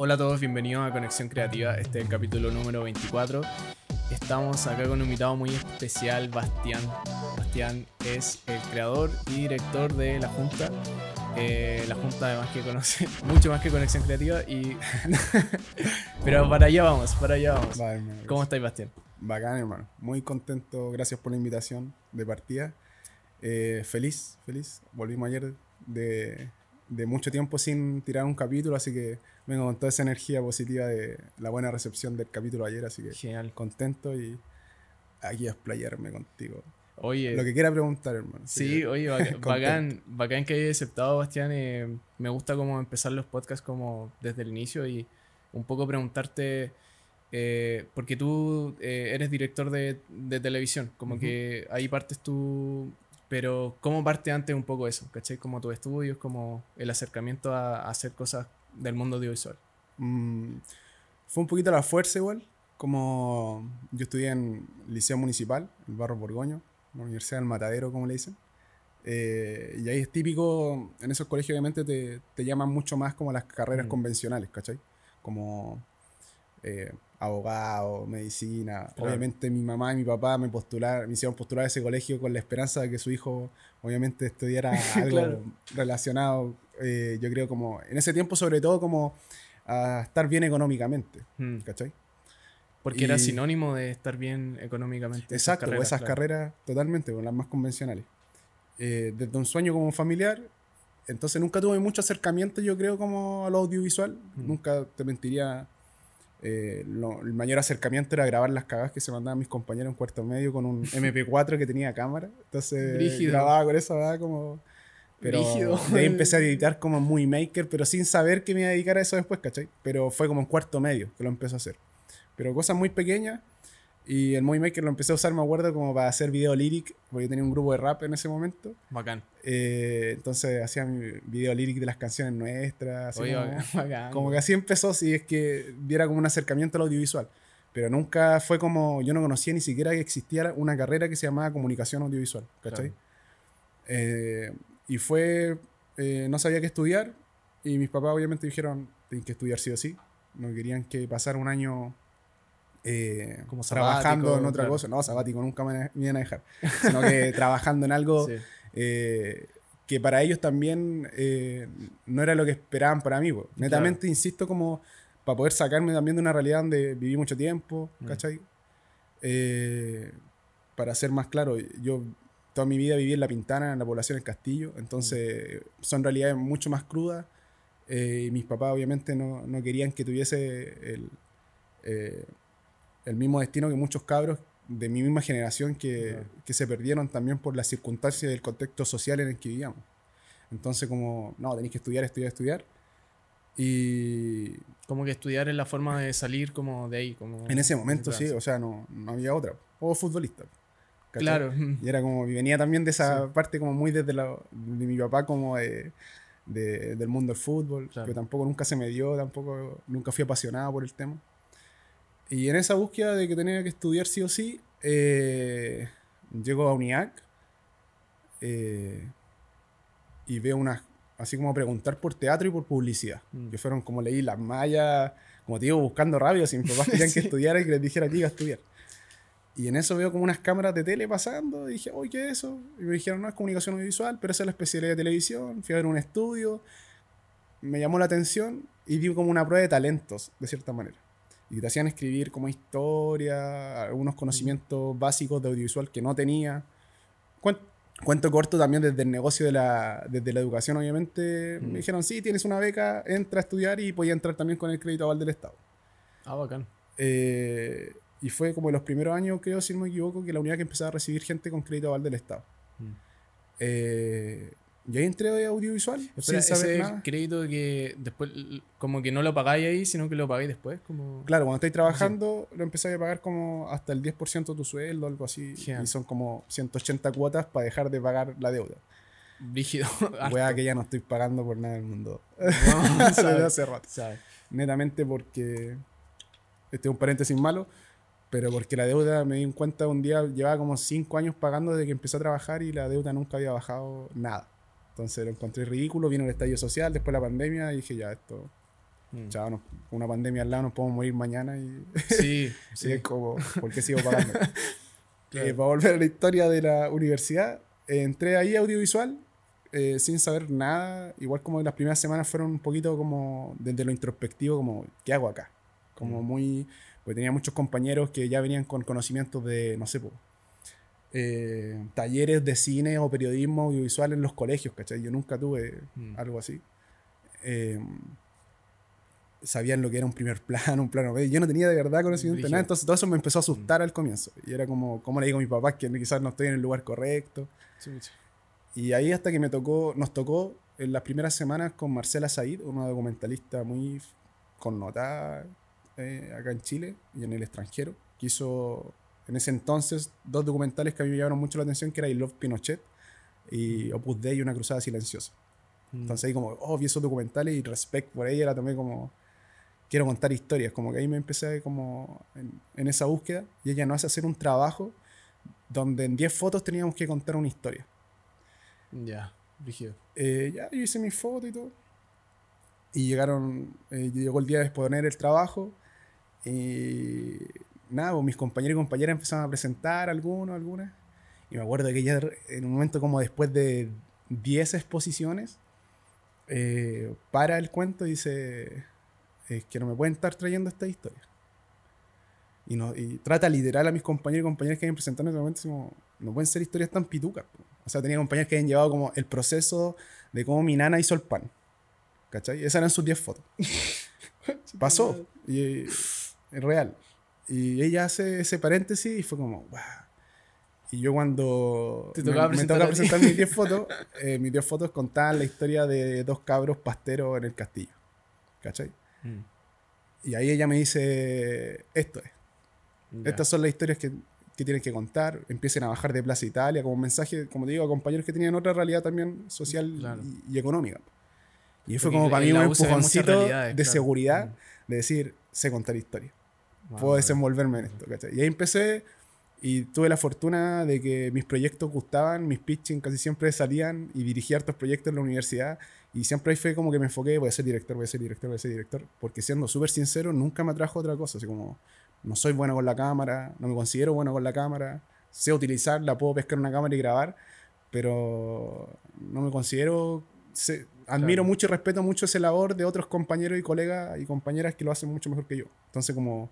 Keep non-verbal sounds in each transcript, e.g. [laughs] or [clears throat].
Hola a todos, bienvenidos a Conexión Creativa, este es el capítulo número 24. Estamos acá con un invitado muy especial, Bastián. Bastián es el creador y director de La Junta. Eh, la Junta además que conoce [laughs] mucho más que Conexión Creativa y... [laughs] Pero para allá vamos, para allá vamos. ¿Cómo estáis, Bastián? Bacán, hermano. Muy contento. Gracias por la invitación de partida. Eh, feliz, feliz. Volvimos ayer de, de mucho tiempo sin tirar un capítulo, así que vengo con toda esa energía positiva de la buena recepción del capítulo ayer, así que Genial. contento y aquí a explayarme contigo. Oye, Lo que quiera preguntar, hermano. Sí, oye, [laughs] bac- bacán, bacán que hayas aceptado, Bastián. eh, me gusta como empezar los podcasts como desde el inicio y un poco preguntarte, eh, porque tú eh, eres director de, de televisión, como que ahí partes tú, pero ¿cómo parte antes un poco eso? ¿Cachai? Como tus estudios, como el acercamiento a, a hacer cosas del mundo audiovisual. Mm, fue un poquito la fuerza igual. Como yo estudié en Liceo Municipal, el Barro Borgoño, la Universidad del Matadero, como le dicen. Eh, y ahí es típico, en esos colegios obviamente te, te llaman mucho más como las carreras Mm. convencionales, ¿cachai? Como eh, abogado, medicina. Claro. Obviamente mi mamá y mi papá me postularon, me hicieron postular a ese colegio con la esperanza de que su hijo obviamente estudiara [laughs] algo Claro. relacionado, eh, yo creo como, en ese tiempo sobre todo como a estar bien económicamente, Mm, ¿cachai? Porque era sinónimo de estar bien económicamente. esas Exacto, carreras, esas claro. carreras totalmente, con las más convencionales. Eh, desde un sueño como familiar, entonces nunca tuve mucho acercamiento, yo creo, como a lo audiovisual. Mm. Nunca te mentiría. Eh, lo- el mayor acercamiento era grabar las cagadas que se mandaban mis compañeros en cuarto medio con un [laughs] MP4 que tenía cámara. Entonces Brígido. grababa con eso, ¿verdad? Como. Pero Brígido. de ahí empecé a [laughs] editar como muy maker, pero sin saber que me iba a dedicar a eso después, ¿cachai? Pero fue como en cuarto medio que lo empecé a hacer. Pero cosas muy pequeñas. Y el Movie Maker lo empecé a usar, me acuerdo, como para hacer video lyric, porque yo tenía un grupo de rap en ese momento. Bacán. Eh, entonces hacía mi video lyric de las canciones nuestras. Oye, como, [laughs] bacán, como que así empezó, si es que diera como un acercamiento al audiovisual. Pero nunca fue como, yo no conocía ni siquiera que existiera una carrera que se llamaba comunicación audiovisual, ¿cachai? Claro. Eh, y fue, eh, no sabía qué estudiar y mis papás obviamente dijeron, tienes que estudiar sí o sí. No querían que pasara un año eh, Como trabajando en otra claro. cosa. No, sabático nunca me, iban a dejar. Sino que [laughs] trabajando en algo Sí. eh, que para ellos también eh, no era lo que esperaban para mí. po. Netamente, insisto, como para poder sacarme también de una realidad donde viví mucho tiempo, Mm. ¿cachai? Para ser más claro, yo toda mi vida viví en La Pintana, en la población del Castillo, entonces son realidades mucho más crudas. eh, y mis papás obviamente no, no querían que tuviese el, eh, el mismo destino que muchos cabros de mi misma generación que, Claro. que se perdieron también por las circunstancias del contexto social en el que vivíamos. Entonces como, no, tenéis que estudiar, estudiar, estudiar. Y Como que estudiar es la forma de salir como de ahí. Como en ese momento sí, o sea, no, no había otra. O futbolista. ¿cachai? Claro. Y era como, venía también de esa Sí. parte como muy desde la, de mi papá como de, de- del mundo del fútbol, Claro. que tampoco nunca se me dio, tampoco, nunca fui apasionado por el tema. Y en esa búsqueda de que tenía que estudiar sí o sí, eh, llego a UNIAC eh, y veo unas, así como preguntar por teatro y por publicidad, Mm. que fueron como leí las mallas, como te digo, buscando rápido, si mis papás querían que [laughs] estudiara y que les dijera que iba a estudiar. Y en eso veo como unas cámaras de tele pasando. Y dije, oye, ¿qué es eso? Y me dijeron, no, es comunicación audiovisual, pero esa es la especialidad de televisión. Fui a ver un estudio. Me llamó la atención y di como una prueba de talentos, de cierta manera. Y te hacían escribir como historia, algunos conocimientos básicos de audiovisual que no tenía. Cuen- Cuento corto también desde el negocio de la, desde la educación, obviamente. Mm. Me dijeron, sí, tienes una beca, entra a estudiar y podía entrar también con el crédito aval del Estado. Ah, bacán. Eh, y fue como en los primeros años, creo, si no me equivoco, que la unidad que empezaba a recibir gente con crédito aval del Estado. Mm. Eh, y ahí entré de audiovisual, Espera, sin saber ese nada. crédito que después, como que no lo pagáis ahí, sino que lo pagáis después. Como... Claro, cuando estáis trabajando, lo empezáis a pagar como hasta el 10% de tu sueldo, algo así. Y son como 180 cuotas para dejar de pagar la deuda. Rígido. [laughs] Weá que ya no estoy pagando por nada del mundo. [laughs] No, [laughs] Desde hace rato. sabe. Netamente porque. Este es un paréntesis malo. Pero porque la deuda, me di en cuenta un día, llevaba como 5 años pagando desde que empecé a trabajar y la deuda nunca había bajado nada. Entonces lo encontré ridículo, vino el estallido social, después la pandemia y dije, ya, esto Mm. Chao, no, una pandemia al lado nos podemos morir mañana y. [laughs] Sí, sí. es como, ¿por qué sigo pagando? [laughs] Eh, para volver a la historia de la universidad, eh, entré ahí audiovisual eh, sin saber nada. Igual como las primeras semanas fueron un poquito como desde lo introspectivo, como, ¿qué hago acá? Como mm. muy. Porque tenía muchos compañeros que ya venían con conocimientos de, no sé, talleres de cine o periodismo audiovisual en los colegios, ¿cachai? Yo nunca tuve mm. algo así sabían lo que era un primer [laughs] plano, un plano B. Yo no tenía de verdad conocimiento de nada, entonces todo eso me empezó a asustar mm. al comienzo. Y era como, ¿cómo le digo a mi papá que quizás no estoy en el lugar correcto? Y ahí hasta que me tocó, nos tocó en las primeras semanas con Marcela Said, una documentalista muy connotada eh, acá en Chile y en el extranjero, que hizo en ese entonces dos documentales que a mí me llamaron mucho la atención, que era I Love Pinochet y mm. Opus Dei y Una Cruzada Silenciosa. Mm. Entonces ahí como, oh, vi esos documentales y respect por ella era también como quiero contar historias. Como que ahí me empecé como en, esa búsqueda y ella nos hace hacer un trabajo donde en 10 fotos teníamos que contar una historia. Ya, rígido. Eh, ya, yo hice mi foto y todo. Y llegaron, eh, llegó el día de exponer el trabajo y nada, pues mis compañeros y compañeras empezaron a presentar algunos, algunas. Y me acuerdo que ella en un momento como después de 10 exposiciones, eh, para el cuento y dice, es que no me pueden estar trayendo esta historia. Y, no, y trata literal a mis compañeros y compañeras que habían presentado en ese momento, como, no pueden ser historias tan pitucas. O sea, tenía compañeros que habían llevado como el proceso de cómo mi nana hizo el pan. ¿Cachai? Esas eran sus 10 fotos. [laughs] Pasó. Y es real. Y ella hace ese paréntesis y fue como, wow. Y yo cuando me, me, toca presentar mis 10 fotos, [laughs] eh, mis 10 fotos contaban la historia de dos cabros pasteros en el castillo. ¿Cachai? Mm. Y ahí ella me dice, esto es. Estas son las historias que, que tienen que contar. Empiecen a bajar de Plaza Italia como un mensaje, como te digo, a compañeros que tenían otra realidad también social y, económica. Y fue como para mí un empujoncito de seguridad mm. de decir, sé contar historias. Puedo desenvolverme en esto. Y ahí empecé y tuve la fortuna de que mis proyectos gustaban, mis pitching casi siempre salían y dirigí hartos proyectos en la universidad. Y siempre ahí fue como que me enfoqué, voy a ser director, voy a ser director, voy a ser director. Porque siendo súper sincero, nunca me atrajo otra cosa. Así como, no soy bueno con la cámara, no me considero bueno con la cámara. Sé utilizarla, puedo pescar una cámara y grabar, pero no me considero... admiro mucho y respeto mucho esa labor de otros compañeros y colegas y compañeras que lo hacen mucho mejor que yo. Entonces como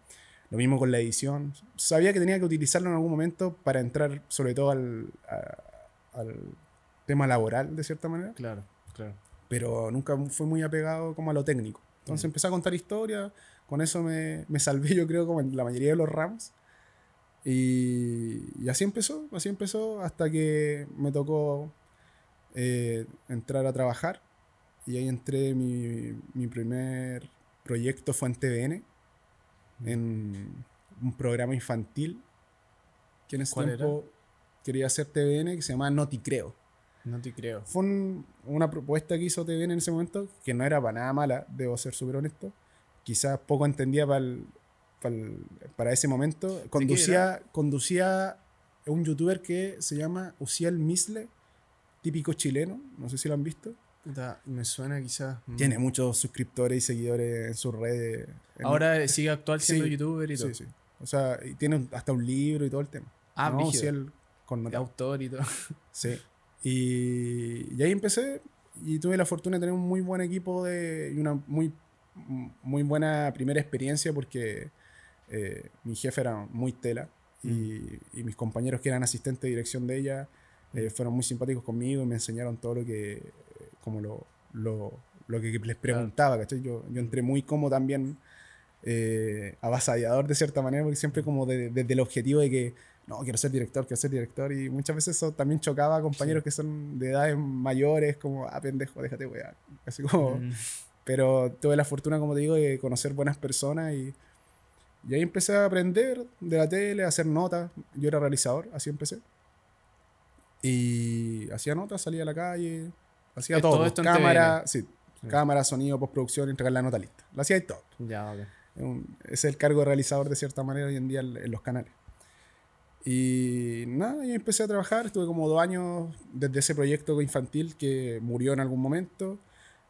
lo mismo con la edición. Sabía que tenía que utilizarlo en algún momento para entrar sobre todo al, al tema laboral, de cierta manera. Claro, claro. Pero nunca fue muy apegado como a lo técnico. Entonces mm. empecé a contar historias, con eso me, me, salvé yo creo como en la mayoría de los ramos. Y, y así empezó, así empezó hasta que me tocó eh, entrar a trabajar. Y ahí entré, mi, mi primer proyecto fue en TVN en un programa infantil que en ese tiempo quería hacer TVN que se llamaba No Te Creo. No Te Creo. Fue una propuesta que hizo TVN en ese momento que no era para nada mala, debo ser súper honesto. Quizás poco entendía para, para, ese momento. Conducía, conducía un youtuber que se llama Uciel Misle, típico chileno, no sé si lo han visto me suena quizás. Mm. Tiene muchos suscriptores y seguidores en sus redes. Ahora sigue actual siendo youtuber y todo. Sí, sí. O sea, y tiene hasta un libro y todo el tema. Ah, ¿no? Sí, el con autor y todo. [laughs] Sí. Y, ahí empecé y tuve la fortuna de tener un muy buen equipo de, y una muy, muy buena primera experiencia porque eh, mi jefe era muy tela y, mm. y, mis compañeros que eran asistentes de dirección de ella eh, mm. fueron muy simpáticos conmigo y me enseñaron todo lo que como lo, lo, lo que les preguntaba, ¿cachai? Yo, yo entré muy como también eh, avasallador de cierta manera, porque siempre como desde el objetivo de que, no, quiero ser director, quiero ser director, y muchas veces eso también chocaba a compañeros que son de edades mayores, como, ah, pendejo, déjate weá, así como... Mm. Pero tuve la fortuna, como te digo, de conocer buenas personas y, y ahí empecé a aprender de la tele, a hacer notas. Yo era realizador, así empecé. Y hacía notas, salía a la calle, Hacía todo. esto cámara, sí, cámara, sonido, postproducción, entregar la nota lista. Lo hacía todo. Ya, es el cargo de realizador de cierta manera hoy en día en los canales. Y nada, y empecé a trabajar. Estuve como dos años desde ese proyecto infantil que murió en algún momento.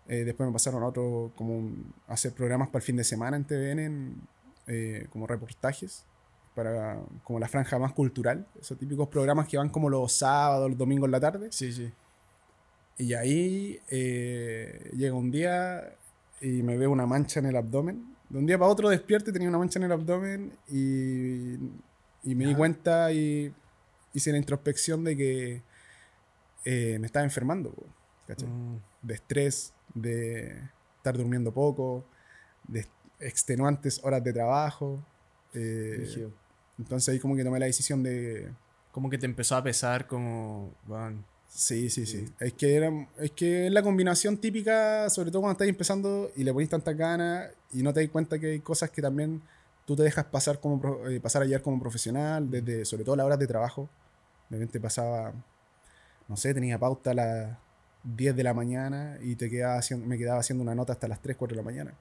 Eh, después me pasaron a otro, como un- a hacer programas para el fin de semana en TVN, en, eh, como reportajes, para como la franja más cultural, esos típicos programas que van como los sábados, los domingos en la tarde. Sí, sí. Y ahí eh, llega un día y me veo una mancha en el abdomen. De un día para otro despierto y tenía una mancha en el abdomen y, y me di cuenta y hice la introspección de que eh, me estaba enfermando. Mm, De estrés, de estar durmiendo poco, de extenuantes horas de trabajo. eh, entonces ahí como que tomé la decisión de, Como que te empezó a pesar como... Sí, sí, sí. Sí. Es que, era, es que es la combinación típica, sobre todo cuando estás empezando y le pones tantas ganas y no te das cuenta que hay cosas que también tú te dejas pasar como eh, pasar ayer como profesional, desde sobre todo las horas de trabajo. De repente pasaba, no sé, tenía pauta a las 10 de la mañana y te quedaba haciendo, me quedaba haciendo una nota hasta las 3, 4 de la mañana.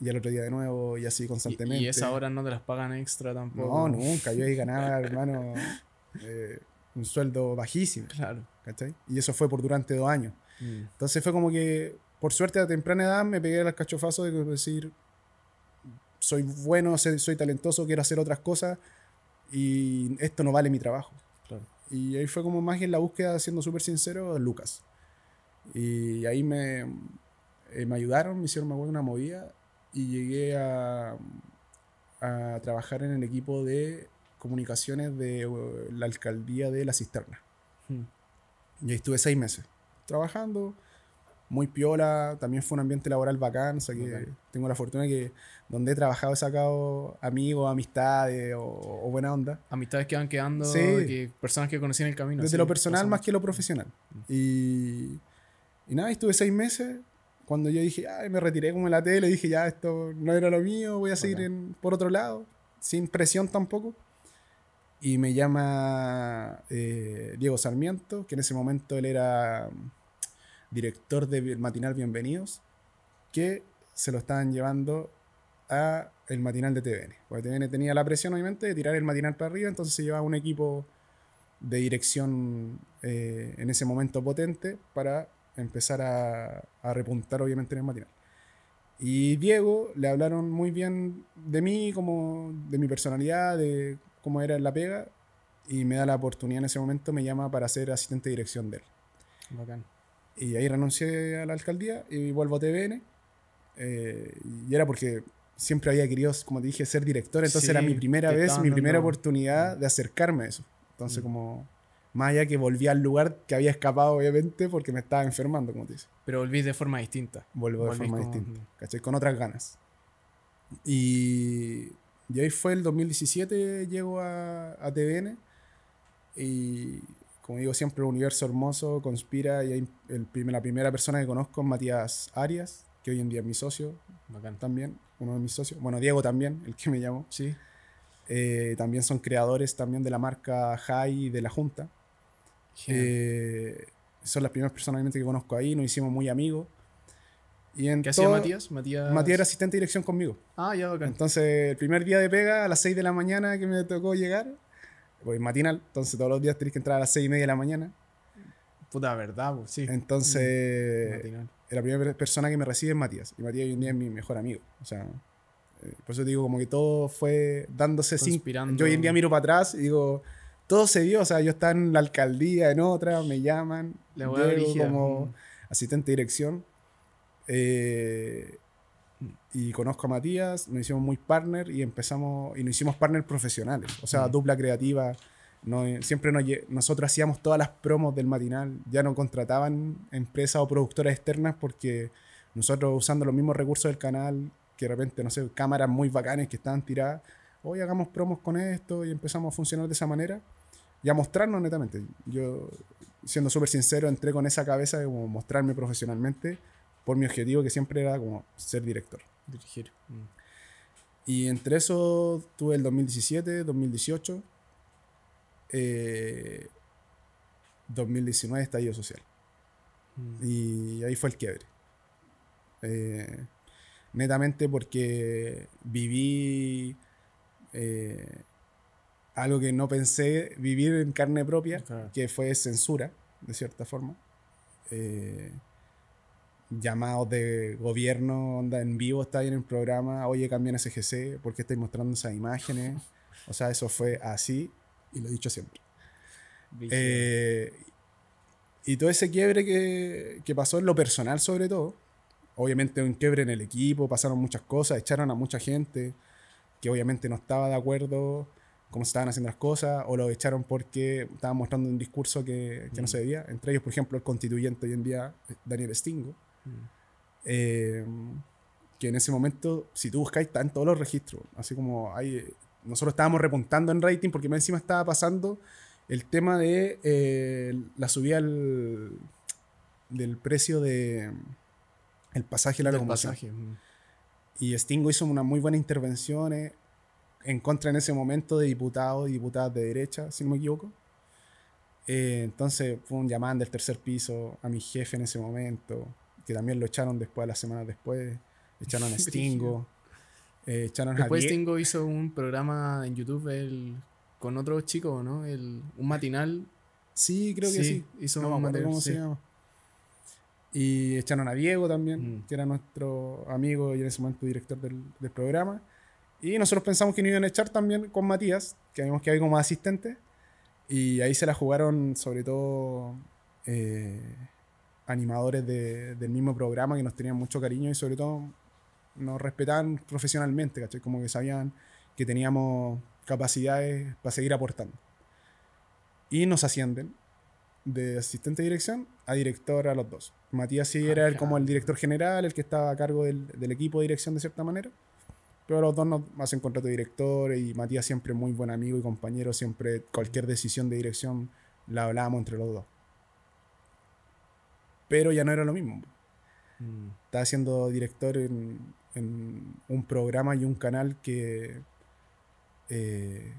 Y al otro día de nuevo y así y, constantemente. y esas horas no te las pagan extra tampoco. No, nunca. Yo ahí ganaba, [laughs] hermano, eh, un sueldo bajísimo. Claro. ¿cachai? Y eso fue por durante dos años. Mm, Entonces fue como que, por suerte a temprana edad, me pegué al cachofazo de decir, soy bueno, soy talentoso, quiero hacer otras cosas y esto no vale mi trabajo. claro. Y ahí fue como más en la búsqueda, siendo súper sincero, Lucas. Y ahí me, eh, me ayudaron, me hicieron una movida y llegué a, a trabajar en el equipo de comunicaciones de eh, la alcaldía de La Cisterna. Mm, Y ahí estuve seis meses trabajando, muy piola, también fue un ambiente laboral bacán, o sea que Bacán. tengo la fortuna que donde he trabajado he sacado amigos, amistades o, o buena onda. Amistades que van quedando, Sí. que, personas que conocí en el camino. Desde sí, lo personal más que lo profesional. Y, y nada, estuve seis meses. Cuando yo dije, ay, me retiré como en la tele, dije, ya, esto no era lo mío, voy a seguir Bacán. en- por otro lado, sin presión tampoco. Y me llama eh, Diego Sarmiento, que en ese momento él era mm, director del matinal Bienvenidos, que se lo estaban llevando a el matinal de TVN. Porque TVN tenía la presión, obviamente, de tirar el matinal para arriba, entonces se llevaba un equipo de dirección eh, en ese momento potente para empezar a, a repuntar obviamente en el matinal. Y Diego le hablaron muy bien de mí, como de mi personalidad, de cómo era en la pega, y me da la oportunidad en ese momento, me llama para ser asistente de dirección de él. Bacán. Y ahí renuncié a la alcaldía y vuelvo a TVN. eh, y era porque siempre había querido, como te dije, ser director. Entonces Sí, era mi primera vez, mi primera oportunidad de acercarme a eso. Entonces, Mm. como, más allá que volví al lugar que había escapado, obviamente, porque me estaba enfermando, como te dices. Pero volvís de forma distinta. Vuelvo de Volvís forma como- distinta, ¿cachai? Con otras ganas. Y, y ahí fue el 2017, llego a, a TVN. Y como digo siempre, el universo hermoso conspira. Y ahí el, la primera persona que conozco es Matías Arias, que hoy en día es mi socio Bacán. también, uno de mis socios. Bueno, Diego también, el que me llamó. Sí. Eh, también son creadores también de la marca High de la Junta. Genial. Eh, son las primeras personas que conozco ahí, nos hicimos muy amigos. Y en ¿Qué hacía Matías? Matías. Matías era asistente de dirección conmigo. Ah, ya, bacán. Entonces, el primer día de pega, a las 6 de la mañana que me tocó llegar, pues matinal, entonces todos los días tenés que entrar a las 6 y media de la mañana. Puta verdad, pues, sí. Entonces, Matinal. la primera persona que me recibe es Matías. Y Matías hoy en día es mi mejor amigo. O sea, eh, por eso digo, como que todo fue dándose sin. Yo hoy en día miro para atrás y digo, todo se dio. O sea, yo estaba en la alcaldía, en otra, me llaman. La llego como Mm. asistente de dirección. Eh, y conozco a Matías, nos hicimos muy partner y empezamos, y nos hicimos partner profesionales, o sea, Mm. dupla creativa. No, siempre nos nosotros hacíamos todas las promos del matinal, ya no contrataban empresas o productoras externas porque nosotros usando los mismos recursos del canal, que de repente, no sé, cámaras muy bacanes que estaban tiradas, hoy hagamos promos con esto y empezamos a funcionar de esa manera y a mostrarnos netamente. Yo, siendo súper sincero, entré con esa cabeza de como mostrarme profesionalmente por mi objetivo que siempre era como ser director. Dirigir. Mm. Y entre eso tuve el 2017, 2018, eh, 2019 estallido social. Mm. Y ahí fue el quiebre. Eh, netamente porque viví eh, algo que no pensé vivir en carne propia, que fue censura, de cierta forma. Eh, llamados de gobierno, onda en vivo, está ahí en el programa, oye, cambian SGC, ¿por qué estáis mostrando esas imágenes? O sea, eso fue así y lo he dicho siempre. Eh, y todo ese quiebre que, que, pasó en lo personal sobre todo, obviamente un quiebre en el equipo, pasaron muchas cosas, echaron a mucha gente que obviamente no estaba de acuerdo cómo se estaban haciendo las cosas, o lo echaron porque estaban mostrando un discurso que, que no mm. se debía. Entre ellos, por ejemplo, el constituyente hoy en día, Daniel Stingo, mm. eh, que en ese momento, si tú buscáis, está en todos los registros. Así como hay, nosotros estábamos repuntando en rating porque encima estaba pasando el tema de eh, la subida del precio de el pasaje la locomoción. Mm. Y Stingo hizo una muy buena intervención en contra en ese momento de diputados y diputadas de derecha, si no me equivoco. Eh, entonces fue un llamado del tercer piso a mi jefe en ese momento, que también lo echaron después, las semanas después. Echaron a [laughs] Stingo. eh, echaron después Stingo hizo un programa en YouTube el, con otro chico, ¿no? El, un matinal. Sí, creo que sí. Hizo un matinal, cómo se llama. Y echaron a Diego también, mm. que era nuestro amigo y en ese momento director del, del programa. Y nosotros pensamos que nos iban a echar también con Matías, que vimos que había como asistente. Y ahí se la jugaron sobre todo eh, animadores del mismo programa que nos tenían mucho cariño y sobre todo nos respetaban profesionalmente, ¿cachai? Como que sabían que teníamos capacidades para seguir aportando. Y nos ascienden de asistente de dirección a director a los dos. Matías sí ah, era como el director general, el que estaba a cargo del, del equipo de dirección de cierta manera. Pero los dos nos hacen contrato de director y Matías siempre muy buen amigo y compañero, siempre cualquier decisión de dirección la hablábamos entre los dos. Pero ya no era lo mismo. Mm. Estaba siendo director en, un programa y un canal que, eh,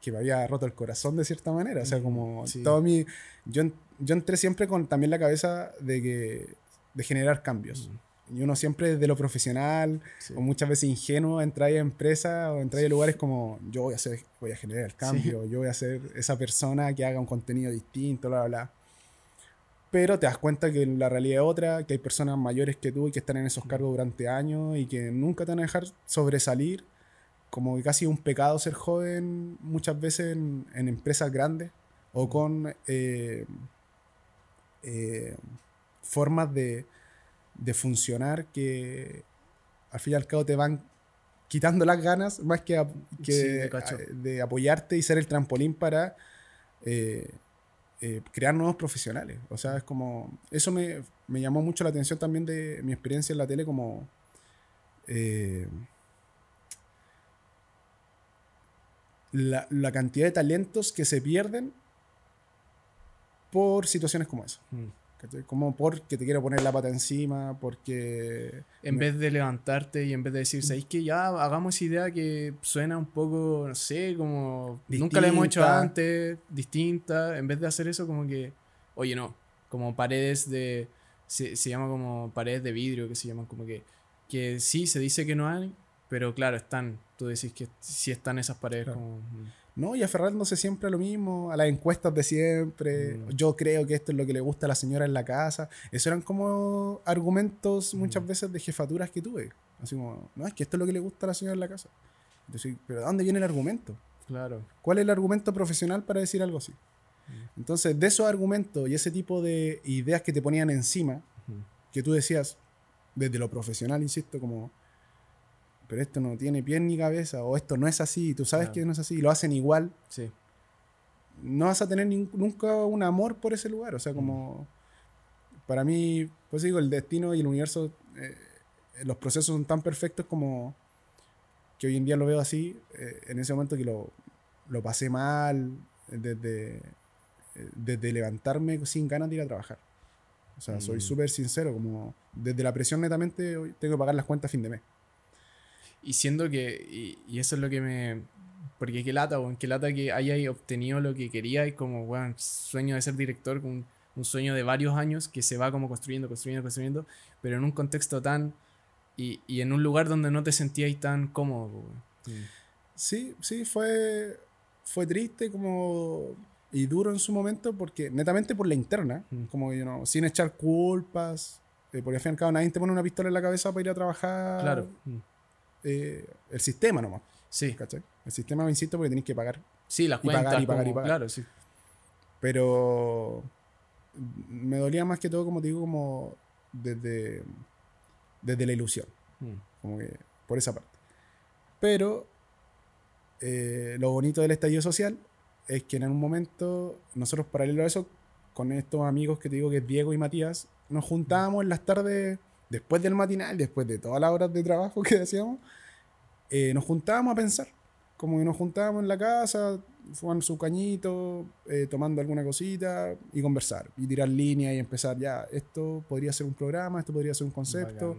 que me había roto el corazón de cierta manera. O sea, como todo mi... Yo, yo entré siempre con también la cabeza de, que, de generar cambios. Mm. Y uno siempre de lo profesional, o muchas veces ingenuo, entra a empresas o entra a lugares como yo voy a hacer, voy a generar el cambio, yo voy a ser esa persona que haga un contenido distinto, bla, bla, bla. Pero te das cuenta que la realidad es otra, que hay personas mayores que tú y que están en esos cargos durante años y que nunca te van a dejar sobresalir. Como que casi un pecado ser joven muchas veces en, empresas grandes o con eh, eh, formas de, de funcionar que al fin y al cabo te van quitando las ganas más que, de, apoyarte y ser el trampolín para eh, eh, crear nuevos profesionales. O sea, es como... Eso me, llamó mucho la atención también de mi experiencia en la tele como... Eh, la, la, cantidad de talentos que se pierden por situaciones como esa. Mm. Como porque te quiero poner la pata encima, porque... En vez de levantarte y en vez de decir, ¿sabéis que ya hagamos esa idea que suena un poco, no sé, como nunca la hemos hecho antes, distinta, en vez de hacer eso como que, oye, no, como paredes de... Se, se llama como paredes de vidrio, que se llaman como que... Que sí, se dice que no hay, pero claro, están. Tú decís que sí están esas paredes como... No, y aferrándose siempre a lo mismo, a las encuestas de siempre. Mm. Yo creo que esto es lo que le gusta a la señora en la casa. Eso eran como argumentos muchas mm. veces de jefaturas que tuve. Así como, no, es que esto es lo que le gusta a la señora en la casa. Entonces, pero ¿de dónde viene el argumento? Claro. ¿Cuál es el argumento profesional para decir algo así? Mm. Entonces, de esos argumentos y ese tipo de ideas que te ponían encima, que tú decías, desde lo profesional, insisto, como pero esto no tiene pie ni cabeza, o esto no es así, y tú sabes que no es así, y lo hacen igual, sí. no vas a tener nunca un amor por ese lugar. O sea, como para mí, pues digo, el destino y el universo, eh, los procesos son tan perfectos como que hoy en día lo veo así, eh, en ese momento que lo, lo pasé mal, desde, desde levantarme sin ganas de ir a trabajar. O sea, soy mm. súper sincero, como desde la presión netamente tengo que pagar las cuentas a fin de mes. Y siendo que, y, eso es lo que me... Porque qué lata, bueno, qué lata que hayáis obtenido lo que quería y como, bueno, sueño de ser director, un, un sueño de varios años que se va como construyendo, construyendo, construyendo, pero en un contexto tan... Y, y en un lugar donde no te sentíais tan cómodo. Sí, sí, fue, fue triste como y duro en su momento porque netamente por la interna, como you know, sin echar culpas, eh, porque al fin y al cabo nadie te pone una pistola en la cabeza para ir a trabajar. Claro. Mm. Eh, el sistema nomás. Sí. ¿Cachai? El sistema, insisto, porque tenéis que pagar. Sí, las Y pagar, cuentas. y pagar, y como- pagar. Claro, sí. Pero me dolía más que todo, como te digo, como desde, desde la ilusión. Mm. Como que por esa parte. Pero eh, lo bonito del estallido social es que en un momento, nosotros paralelo a eso, con estos amigos que te digo que es Diego y Matías, nos juntábamos en las tardes, después del matinal, después de todas las horas de trabajo que [laughs] hacíamos, eh, nos juntábamos a pensar. Como que nos juntábamos en la casa, fumando su cañito, eh, tomando alguna cosita y conversar. Y tirar líneas y empezar ya, esto podría ser un programa, esto podría ser un concepto.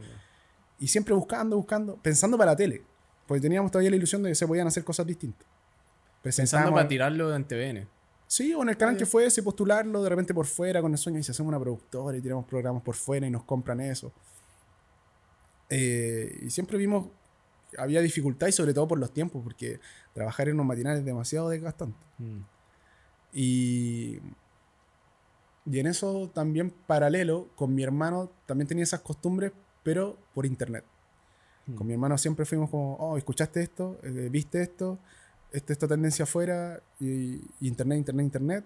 Y siempre buscando, buscando, pensando para la tele. Porque teníamos todavía la ilusión de que se podían hacer cosas distintas. Pensando para tirarlo en TVN. Sí, o en el canal que fuese, postularlo de repente por fuera con el sueño y si hacemos una productora y tiramos programas por fuera y nos compran eso. Eh, y siempre vimos había dificultad y sobre todo por los tiempos, porque trabajar en unos matinales es demasiado desgastante. Mm. Y, y en eso también paralelo, con mi hermano también tenía esas costumbres, pero por internet. Mm. Con mi hermano siempre fuimos como, oh, ¿escuchaste esto? Eh, ¿Viste esto? Esta, esta tendencia afuera, y, y internet, internet, internet.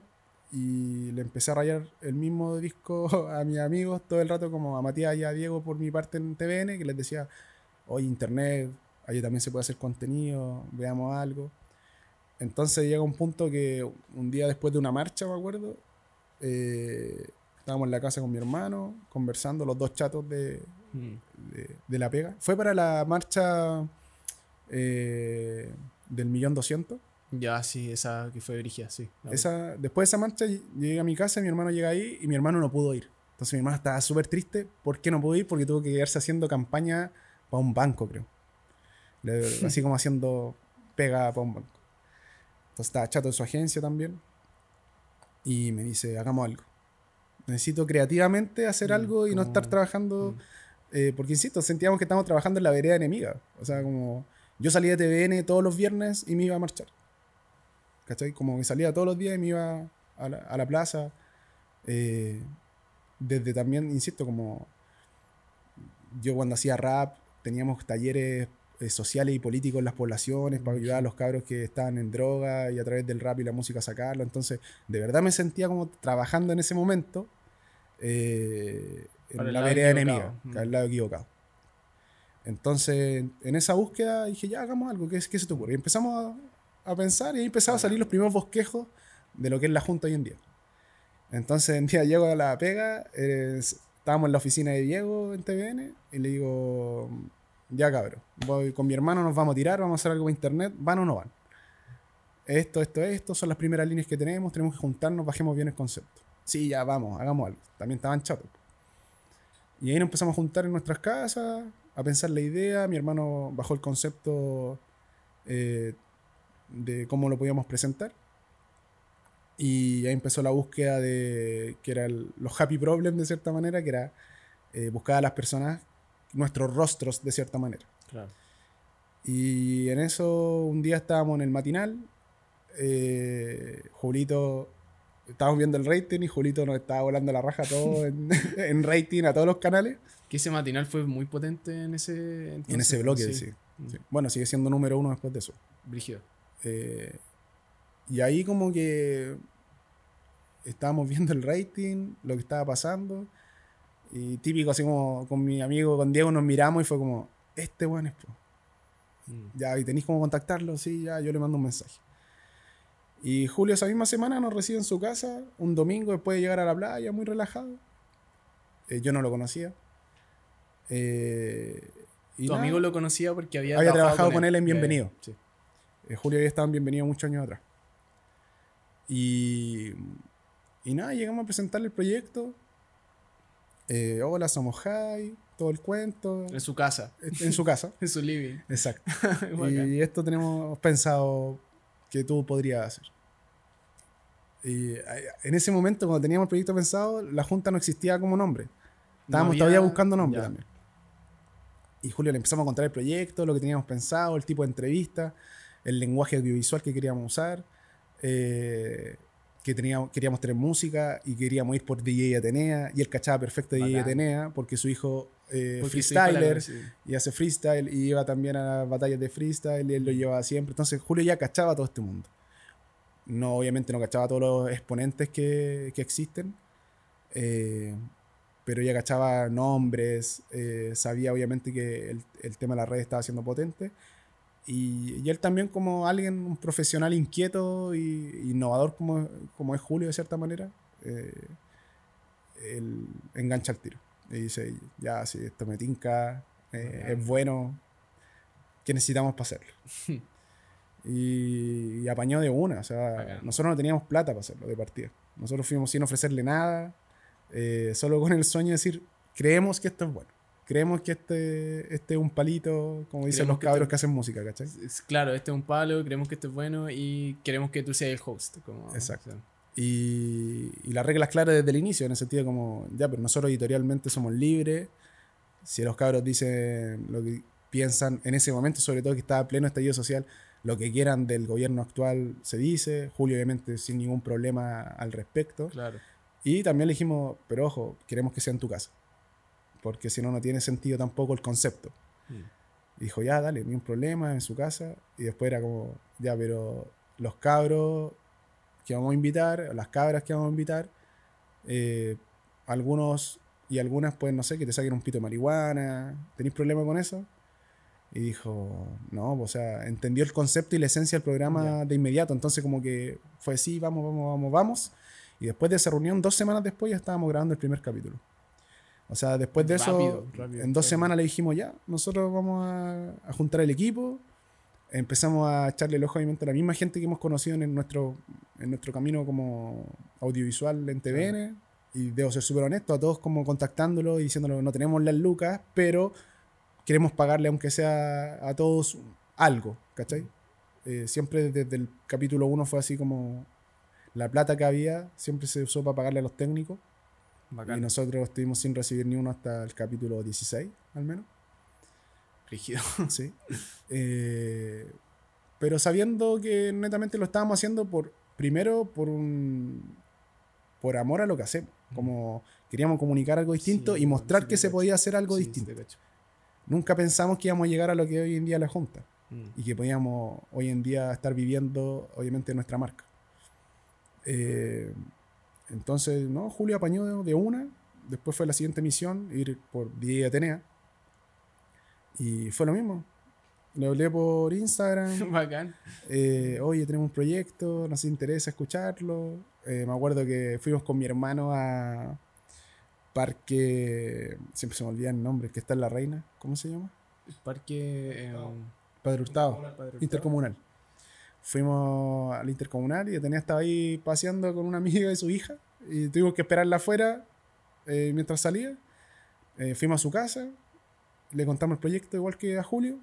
Y le empecé a rayar el mismo disco [laughs] a mis amigos todo el rato, como a Matías y a Diego por mi parte en TVN, que les decía, oye, internet, ahí también se puede hacer contenido, veamos algo. Entonces llega un punto que un día después de una marcha, me acuerdo, eh, estábamos en la casa con mi hermano, conversando, los dos chatos de, Mm. de, de la pega. Fue para la marcha eh, del millón doscientos. Ya, sí, esa que fue Brigia, sí. Esa, después de esa marcha llegué a mi casa, mi hermano llega ahí y mi hermano no pudo ir. Entonces mi hermano estaba súper triste. ¿Por qué no pudo ir? Porque tuvo que quedarse haciendo campaña para un banco, creo. Le- [laughs] así como haciendo pega para un banco. Entonces estaba chato de su agencia también. Y me dice, hagamos algo. Necesito creativamente hacer Mm, algo y no estar trabajando. eh, porque insisto, sentíamos que estábamos trabajando en la vereda enemiga. O sea, como yo salía de TVN todos los viernes y me iba a marchar. ¿Cachai? Como que salía todos los días y me iba a la, a la plaza. eh, desde también, insisto, como yo cuando hacía rap, teníamos talleres eh, sociales y políticos en las poblaciones para ayudar a los cabros que estaban en droga y a través del rap y la música sacarlo. Entonces, de verdad me sentía como trabajando en ese momento eh, en la vereda enemiga, Mm. al lado equivocado. Entonces, en esa búsqueda dije, ya hagamos algo, ¿qué, qué se te ocurre? Y empezamos a, a pensar y ahí empezaron a salir los primeros bosquejos de lo que es la Junta hoy en día. Entonces, un día llego a la pega, eh, estábamos en la oficina de Diego en TVN y le digo, ya cabrón, voy con mi hermano, nos vamos a tirar, vamos a hacer algo por internet, ¿van o no van? Esto, esto, esto, son las primeras líneas que tenemos, tenemos que juntarnos, bajemos bien el concepto. Sí, ya vamos, hagamos algo. También estaban chatos. Y ahí nos empezamos a juntar en nuestras casas, a pensar la idea. Mi hermano bajó el concepto eh, de cómo lo podíamos presentar. Y ahí empezó la búsqueda de, que eran los happy problems de cierta manera, que era eh, buscar a las personas, nuestros rostros de cierta manera. Claro. Y en eso un día estábamos en el matinal, eh, Julito, estábamos viendo el rating y Julito nos estaba volando la raja todo [laughs] en, [laughs] en rating a todos los canales. Que ese matinal fue muy potente en ese... en entonces, ese bloque, sí. sí. sí. Bueno, sigue siendo número uno después de eso. Brígido. Eh, y ahí como que estábamos viendo el rating, lo que estaba pasando. Y típico, así como con mi amigo, con Diego, nos miramos y fue como, este weón es pro. Mm. Ya, y tenéis cómo contactarlo, sí, ya, yo le mando un mensaje. Y Julio esa misma semana nos recibe en su casa, un domingo después de llegar a la playa, muy relajado. Eh, yo no lo conocía. Eh, y Tu nada, amigo lo conocía porque había, Había trabajado con él en Ya, Bienvenido. Sí. Eh, Julio había estado en Bienvenido muchos años atrás. Y, y nada, llegamos a presentarle el proyecto. Eh, hola, somos Jai, todo el cuento. En su casa, En su casa. [laughs] en su living. Exacto. [laughs] Y esto tenemos pensado que tú podrías hacer. Y eh, en ese momento, cuando teníamos el proyecto pensado, la Junta no existía como nombre. Estábamos había- todavía buscando nombre ya. también. Y Julio le empezamos a contar el proyecto, lo que teníamos pensado, el tipo de entrevista, el lenguaje audiovisual que queríamos usar. Eh, que teníamos, queríamos tener música y queríamos ir por DJ Atenea. Y él cachaba perfecto DJ Bacán. Atenea porque su hijo eh, Porque su hijo la freestyler y hace freestyle y iba también a las batallas de freestyle y él lo llevaba siempre. Entonces Julio ya cachaba todo este mundo. No, obviamente no cachaba todos los exponentes que, que existen, eh, pero ya cachaba nombres, eh, sabía obviamente que el, el tema de las redes estaba siendo potente. Y, y él también como alguien, un profesional inquieto y innovador como, como es Julio de cierta manera, eh, él engancha el tiro. Y dice, ya, si esto me tinca, eh, es bueno, ¿qué necesitamos para hacerlo? [laughs] y, y apañó de una, o sea, nosotros no teníamos plata para hacerlo de partida. Nosotros fuimos sin ofrecerle nada, eh, solo con el sueño de decir, creemos que esto es bueno. Creemos que este, este es un palito, como dicen Creemos los que cabros que hacen música, ¿cachai? Es- Claro, este es un palo, creemos que esto es bueno y queremos que tú seas el host. Como, Exacto. o sea, Y, y las reglas claras desde el inicio, en el sentido como, ya, pero nosotros editorialmente somos libres. Si los cabros dicen lo que piensan en ese momento, sobre todo que estaba pleno estallido social, lo que quieran del gobierno actual se dice. Julio, obviamente, sin ningún problema al respecto. claro. Y también le dijimos, pero ojo, queremos que sea en tu casa. Porque si no, no tiene sentido tampoco el concepto. Mm. Y dijo, ya, dale, ni un problema en su casa. Y después era como, ya, pero los cabros que vamos a invitar, las cabras que vamos a invitar, eh, algunos y algunas, pues, no sé, que te saquen un pito de marihuana. ¿Tenéis problema con eso? Y dijo, no, o sea, entendió el concepto y la esencia del programa de inmediato. Entonces, como que fue, sí, vamos, vamos, vamos, vamos. Y después de esa reunión, dos semanas después, ya estábamos grabando el primer capítulo. O sea, después de Rápido, eso, rápido, en dos rápido. semanas le dijimos, ya, nosotros vamos a, a juntar el equipo. Empezamos a echarle el ojo, obviamente, a la misma gente que hemos conocido en nuestro, en nuestro camino como audiovisual en TVN. Y debo ser súper honesto, a todos como contactándolo y diciéndolo, no tenemos las lucas, pero queremos pagarle, aunque sea a todos, algo, ¿cachai? Eh, siempre desde el capítulo 1 fue así como la plata que había, siempre se usó para pagarle a los técnicos. Bacán. Y nosotros estuvimos sin recibir ni uno hasta el capítulo 16, al menos. Rígido. [laughs] Sí. Eh, pero sabiendo que netamente lo estábamos haciendo por, primero, por un por amor a lo que hacemos. Como queríamos comunicar algo distinto Sí, y mostrar sí que se podía hacer algo Sí, distinto. Nunca pensamos que íbamos a llegar a lo que hoy en día es la Junta. Mm. y que podíamos hoy en día estar viviendo, obviamente, nuestra marca. Eh, entonces, no, Julio apañó de, una, después fue la siguiente misión, ir por DJ Atenea, y fue lo mismo. Le hablé por Instagram, [laughs] Bacán. eh, oye, tenemos un proyecto, nos interesa escucharlo. Eh, me acuerdo que fuimos con mi hermano a Parque, siempre se me olvida el nombre, que está en La Reina, ¿cómo se llama? Parque. eh, Padre Hurtado. Padre Hurtado. Intercomunal. Fuimos al intercomunal y Atenea estaba ahí paseando con una amiga y su hija. Y tuvimos que esperarla afuera eh, mientras salía. Eh, fuimos a su casa, le contamos el proyecto igual que a Julio.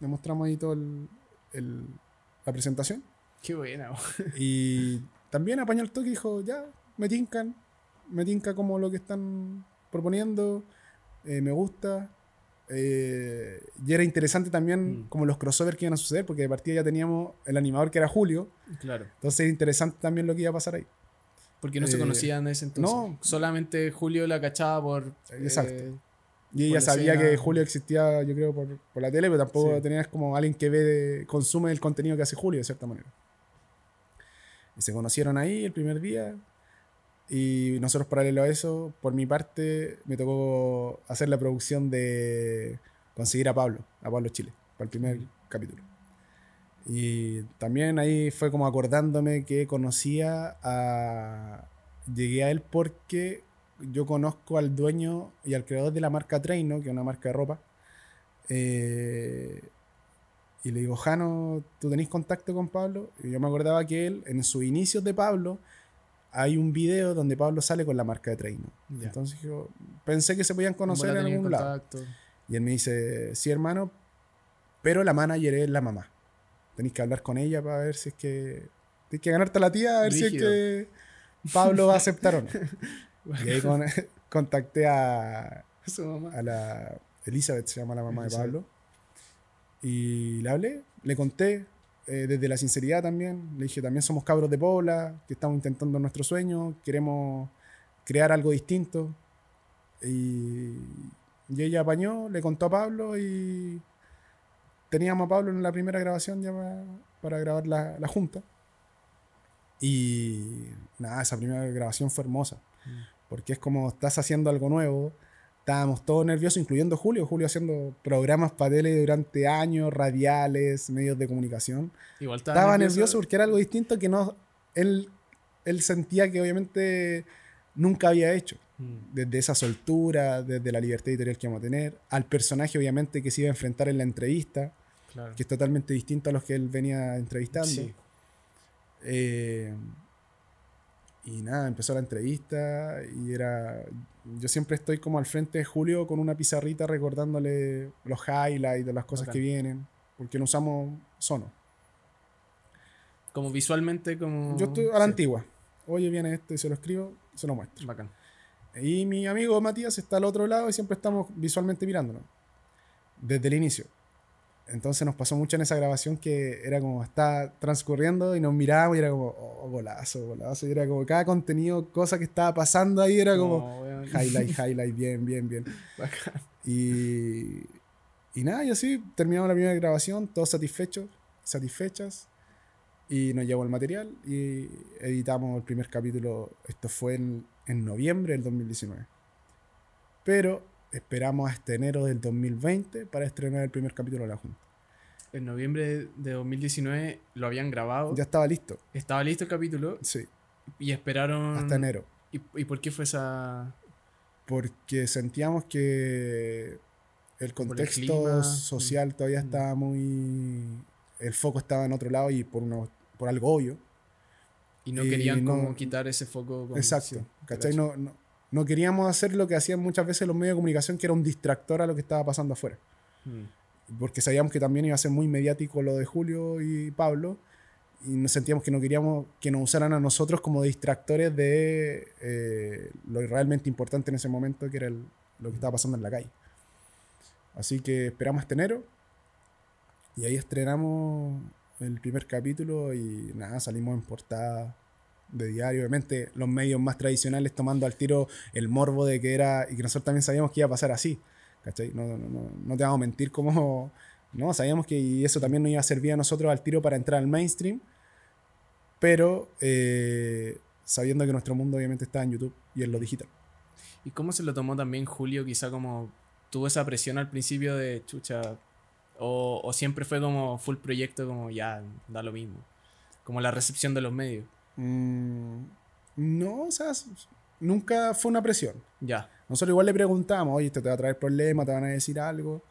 Le mostramos ahí todo el, el- la presentación. Qué buena. [laughs] Y también apañó el toque y dijo, ya, me tincan. Me tinca como lo que están proponiendo. eh, me gusta. Eh, y era interesante también Mm. como los crossovers que iban a suceder, porque de partida ya teníamos el animador que era Julio. Claro. Entonces era interesante también lo que iba a pasar ahí. Porque no se Eh, conocían en ese entonces. no. Solamente Julio la cachaba por. Exacto. eh, Y ella la sabía escena. que Julio existía, yo creo, por, por la tele, pero tampoco Sí. tenías como alguien que ve, consume el contenido que hace Julio, de cierta manera. Y se conocieron ahí el primer día. Y nosotros, paralelo a eso, por mi parte, me tocó hacer la producción de conseguir a Pablo, a Pablo Chile, para el primer capítulo. Y también ahí fue como acordándome que conocía a. Llegué a él porque yo conozco al dueño y al creador de la marca Treino, que es una marca de ropa. Eh, y le digo, Jano, ¿tú tenés contacto con Pablo? Y yo me acordaba que él, en sus inicios de Pablo, hay un video donde Pablo sale con la marca de Treino. Entonces yo pensé que se podían conocer en algún lado. Y él me dice, sí, hermano, pero la manager es la mamá. Tenéis que hablar con ella para ver si es que... Tienes que ganarte a la tía a ver si es que Pablo va a aceptar o no. [laughs] Y ahí con- [laughs] contacté a, Su mamá. a la... Elizabeth se llama la mamá de. Pablo. Y le hablé, le conté. Eh, desde la sinceridad también. Le dije, también somos cabros de Pobla, que estamos intentando nuestro sueño, queremos crear algo distinto. Y, y ella apañó, le contó a Pablo y teníamos a Pablo en la primera grabación ya para, para grabar la, la junta. Y nada, esa primera grabación fue hermosa. Porque es como estás haciendo algo nuevo. Estábamos todos nerviosos, incluyendo Julio. Julio haciendo programas para tele durante años, radiales, medios de comunicación. Igual Estaba nervioso porque era algo distinto que no. Él, él sentía que obviamente nunca había hecho. Mm. Desde esa soltura, desde la libertad editorial que vamos a tener, al personaje obviamente que se iba a enfrentar en la entrevista, Claro. que es totalmente distinto a los que él venía entrevistando. Sí. Eh, y nada, empezó la entrevista y era... Yo siempre estoy como al frente de Julio con una pizarrita recordándole los highlights de las cosas que vienen, porque no usamos sono. Como visualmente, como. Yo estoy a la Sí, antigua. Oye, viene este, se lo escribo, se lo muestro. Bacán. Y mi amigo Matías está al otro lado y siempre estamos visualmente mirándonos. Desde el inicio. Entonces nos pasó mucho en esa grabación que era como está transcurriendo y nos mirábamos y era como, oh, golazo, golazo. Y era como cada contenido, cosa que estaba pasando ahí, era como No, highlight, highlight, bien, bien, bien. [laughs] Bacán. Y, y nada, y así terminamos la primera grabación, todos satisfechos, satisfechas. Y nos llevó el material y editamos el primer capítulo. Esto fue en, en noviembre del 2019. Pero esperamos hasta enero del 2020 para estrenar el primer capítulo de la Junta. En noviembre de 2019 lo habían grabado. Ya estaba listo, Estaba listo el capítulo sí, y esperaron. hasta enero. ¿Y, y por qué fue esa.? Porque sentíamos que el el contexto clima, social todavía mm. estaba muy... El foco estaba en otro lado y por, uno, por algo obvio. Y no Y querían no- como quitar ese foco. con- Exacto. sí, ¿cachai? No, no, no queríamos hacer lo que hacían muchas veces los medios de comunicación, que era un distractor a lo que estaba pasando afuera. Mm. Porque sabíamos que también iba a ser muy mediático lo de Julio y Pablo. Y nos sentíamos que no queríamos que nos usaran a nosotros como distractores de eh, lo realmente importante en ese momento, que era el- lo que estaba pasando en la calle. Así que esperamos hasta enero. Y ahí estrenamos el primer capítulo y nada, salimos en portada de diario. Obviamente los medios más tradicionales tomando al tiro el morbo de que era, y que nosotros también sabíamos que iba a pasar así. ¿Cachai? No, no, no, te vamos a mentir como... [laughs] No, sabíamos que eso también nos iba a servir a nosotros al tiro para entrar al mainstream, pero eh, sabiendo que nuestro mundo obviamente está en YouTube y en lo digital. ¿Y cómo se lo tomó también Julio? Quizá como tuvo esa presión al principio de chucha. O, o siempre fue como full proyecto, como ya, da lo mismo. Como la recepción de los medios. Mm, no, o sea, nunca fue una presión. Ya. Nosotros igual le preguntamos, oye, esto te va a traer problemas, te van a decir algo.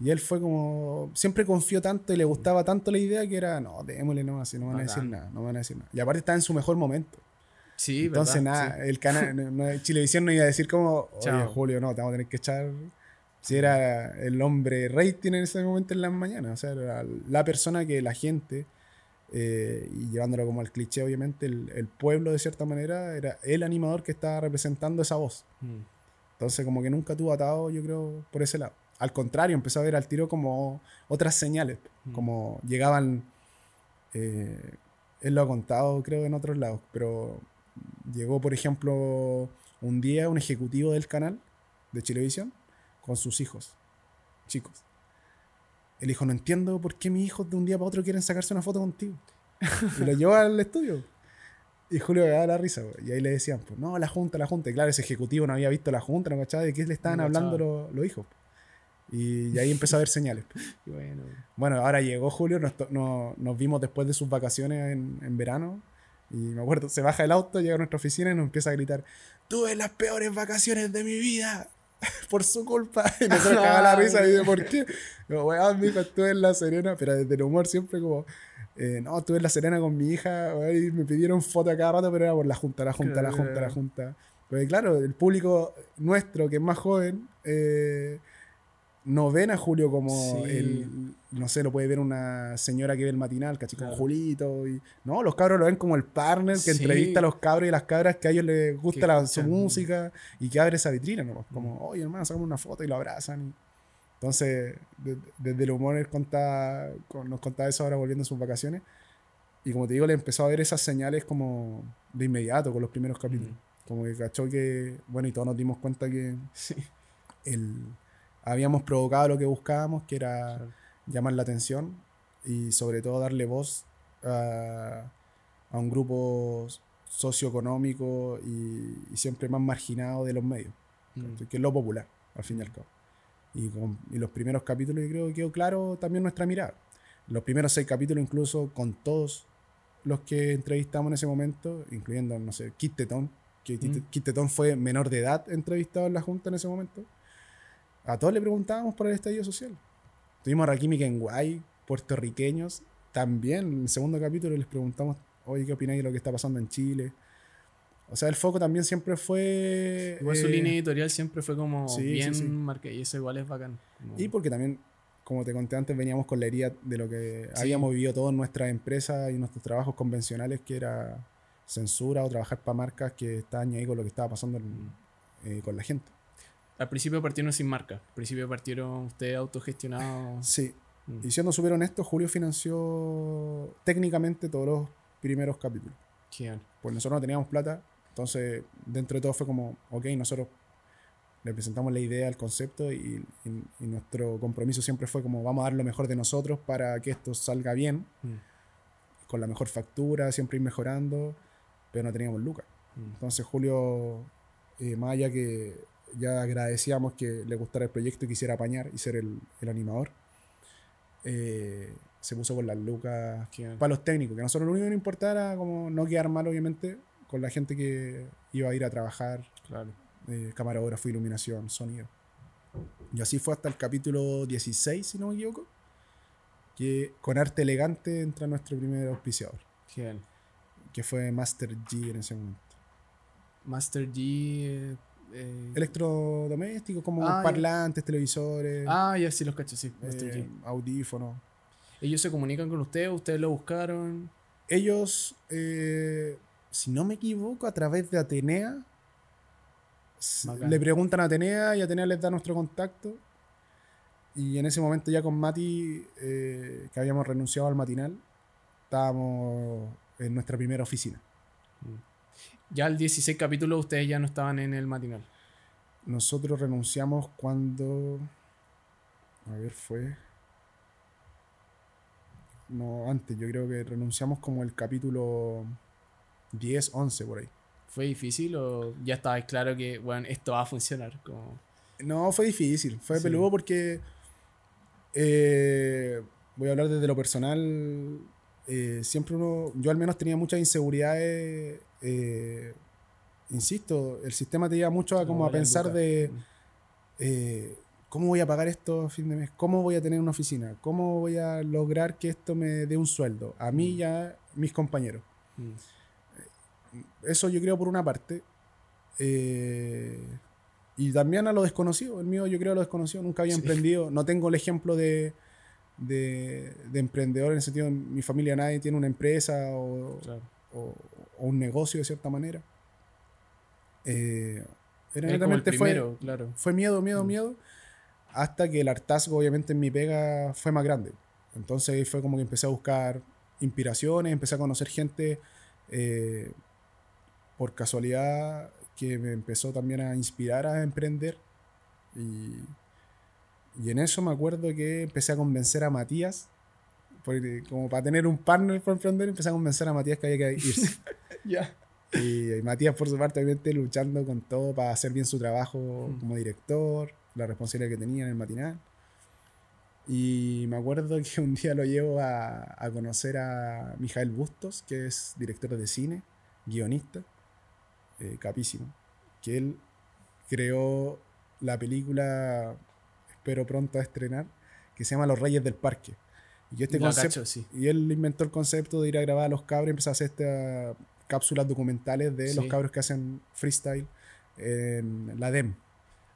Y él fue como, siempre confió tanto y le gustaba tanto la idea que era, no, démosle nomás, si no van a decir nada, no van a decir nada. Y aparte está en su mejor momento. Sí, Entonces, ¿verdad? nada, el canal, no- Chilevisión no iba a decir como, oye, Chao. Julio, no, te vamos a tener que echar. Si era el hombre rating en ese momento en las mañanas, o sea, era la persona que la gente, eh, y llevándolo como al cliché, obviamente, el, el pueblo de cierta manera era el animador que estaba representando esa voz. Mm. Entonces, como que nunca tuvo atado, yo creo, por ese lado. Al contrario, empezó a ver al tiro como otras señales, Mm. como llegaban, eh, él lo ha contado, creo, en otros lados, pero llegó, por ejemplo, un día un ejecutivo del canal de Chilevisión con sus hijos, chicos. Él dijo, no entiendo por qué mis hijos de un día para otro quieren sacarse una foto contigo. Y lo llevó al estudio. Y Julio daba la risa, y ahí le decían, pues no, la junta, la junta. Y claro, ese ejecutivo no había visto la junta, no cachaba de qué le estaban No hablando los, los hijos. Y, y ahí empezó a ver señales. Y [laughs] bueno. Bueno, ahora llegó Julio, nos, no- nos vimos después de sus vacaciones en, en verano. Y me acuerdo, se baja el auto, llega a nuestra oficina y nos empieza a gritar: Tuve las peores vacaciones de mi vida [laughs] por su culpa. [laughs] Y nosotros cagamos la risa y yo, ¿por qué? Yo, weón, mijo, estuve en La Serena, pero desde el humor siempre como. eh, no, estuve en La Serena con mi hija weón, y me pidieron foto a cada rato, pero era por la junta, la junta, la junta, la junta. Porque claro, el público nuestro, que es más joven, eh, no ven a Julio como Sí. el, no sé, lo puede ver una señora que ve el matinal, ¿cachai? Como Claro. Julito. Y, no, los cabros lo ven como el partner que Sí. entrevista a los cabros y las cabras que a ellos les gusta la, su música y que abre esa vitrina, ¿no? Como, Mm. oye, hermano, sacamos una foto y lo abrazan. Entonces, de- desde el humor él contaba- con- nos contaba eso ahora volviendo a sus vacaciones. Y como te digo, le empezó a ver esas señales como de inmediato con los primeros capítulos. Como que cachó que, bueno, y todos nos dimos cuenta que el, habíamos provocado lo que buscábamos, que era llamar la atención y sobre todo darle voz a, a un grupo socioeconómico y, y siempre más marginado de los medios, Mm. que es lo popular, al fin y al cabo. Y, con- y los primeros capítulos yo creo que quedó claro también nuestra mirada. Los primeros seis capítulos incluso con todos los que entrevistamos en ese momento, incluyendo, no sé, Kit Tetón, que Mm. Kit Tetón fue menor de edad entrevistado en la Junta en ese momento. A todos le preguntábamos por el estallido social. Tuvimos a Rakimi Kenway, puertorriqueños. También en el segundo capítulo les preguntamos, oye, ¿qué opináis de lo que está pasando en Chile? O sea, el foco también siempre fue... Igual su eh, línea editorial siempre fue como sí, bien sí. marcada y eso igual es bacán. Como- Y porque también, como te conté antes, veníamos con la herida de lo que habíamos vivido todos en nuestras empresas y nuestros trabajos convencionales, que era censura o trabajar para marcas que estaban ahí con lo que estaba pasando en- eh, con la gente. Al principio partieron sin marca. Al principio partieron ustedes autogestionados. Sí. Mm. Y siendo súper honesto, Julio financió técnicamente todos los primeros capítulos. Genial. Pues nosotros no teníamos plata, entonces dentro de todo fue como, ok, nosotros le presentamos la idea, el concepto y, y- y nuestro compromiso siempre fue como, vamos a dar lo mejor de nosotros para que esto salga bien, Mm. con la mejor factura, siempre ir mejorando, pero no teníamos lucas. Mm. Entonces Julio, eh, más allá que ya agradecíamos que le gustara el proyecto y quisiera apañar y ser el, el animador, eh, se puso con las lucas Genial. para los técnicos, que a nosotros lo único que nos importaba era como no quedar mal, obviamente, con la gente que iba a ir a trabajar, Claro. eh, camarógrafo, iluminación, sonido. Y así fue hasta el capítulo 16, si no me equivoco, que con arte elegante entra nuestro primer auspiciador, Genial. que fue Master G en ese momento. Master G. eh, Electrodomésticos como Ah, ya. parlantes, televisores, Ah, ya sí los cacho, sí. Eh, audífonos. Ellos se comunican con ustedes, ustedes lo buscaron. Ellos, eh, si no me equivoco, a través de Atenea, Bacán. le preguntan a Atenea y Atenea les da nuestro contacto. Y en ese momento ya con Mati, que habíamos renunciado al matinal, estábamos en nuestra primera oficina. Ya el 16 capítulo ustedes ya no estaban en el matinal. Nosotros renunciamos cuando... A ver, fue... No, antes, yo creo que renunciamos como el capítulo 10, 11 por ahí. ¿Fue difícil o ya estabais claro que, bueno, esto va a funcionar? Como... No, fue difícil, fue Sí. peludo porque eh, voy a hablar desde lo personal. eh, siempre uno, yo al menos tenía muchas inseguridades. Eh, insisto, el sistema te lleva mucho a como a pensar de Mm. eh, cómo voy a pagar esto a fin de mes, cómo voy a tener una oficina, cómo voy a lograr que esto me dé un sueldo a mí y a mis compañeros. Mm. Eso yo creo por una parte. Eh, y también a lo desconocido. El mío yo creo a lo desconocido. Nunca había Sí. emprendido. No tengo el ejemplo de, de, de emprendedor en el sentido, en mi familia nadie tiene una empresa o, Claro. o- o un negocio de cierta manera. Eh, fue, claro. fue miedo, miedo, Mm. miedo. Hasta que el hartazgo, obviamente, en mi pega fue más grande. Entonces fue como que empecé a buscar inspiraciones, empecé a conocer gente eh, por casualidad que me empezó también a inspirar a emprender. Y, y en eso me acuerdo que empecé a convencer a Matías, porque como para tener un partner para emprender, empecé a convencer a Matías que había que irse. [laughs] Ya. Y Matías, por su parte, obviamente luchando con todo para hacer bien su trabajo Mm. como director, la responsabilidad que tenía en el matinal. Y me acuerdo que un día lo llevo a, a conocer a Mijael Bustos, que es director de cine, guionista, eh, capísimo, que él creó la película, espero pronto a estrenar, que se llama Los Reyes del Parque. Y este concepto, sí. y él inventó el concepto de ir a grabar a los cabros y empezó a hacer estas cápsulas documentales de los cabros que hacen freestyle en la DEM.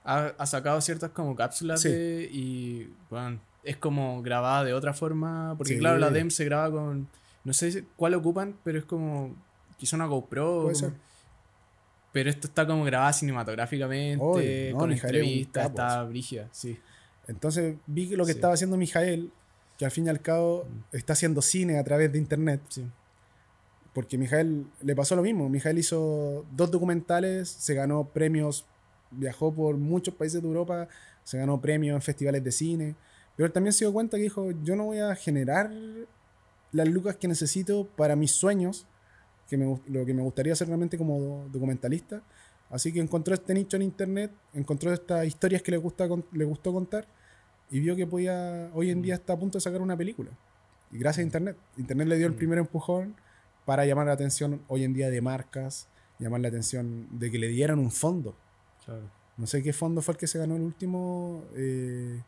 Ha, ha sacado ciertas como cápsulas Sí. de, y bueno, es como grabada de otra forma, porque claro, la DEM se graba con, no sé cuál ocupan, pero es como, quizá una GoPro, Puede como- ser. pero esto está como grabado cinematográficamente, no, con Mijael entrevistas, está brígida, sí. Entonces vi lo que estaba haciendo Mijael, que al fin y al cabo está haciendo cine a través de internet, Sí. porque Mijael le pasó lo mismo. Mijael hizo dos documentales, se ganó premios, viajó por muchos países de Europa, se ganó premios en festivales de cine, pero él también se dio cuenta que dijo, yo no voy a generar las lucas que necesito para mis sueños, que me, lo que me gustaría hacer realmente como do- documentalista. Así que encontró este nicho en internet, encontró estas historias que le, gusta, le gustó contar y vio que podía, hoy en día está a punto de sacar una película. Y gracias a internet. Internet le dio el Mm. primer empujón para llamar la atención hoy en día de marcas, llamar la atención de que le dieran un fondo. Claro. No sé qué fondo fue el que se ganó el último, eh,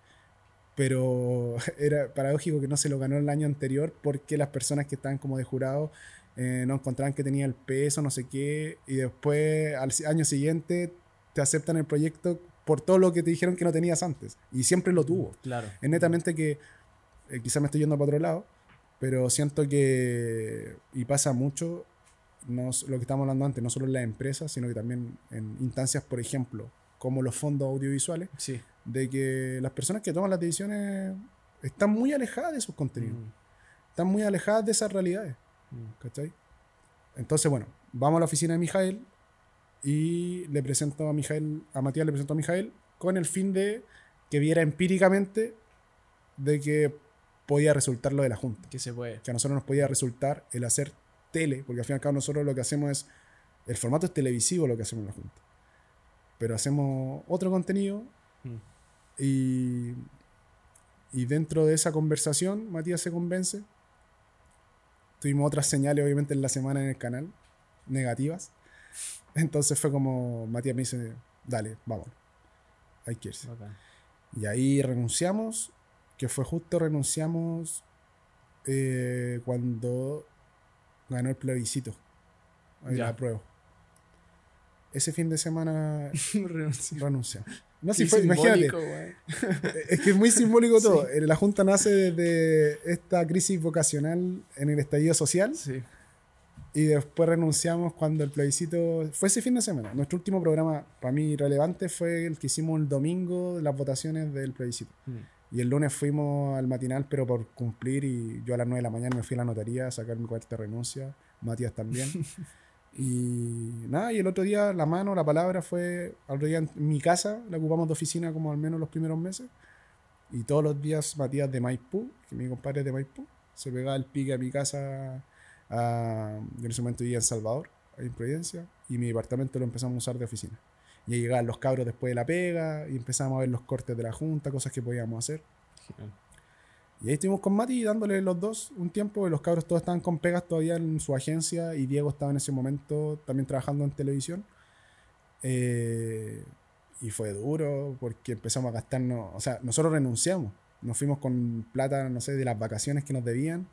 pero [laughs] era paradójico que no se lo ganó el año anterior porque las personas que estaban como de jurado eh, no encontraban que tenía el peso, no sé qué, y después al año siguiente te aceptan el proyecto por todo lo que te dijeron que no tenías antes. Y siempre lo tuvo. Claro. Es netamente que eh, quizás me estoy yendo para otro lado, pero siento que, y pasa mucho, no, lo que estábamos hablando antes, no solo en las empresas, sino que también en instancias, por ejemplo, como los fondos audiovisuales, Sí. de que las personas que toman las decisiones están muy alejadas de sus contenidos, Mm, están muy alejadas de esas realidades, mm. ¿cachai? Entonces, bueno, vamos a la oficina de Mijael y le presento a Mijael, a Matías le presento a Mijael con el fin de que viera empíricamente de que podía resultar lo de la Junta. Que se puede. Que a nosotros nos podía resultar el hacer tele, porque al fin y al cabo nosotros lo que hacemos es, el formato es televisivo lo que hacemos en la Junta. Pero hacemos otro contenido Mm. y, y dentro de esa conversación Matías se convence. Tuvimos otras señales obviamente en la semana en el canal, negativas. Entonces fue como, Matías me dice, dale, vamos. Hay que irse. Y ahí renunciamos, que fue justo renunciamos eh, cuando ganó el plebiscito. Ahí la apruebo. Ese fin de semana [laughs] renunciamos. No si fue, imagínate, [laughs] es que es muy simbólico todo. La Junta nace desde esta crisis vocacional en el estallido social Sí. Y después renunciamos cuando el plebiscito fue ese fin de semana. Nuestro último programa, para mí relevante, fue el que hicimos el domingo las votaciones del plebiscito. Mm. Y el lunes fuimos al matinal, pero por cumplir, y yo a las 9 de la mañana me fui a la notaría a sacar mi cuarta renuncia, Matías también. [laughs] y nada, y el otro día la mano, la palabra fue, al otro día en mi casa, la ocupamos de oficina como al menos los primeros meses. Y todos los días Matías de Maipú, que mi compadre es de Maipú, se pegaba el pique a mi casa, a, yo en ese momento vivía en Salvador, en Providencia, y mi departamento lo empezamos a usar de oficina. Y ahí llegaban los cabros después de la pega, y empezamos a ver los cortes de la junta, cosas que podíamos hacer. Genial. Y ahí estuvimos con Mati dándole los dos un tiempo. y Los cabros todos estaban con pegas todavía en su agencia y Diego estaba en ese momento también trabajando en televisión. Eh, y fue duro porque empezamos a gastarnos, o sea, nosotros renunciamos. Nos fuimos con plata, no sé, de las vacaciones que nos debían.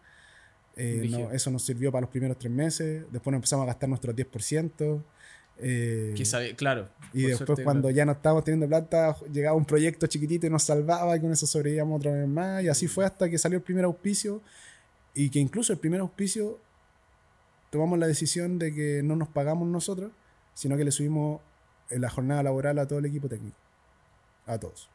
Eh, no, eso nos sirvió para los primeros tres meses. Después nos empezamos a gastar nuestros 10%. Eh, claro. y después suerte, cuando claro. ya no estábamos teniendo plata, llegaba un proyecto chiquitito y nos salvaba y con eso sobrevivíamos otra vez más. Y así fue hasta que salió el primer auspicio y que incluso el primer auspicio tomamos la decisión de que no nos pagamos nosotros, sino que le subimos en la jornada laboral a todo el equipo técnico. A todos.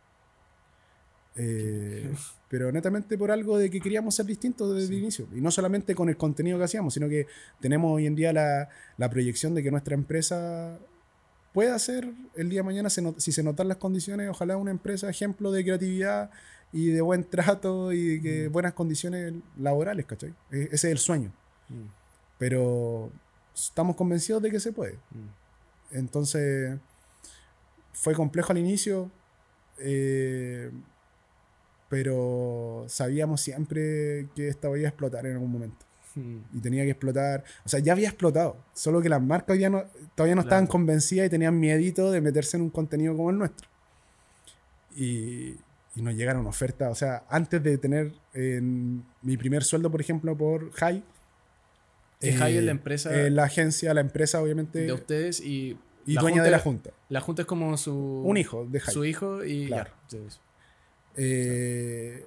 Eh, [laughs] pero netamente por algo de que queríamos ser distintos desde el inicio. Y no solamente con el contenido que hacíamos, sino que tenemos hoy en día la, la proyección de que nuestra empresa pueda ser el día de mañana, se si se notan las condiciones, ojalá una empresa ejemplo de creatividad y de buen trato y de que buenas condiciones laborales, ¿cachai? E- Ese es el sueño. Mm, Pero estamos convencidos de que se puede. mm. Entonces, fue complejo al inicio, eh, pero sabíamos siempre que esta iba a explotar en algún momento. Mm. Y tenía que explotar. O sea, ya había explotado. Solo que las marcas día no, todavía no estaban convencidas y tenían miedito de meterse en un contenido como el nuestro. Y, y nos llegaron ofertas. O sea, antes de tener eh, mi primer sueldo, por ejemplo, por High. Es High es la empresa eh, la agencia, la empresa, obviamente. de ustedes y. y dueña junta- de la junta. La junta es como su. Un hijo de High. Su hijo y. Claro. ya. Eh,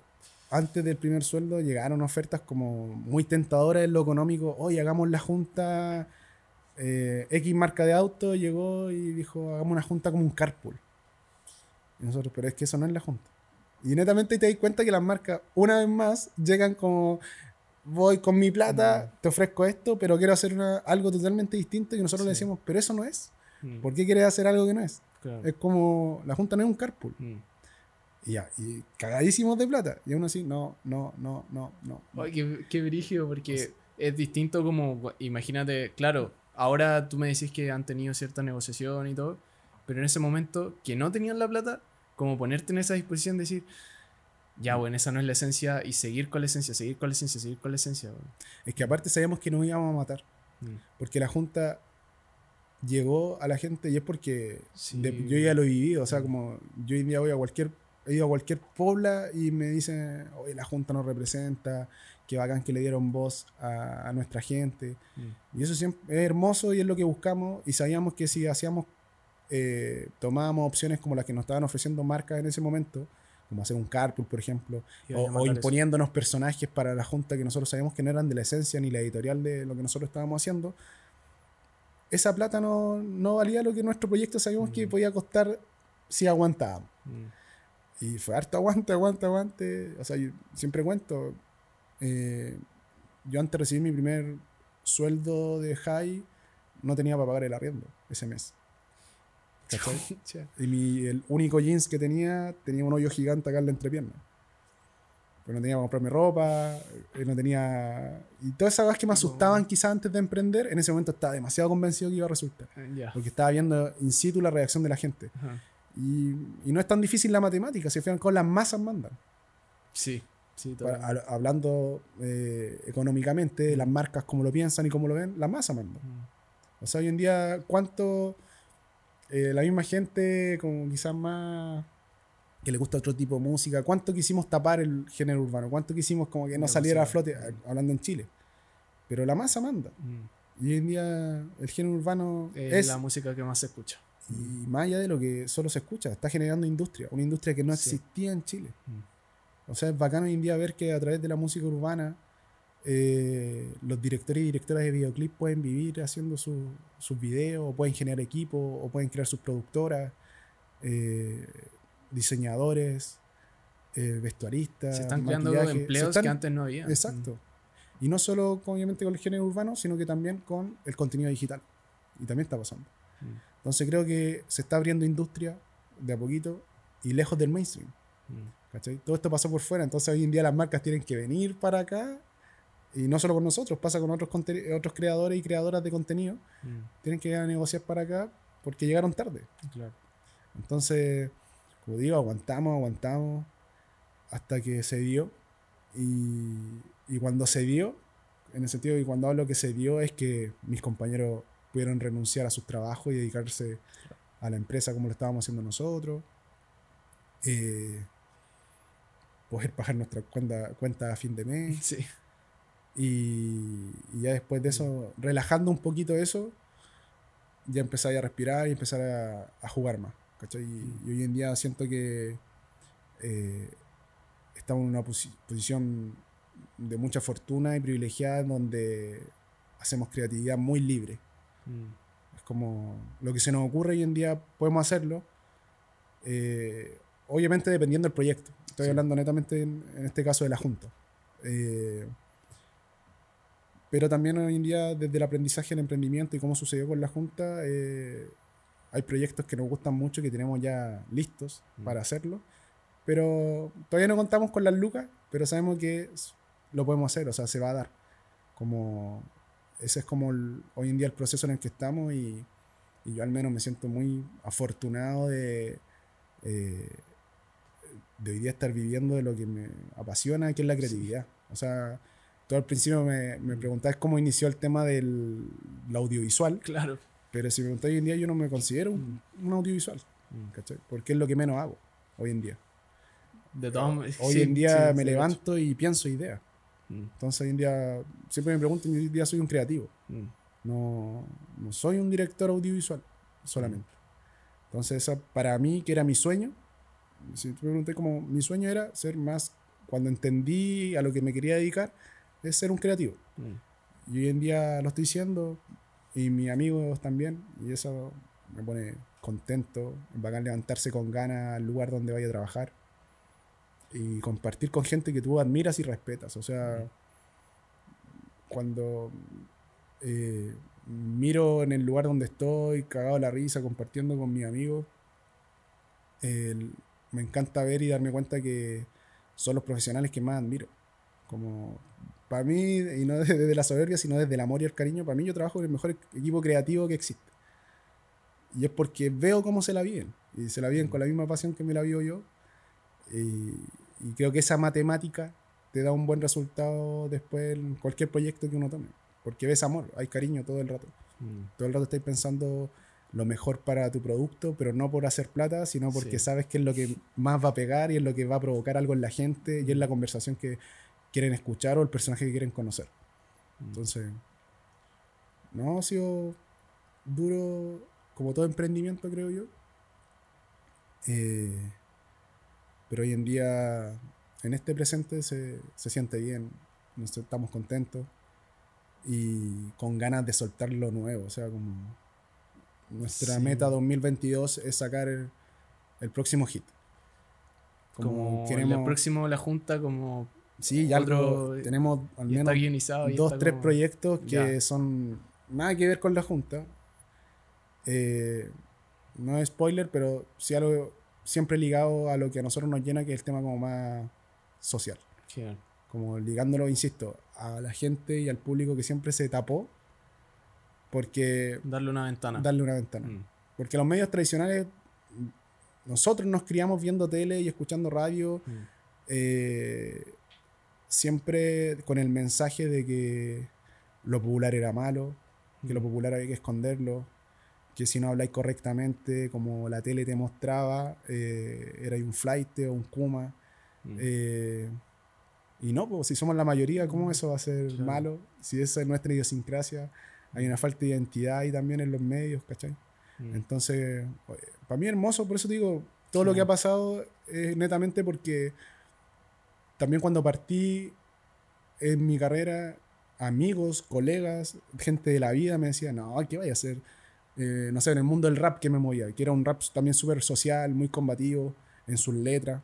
antes del primer sueldo llegaron ofertas como muy tentadoras en lo económico. Oye, hagamos la junta. eh, X marca de auto llegó y dijo, hagamos una junta como un carpool. Y nosotros, pero es que eso no es la junta. Y netamente te das cuenta que las marcas, una vez más, llegan como, voy con mi plata, te ofrezco esto, pero quiero hacer una- algo totalmente distinto y nosotros le decimos, pero eso no es. Mm, ¿Por qué quieres hacer algo que no es? claro. Es como, la Junta no es un carpool. Mm. Y ya, y cagadísimos de plata. Y aún así, no, no, no, no, no. Ay, qué, qué brígido, porque es distinto como, imagínate, claro, ahora tú me decís que han tenido cierta negociación y todo, pero en ese momento que no tenían la plata, como ponerte en esa disposición de decir, ya, bueno, esa no es la esencia, y seguir con la esencia, seguir con la esencia, seguir con la esencia. weón. Es que aparte sabíamos que nos íbamos a matar. Mm. Porque la Junta llegó a la gente y es porque Sí. de- yo ya lo he vivido. O sea, Mm. como yo hoy en día voy a cualquier, he ido a cualquier pobla y me dicen, oye, la Junta nos representa, qué bacán que le dieron voz a, a nuestra gente. Mm. Y eso siempre es hermoso y es lo que buscamos. Y sabíamos que si hacíamos, eh, tomábamos opciones como las que nos estaban ofreciendo marcas en ese momento, como hacer un carpool, por ejemplo, o, eso. imponiéndonos personajes para la junta que nosotros sabíamos que no eran de la esencia ni la editorial de lo que nosotros estábamos haciendo, esa plata no, no valía lo que nuestro proyecto sabíamos que Mm. podía costar si aguantábamos. Mm. Y fue harto aguante, aguante, aguante. O sea, yo siempre cuento, eh, yo antes de recibir mi primer sueldo de high, no tenía para pagar el arriendo ese mes. [laughs] Y mi, el único jeans que tenía tenía un hoyo gigante acá en la entrepierna. Pues no tenía para comprarme ropa, eh, no tenía... Y todas esas cosas que me asustaban quizás antes de emprender, en ese momento estaba demasiado convencido que iba a resultar. Ya. Porque estaba viendo in situ la reacción de la gente. Ajá. Y, y no es tan difícil la matemática, si al final con las masas mandan. Sí, sí, Para- hablando eh, económicamente de las marcas, como lo piensan y cómo lo ven, la masa manda. Mm. O sea, hoy en día, ¿cuánto eh, la misma gente, como quizás más que le gusta otro tipo de música, cuánto quisimos tapar el género urbano? ¿Cuánto quisimos como que no La saliera a flote, hablando en Chile? Pero la masa manda. Mm. Y hoy en día el género urbano es, la música que más se escucha. Y más allá de lo que solo se escucha, está generando industria, una industria que no Sí. existía en Chile. Mm. O sea, es bacano hoy en día ver que a través de la música urbana eh, los directores y directoras de videoclip pueden vivir haciendo su- sus videos, o pueden generar equipos, o pueden crear sus productoras, eh, diseñadores, eh, vestuaristas. Se están creando empleos están- que antes no había. Exacto. Y no solo obviamente con el género urbano, sino que también con el contenido digital. Y también está pasando. Mm. Entonces creo que se está abriendo industria de a poquito y lejos del mainstream. Mm. ¿cachai? Todo esto pasó por fuera, entonces hoy en día las marcas tienen que venir para acá y no solo con nosotros, pasa con otros, otros creadores y creadoras de contenido, Mm. tienen que ir a negociar para acá porque llegaron tarde. Claro. Entonces, como digo, aguantamos, aguantamos hasta que se dio y, y cuando se dio, en el sentido de que cuando hablo que se dio es que mis compañeros pudieron renunciar a sus trabajos y dedicarse a la empresa como lo estábamos haciendo nosotros. Eh, poder pagar nuestra cuenta, cuenta a fin de mes. Sí. Y, y ya después de eso, relajando un poquito eso, ya empecé a respirar y empezar a, a jugar más. ¿cachai? Y, y hoy en día siento que eh, estamos en una posi- posición de mucha fortuna y privilegiada en donde hacemos creatividad muy libre. Mm. Es como lo que se nos ocurre hoy en día podemos hacerlo. eh, obviamente dependiendo del proyecto. Estoy Sí. hablando netamente en, en este caso de la Junta. Eh, pero también hoy en día desde el aprendizaje del emprendimiento y cómo sucedió con la Junta, eh, hay proyectos que nos gustan mucho que tenemos ya listos Mm. para hacerlo. Pero todavía no contamos con las lucas, pero sabemos que lo podemos hacer, o sea, se va a dar. Como ese es como el- hoy en día el proceso en el que estamos y, y yo al menos me siento muy afortunado de, eh, de hoy día estar viviendo de lo que me apasiona, que es la creatividad. O sea, tú al principio me, me preguntabas cómo inició el tema del audiovisual, Claro. pero si me preguntáis hoy en día yo no me considero un, un audiovisual, Mm. ¿cachai? Porque es lo que menos hago hoy en día. De todas Hoy sí, en día sí, me sí, levanto y pienso ideas. Mm. Entonces hoy en día siempre me preguntan, hoy en día soy un creativo. Mm. No, no soy un director audiovisual solamente. Entonces, esa, para mí, que era mi sueño, si te pregunté como mi sueño era ser más, cuando entendí a lo que me quería dedicar, es ser un creativo. Mm. Y hoy en día lo estoy siendo, y mis amigos también, y eso me pone contento, bacán levantarse con ganas al lugar donde vaya a trabajar. Y compartir con gente que tú admiras y respetas. O sea, cuando eh, miro en el lugar donde estoy, cagado la risa, compartiendo con mis amigos, me encanta ver y darme cuenta que son los profesionales que más admiro. Como para mí, y no [laughs] desde la soberbia, sino desde el amor y el cariño, para mí yo trabajo en el mejor equipo creativo que existe. Y es porque veo cómo se la viven. Y se la viven con la misma pasión que me la vivo yo. Y, y creo que esa matemática te da un buen resultado después en cualquier proyecto que uno tome. Porque ves amor, hay cariño todo el rato. Mm. Todo el rato estás pensando lo mejor para tu producto, pero no por hacer plata, sino porque sabes que es lo que más va a pegar y es lo que va a provocar algo en la gente y es la conversación que quieren escuchar o el personaje que quieren conocer. Mm. Entonces, no ha sido duro como todo emprendimiento, creo yo. Eh, pero hoy en día, en este presente, se, se siente bien, nos estamos contentos y con ganas de soltar lo nuevo. O sea, como nuestra meta 2022 es sacar el, próximo hit. Como, queremos, el próximo la junta como Sí, ya algo, tenemos al menos dos, tres proyectos que son nada que ver con la Junta. Eh, no es spoiler, pero sí algo siempre ligado a lo que a nosotros nos llena, que es el tema como más social. Como ligándolo, insisto, a la gente y al público que siempre se tapó. Porque... Darle una ventana. Darle una ventana. Mm. Porque los medios tradicionales, nosotros nos criamos viendo tele y escuchando radio. Mm. Eh, siempre con el mensaje de que lo popular era malo, que lo mm. popular había que esconderlo, que si no habláis correctamente, como la tele te mostraba, eh, era un flight o un kuma. Mm. Eh, y no, pues si somos la mayoría, ¿cómo mm. eso va a ser malo? Si esa es nuestra idiosincrasia, hay una falta de identidad ahí también en los medios, ¿cachai? Entonces, para mí hermoso, por eso digo, todo lo que ha pasado es netamente porque también cuando partí en mi carrera, amigos, colegas, gente de la vida me decían, no, ¿qué vaya a hacer? Eh, no sé, en el mundo del rap que me movía, que era un rap también súper social, muy combativo en sus letras.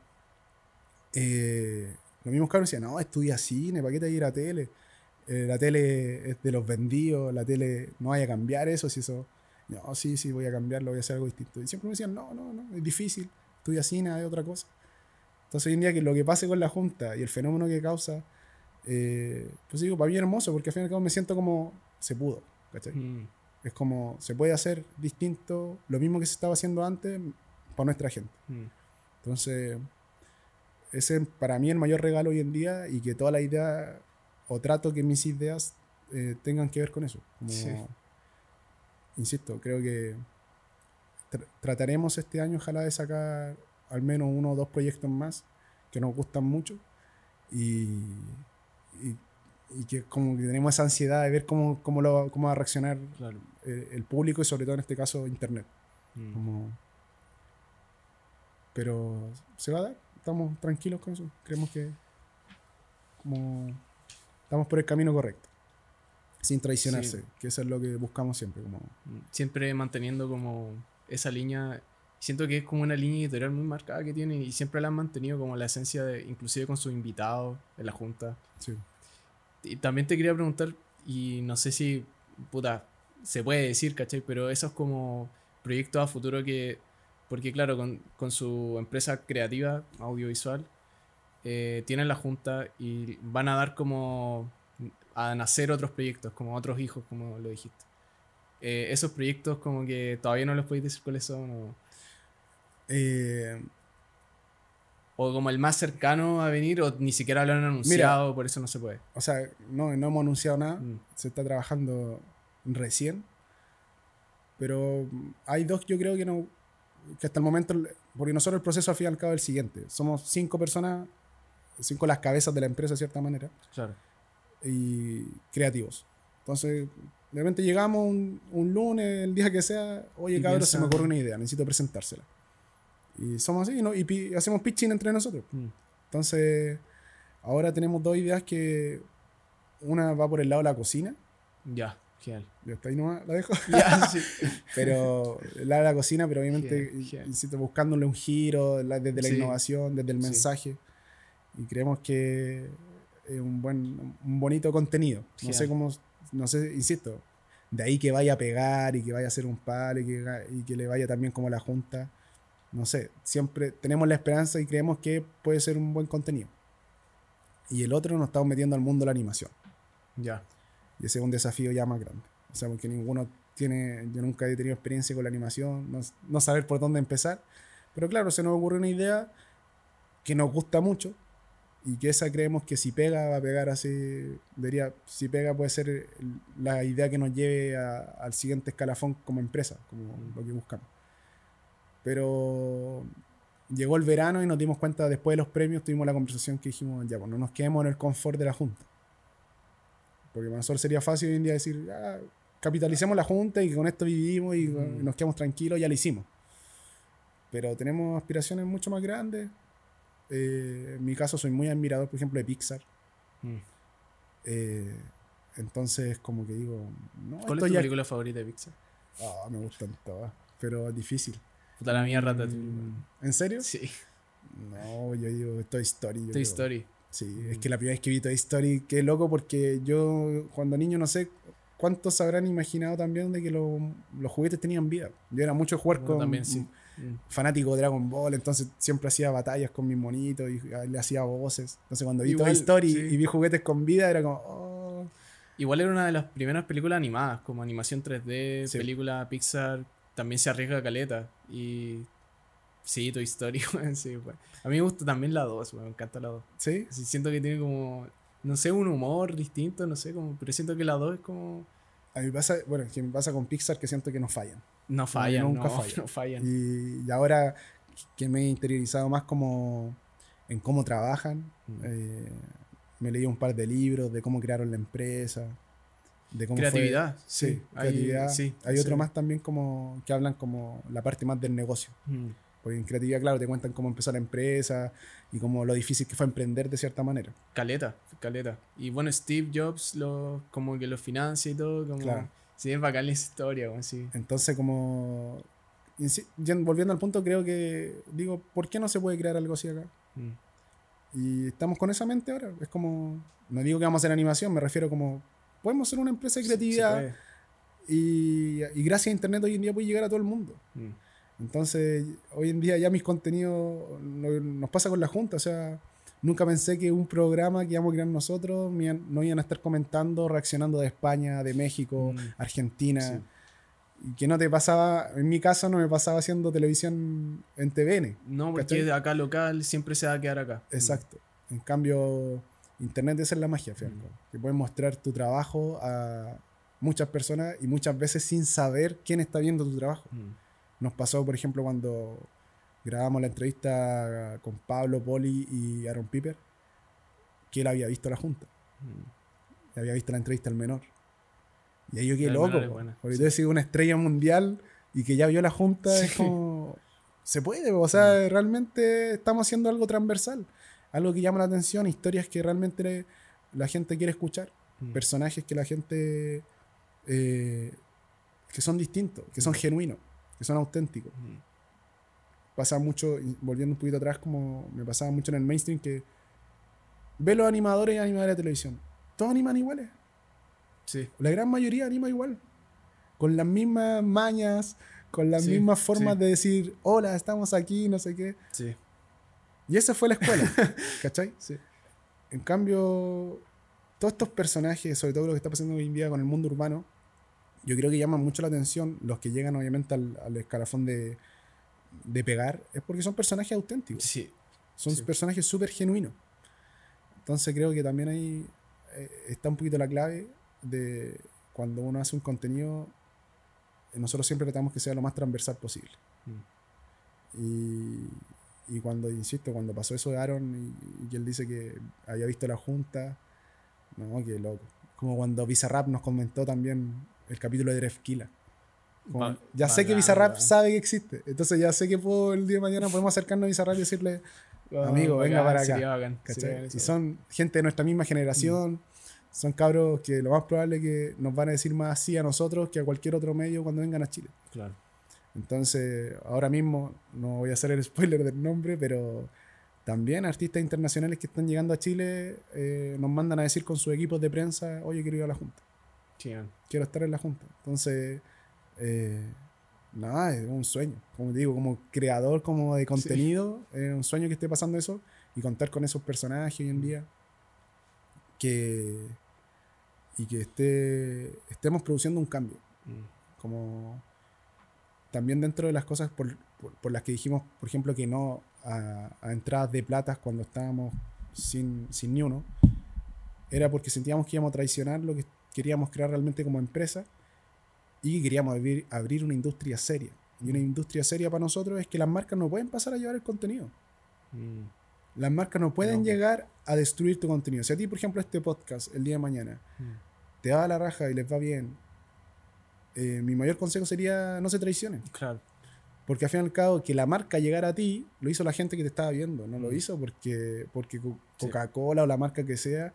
Eh, los mismos cabros decían, no, estudia cine, ¿para qué te ir a tele? Eh, la tele es de los vendidos, la tele no vaya a cambiar eso, si eso... No, sí, sí, voy a cambiarlo, voy a hacer algo distinto. Y siempre me decían, no, no, no, es difícil, estudia cine, es otra cosa. Entonces hoy en día que lo que pase con la Junta y el fenómeno que causa, eh, pues digo, para mí es hermoso, porque al fin y al cabo me siento como se pudo, mm. Es como, se puede hacer distinto, lo mismo que se estaba haciendo antes, para nuestra gente. Mm. Entonces, ese es para mí el mayor regalo hoy en día y que toda la idea o trato que mis ideas eh, tengan que ver con eso. Insisto, creo que trataremos este año, ojalá, de sacar al menos uno o dos proyectos más que nos gustan mucho y, y, que como que tenemos esa ansiedad de ver cómo, cómo, lo, cómo va a reaccionar el, público y sobre todo en este caso internet. Mm. pero se va a dar, estamos tranquilos con eso, creemos que como estamos por el camino correcto sin traicionarse, que eso es lo que buscamos siempre. Como... Siempre manteniendo como esa línea siento que es como una línea editorial muy marcada que tiene y siempre la han mantenido como la esencia de, inclusive con sus invitados en la junta. Sí. Y también te quería preguntar, y no sé si, puta, se puede decir, ¿cachai? Pero esos como proyectos a futuro que, porque claro, con, con su empresa creativa, audiovisual, eh, tienen la junta y van a dar como a nacer otros proyectos, como otros hijos, como lo dijiste. Eh, esos proyectos como que todavía no les podéis decir cuáles son o eh, o como el más cercano a venir, o ni siquiera lo han anunciado, por eso no se puede. O sea, no, no hemos anunciado nada, mm. se está trabajando recién. Pero hay dos, yo creo que no, que hasta el momento, porque nosotros el proceso al fin y al cabo es el siguiente: somos cinco personas, cinco las cabezas de la empresa de cierta manera, claro. y creativos. Entonces, de repente llegamos un, un lunes, el día que sea, oye, cabrón, se me ocurre una idea, necesito presentársela. Y somos así, ¿no? Y hacemos pitching entre nosotros. Mm. Entonces, ahora tenemos dos ideas que una va por el lado de la cocina. Ya, genial. Ya está ahí nomás, la dejo. [laughs] Ya, sí. [laughs] pero el lado de la cocina, pero obviamente, insisto, buscándole un giro desde la innovación, desde el mensaje. Y creemos que es un buen, un bonito contenido. No sé cómo, no sé, insisto, de ahí que vaya a pegar y que vaya a hacer un palo y que, y que le vaya también como la junta. No sé, siempre tenemos la esperanza y creemos que puede ser un buen contenido. Y el otro nos estamos metiendo al mundo de la animación. Ya. Y ese es un desafío ya más grande. O sea, porque ninguno tiene, yo nunca he tenido experiencia con la animación, no, no saber por dónde empezar. Pero claro, se nos ocurrió una idea que nos gusta mucho y que esa creemos que si pega, va a pegar así, diría, si pega puede ser la idea que nos lleve a- al siguiente escalafón como empresa, como lo que buscamos. Pero llegó el verano y nos dimos cuenta, después de los premios, tuvimos la conversación que dijimos, ya, pues no nos quedemos en el confort de la Junta. Porque para nosotros sería fácil hoy en día decir, "Ah, capitalicemos la Junta y con esto vivimos y nos quedamos tranquilos, ya lo hicimos. Pero tenemos aspiraciones mucho más grandes. Eh, en mi caso soy muy admirador, por ejemplo, de Pixar. Mm. Eh, entonces, como que digo, no, ¿Cuál es tu ya- película favorita de Pixar? Ah, me gustan todas, pero es difícil. Puta la mía, Ratatouille. Mm, ¿En serio? Sí, No, yo digo Toy Story. yo Toy creo. Story. Sí, es que la primera vez que vi Toy Story, qué loco, porque yo cuando niño no sé cuántos habrán imaginado también de que lo- los juguetes tenían vida. Yo era mucho jugar Bueno, con también sí. Mm. fanático de Dragon Ball, entonces siempre hacía batallas con mis monitos y ah, le hacía voces. Entonces cuando vi Igual, Toy Story sí. y vi juguetes con vida, era como, oh, Igual era una de las primeras películas animadas, como animación 3D, Sí. película Pixar, también se arriesga caleta. Y sí, Toy Story, [laughs] weón, sí, weón. A mí me gusta también la 2, weón, me encanta la 2. ¿sí? Sí, siento que tiene como, no sé, un humor distinto, no sé, como, pero siento que la 2 es como, A mí pasa, bueno, que me pasa con Pixar que siento que no fallan. no fallan, nunca no, [laughs] fallan. no fallan. Y, y ahora que me he interiorizado más como en cómo trabajan, Mm. eh, me leí un par de libros de cómo crearon la empresa, de cómo fue- Creatividad, Sí, sí, hay- creatividad. sí, Hay sí. otro más también como que hablan como la parte más del negocio. Mm. Porque en creatividad, claro, te cuentan cómo empezó la empresa y cómo lo difícil que fue emprender de cierta manera. Caleta, caleta. Y bueno, Steve Jobs lo, como que lo financia y todo, como, Claro. sí, es bacán esa historia, weón, sí. Entonces, como volviendo al punto, creo que digo, ¿por qué no se puede crear algo así acá? Mm. Y estamos con esa mente ahora. Es como, no digo que vamos a hacer animación, me refiero como, podemos ser una empresa de creatividad y, y gracias a Internet hoy en día puede llegar a todo el mundo. Mm. Entonces, hoy en día ya mis contenidos no- nos pasa con la Junta. O sea, nunca pensé que un programa que íbamos a crear nosotros no iban a estar comentando, reaccionando de España, de México, Mm. Argentina. Sí. Que no te pasaba, en mi caso no me pasaba haciendo televisión en TVN. No, porque ¿Cachai? acá local siempre se va a quedar acá. Exacto. En cambio, Internet esa es la magia, fíjate, Mm. Que puedes mostrar tu trabajo a muchas personas y muchas veces sin saber quién está viendo tu trabajo. Mm. Nos pasó, por ejemplo, cuando grabamos la entrevista con Pablo, Poli y Aaron Piper, que él había visto la junta, Mm. había visto la entrevista al menor. Y ahí yo quedé loco, porque tú decís una estrella mundial y que ya vio la junta, es como. Se puede, o sea, realmente estamos haciendo algo transversal, algo que llama la atención, historias que realmente la gente quiere escuchar, Mm. personajes que la gente. eh, que son distintos, que son Mm. genuinos, que son auténticos. Mm. pasa mucho, volviendo un poquito atrás, como me pasaba mucho en el mainstream, que ve los animadores y animadores de televisión. Todos animan iguales. Sí. La gran mayoría anima igual. Con las mismas mañas, con las Sí, mismas formas sí. de decir, hola, estamos aquí, no sé qué. Sí. Y esa fue la escuela, [laughs] ¿cachai? Sí. En cambio, todos estos personajes, sobre todo lo que está pasando hoy en día con el mundo urbano, yo creo que llaman mucho la atención los que llegan obviamente al, al escalafón de, de pegar, es porque son personajes auténticos. Sí. Son Sí. personajes súper genuinos. Entonces creo que también ahí eh, está un poquito la clave de cuando uno hace un contenido, nosotros siempre tratamos que sea lo más transversal posible. Mm. Y, y cuando, insisto, cuando pasó eso de Aaron y, y él dice que había visto la junta, no, qué loco. Como cuando Bizarrap nos comentó también el capítulo de Drefkila. Ba- ya sé que Bizarrap sabe que existe. Entonces ya sé que puedo, el día de mañana podemos acercarnos a Bizarrap y decirle, Amigo, venga para acá, bacán, Y son gente de nuestra misma generación. Son cabros que lo más probable es que nos van a decir más así a nosotros que a cualquier otro medio cuando vengan a Chile. Claro. Entonces, ahora mismo, no voy a hacer el [laughs] spoiler del nombre, pero También artistas internacionales que están llegando a Chile eh, nos mandan a decir con sus equipos de prensa, oye, quiero ir a la Junta. Sí, man. Quiero estar en la Junta. Entonces, eh, nada, es un sueño. Como te digo, como creador como de contenido, es un sueño que esté pasando eso y contar con esos personajes hoy en día. Que, y que esté, estemos produciendo un cambio. Mm. Como también dentro de las cosas por, por- por las que dijimos, por ejemplo, que no a, a entradas de platas cuando estábamos sin, sin ni uno, era porque sentíamos que íbamos a traicionar lo que queríamos crear realmente como empresa y queríamos abrir, abrir una industria seria. Y una industria seria para nosotros es que las marcas no pueden pasar a llevar el contenido. Mm. Las marcas no pueden llegar a destruir tu contenido. Si a ti, por ejemplo, este podcast el día de mañana Mm. te va a la raja y les va bien, eh, mi mayor consejo sería no se traicionen. Claro. Porque al fin y al cabo, que la marca llegara a ti, lo hizo la gente que te estaba viendo. No lo Mm. hizo porque, porque Sí. Coca-Cola o la marca que sea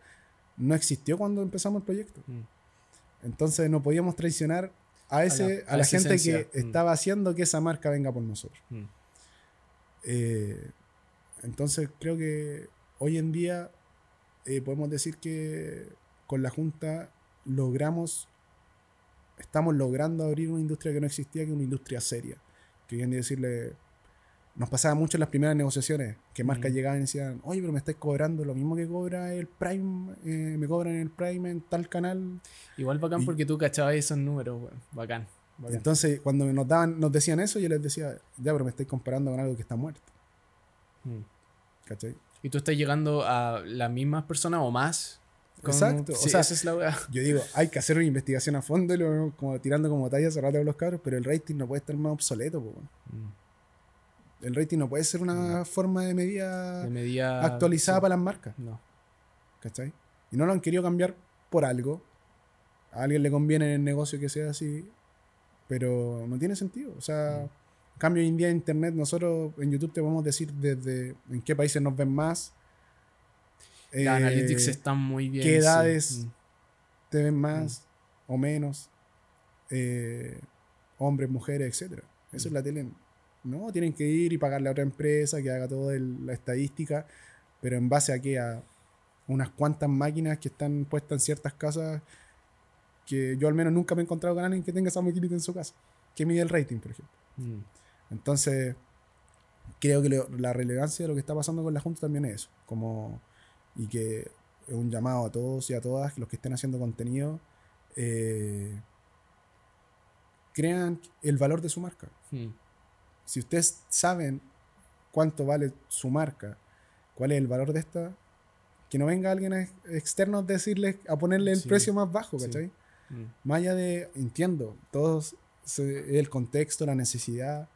no existió cuando empezamos el proyecto. Mm. Entonces no podíamos traicionar a, ese, a a la, gente esencia. que Mm. estaba haciendo que esa marca venga por nosotros. Eh, entonces creo que hoy en día eh, podemos decir que con la Junta logramos, estamos logrando abrir una industria que no existía, que es una industria seria. Que hoy en día decirle, nos pasaba mucho en las primeras negociaciones, que marcas Mm. llegaban y decían, oye, pero me estáis cobrando lo mismo que cobra el Prime, eh, me cobran el Prime en tal canal. Igual bacán Y- porque tú cachabas esos números. Bacán. bacán. Entonces, cuando nos daban, nos decían eso, yo les decía, ya, pero me estáis comparando con algo que está muerto. Mm. ¿Cachai? ¿Y tú estás llegando a las mismas personas o más? Exacto, o sea- esa es la weá. Yo digo, hay que hacer una investigación a fondo, y lo vemos como tirando como talla hace rato con los cabros, pero el rating no puede estar más obsoleto. po. Mm. El rating no puede ser una forma de medida De medida. actualizada sí. para las marcas, No. ¿cachai? Y no lo han querido cambiar por algo. A alguien le conviene en el negocio que sea así, pero no tiene sentido. O sea, en cambio hoy en día en internet, nosotros en YouTube te podemos decir desde en qué países nos ven más. Las eh, analytics están muy bien. ¿qué edades? Mm. te ven más o menos, eh, hombres, mujeres, etc. Eso es la tele. No, tienen que ir y pagarle a otra empresa que haga toda el- la estadística, pero en base a qué? A unas cuantas máquinas que están puestas en ciertas casas que yo al menos nunca me he encontrado con alguien que tenga esa maquinita en su casa, que mide el rating, por ejemplo. Mm. Entonces, creo que lo- la relevancia de lo que está pasando con la Junta también es eso. Como, y que es un llamado a todos y a todas los que estén haciendo contenido. eh, crean el valor de su marca. Mm. Si ustedes saben cuánto vale su marca, cuál es el valor de esta, que no venga alguien ex- externo a decirles, a ponerle el Sí. precio más bajo, Sí. ¿cachai? Mm. Más allá de, entiendo, todos se- el contexto, la necesidad,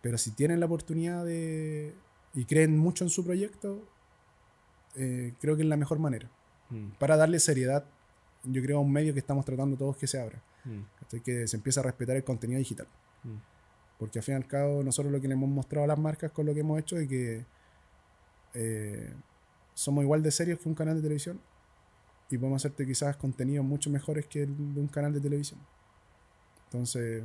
pero si tienen la oportunidad de y creen mucho en su proyecto, eh, creo que es la mejor manera. Mm. Para darle seriedad, yo creo, a un medio que estamos tratando todos que se abra, Mm. que se empiece a respetar el contenido digital. Mm. Porque al fin y al cabo, nosotros lo que le hemos mostrado a las marcas con lo que hemos hecho es que eh, somos igual de serios que un canal de televisión y podemos hacerte quizás contenidos mucho mejores que el de un canal de televisión. Entonces,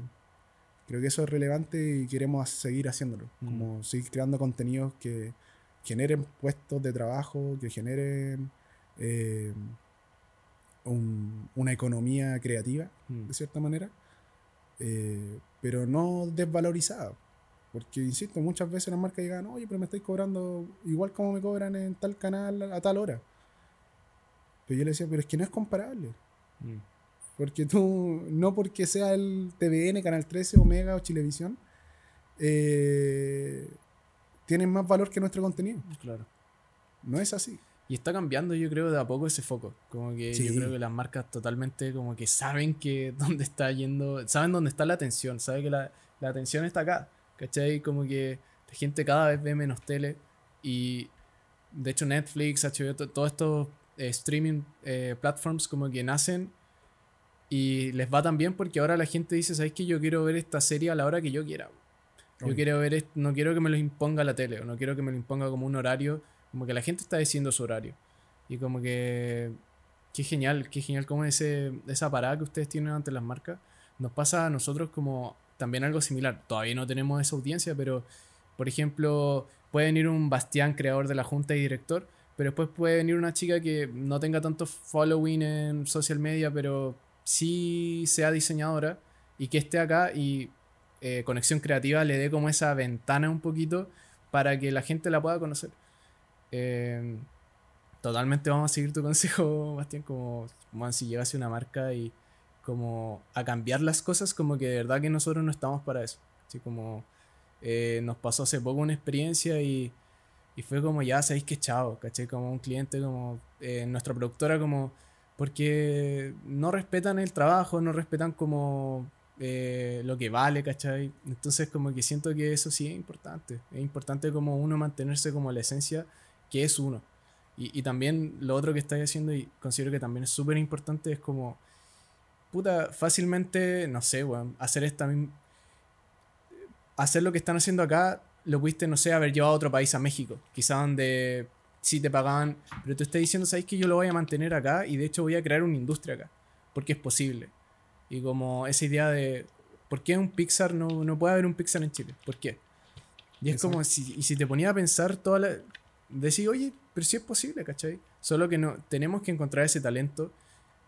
creo que eso es relevante y queremos seguir haciéndolo. Mm. Como seguir creando contenidos que generen puestos de trabajo, que generen eh, un- una economía creativa Mm. de cierta manera, eh, pero no desvalorizada. Porque, insisto, muchas veces las marcas llegan, oye, pero me estáis cobrando igual como me cobran en tal canal a tal hora. Pero yo le decía, pero es que no es comparable. Mm. Porque tú, no porque sea el TVN, Canal 13, Omega o Chilevisión, eh, tienen más valor que nuestro contenido. Claro. No es así. Y está cambiando, yo creo, de a poco ese foco. Como que Sí. yo creo que las marcas totalmente como que saben que [laughs] dónde está yendo, saben dónde está la atención, saben que la, la atención está acá. ¿Cachai? Como que la gente cada vez ve menos tele y de hecho Netflix, HBO, to- todos estos eh, streaming eh, platforms como que nacen y les va tan bien porque ahora la gente dice, ¿sabes qué? Yo quiero ver esta serie a la hora que yo quiera. Yo quiero ver, no quiero que me lo imponga la tele, o no quiero que me lo imponga como un horario, como que la gente está diciendo su horario. Y como que, qué genial, qué genial como ese, esa parada que ustedes tienen ante las marcas. Nos pasa a nosotros como también algo similar. Todavía no tenemos esa audiencia, pero, por ejemplo, puede venir un Bastián, creador de la junta y director, pero después puede venir una chica que no tenga tanto following en social media, pero sí sea diseñadora y que esté acá y eh, Conexión Creativa le dé como esa ventana un poquito para que la gente la pueda conocer. Eh, totalmente vamos a seguir tu [laughs] consejo, Bastián, como, como si llegase una marca y como a cambiar las cosas, como que de verdad que nosotros no estamos para eso. Así como eh, nos pasó hace poco una experiencia y, y fue como ya sabéis que chao, ¿cachai? Como un cliente, como eh, nuestra productora, como porque no respetan el trabajo, no respetan como eh, lo que vale, ¿cachai? Entonces como que siento que eso sí es importante, es importante como uno mantenerse como la esencia que es uno. Y, y también lo otro que estáis haciendo y considero que también es súper importante es como, puta, fácilmente, no sé, weón, hacer esta misma... Hacer lo que están haciendo acá, lo pudiste, no sé, haber llevado a otro país, a México, quizá donde sí te pagaban, pero tú estás diciendo, ¿sabes que yo lo voy a mantener acá? Y de hecho voy a crear una industria acá, porque es posible. Y como esa idea de, ¿por qué un Pixar no, no puede haber un Pixar en Chile? ¿Por qué? Y es como, si, y si te ponía a pensar toda la... Decir, oye, pero sí es posible, ¿cachai? Solo que no, tenemos que encontrar ese talento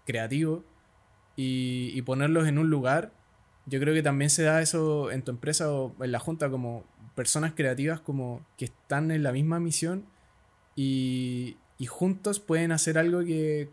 creativo y, y ponerlos en un lugar. Yo creo que también se da eso en tu empresa o en la junta como personas creativas como que están en la misma misión y, y juntos pueden hacer algo que,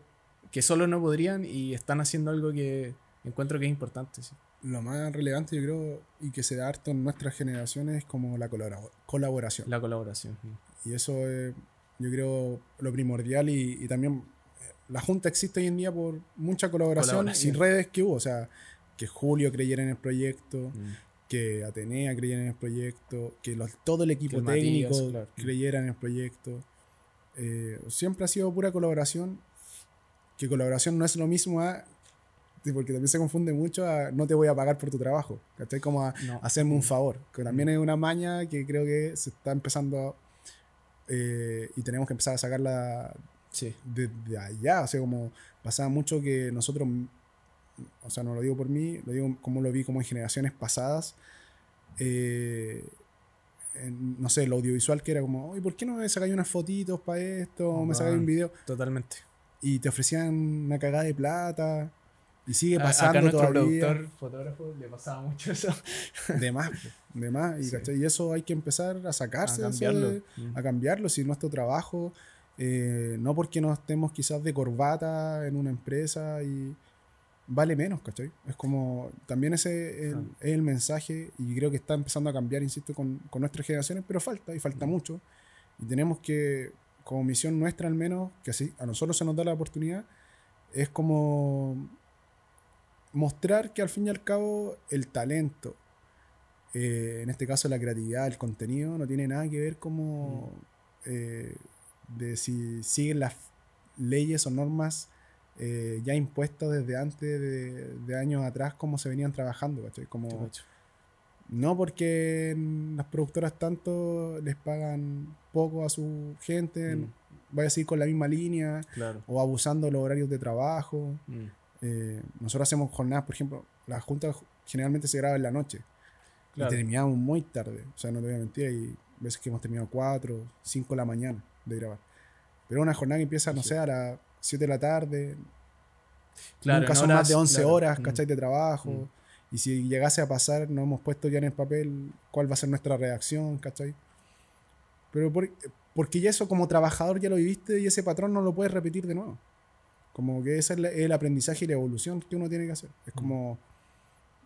que solo no podrían y están haciendo algo que encuentro que es importante. sí. Lo más relevante, yo creo, y que se da harto en nuestras generaciones es como la colabora- colaboración. La colaboración. Y eso es, yo creo, lo primordial y, y también eh, la Junta existe hoy en día por mucha colaboración, Colaboración. y redes que hubo. O sea, que Julio creyera en el proyecto, Mm. que Atenea creyera en el proyecto, que los- todo el equipo el Matías, técnico claro. creyera en el proyecto. Eh, siempre ha sido pura colaboración, que colaboración no es lo mismo a... Porque también se confunde mucho a no te voy a pagar por tu trabajo. ¿cachai? Como a No. hacerme un favor. Que también es una maña que creo que se está empezando eh, y tenemos que empezar a sacarla Sí. desde allá. O sea, como pasaba mucho que nosotros, o sea, no lo digo por mí, lo digo como lo vi como en generaciones pasadas. eh, en, no sé, el audiovisual que era como, oye, ¿por qué no me sacáis unas fotitos para esto? ¿O me sacáis un Bacán. video? Totalmente. Y te ofrecían una cagada de plata. Y sigue A- pasando Acá nuestro todavía. productor, fotógrafo, le pasaba mucho eso. De más, po, de más. Y, Sí. ¿cachai? y eso hay que empezar a sacarse A cambiarlo. de- Mm. a cambiarlo, si es nuestro trabajo, eh, no porque no estemos quizás de corbata en una empresa y vale menos, ¿cachai? Es como, también ese es el, Ah. es el mensaje y creo que está empezando a cambiar, insisto, con, con nuestras generaciones, pero falta y falta Mm. mucho. Y tenemos que, como misión nuestra al menos, que así a nosotros se nos da la oportunidad, es como mostrar que al fin y al cabo el talento, eh, en este caso la creatividad, el contenido, no tiene nada que ver como eh, de si siguen las leyes o normas eh, ya impuestas desde antes de, de años atrás, como se venían trabajando, ¿cachai? Como, no porque las productoras tanto les pagan poco a su gente, Mm. vaya a seguir con la misma línea, Claro. o abusando de los horarios de trabajo. Mm. Eh, nosotros hacemos jornadas, por ejemplo, la junta generalmente se graba en la noche. Claro. Y terminamos muy tarde. O sea, no te voy a mentir, hay veces que hemos terminado 4, 5 de la mañana de grabar. Pero una jornada que empieza, no sé, a las 7 de la tarde. Claro, Nunca en son más horas- de 11 claro. horas, Mm. ¿cachai? De trabajo. Mm. Y si llegase a pasar, no hemos puesto ya en el papel cuál va a ser nuestra reacción, ¿cachai? Pero por- porque ya eso como trabajador ya lo viviste y ese patrón no lo puedes repetir de nuevo. Como que ese es el aprendizaje y la evolución que uno tiene que hacer. Es como,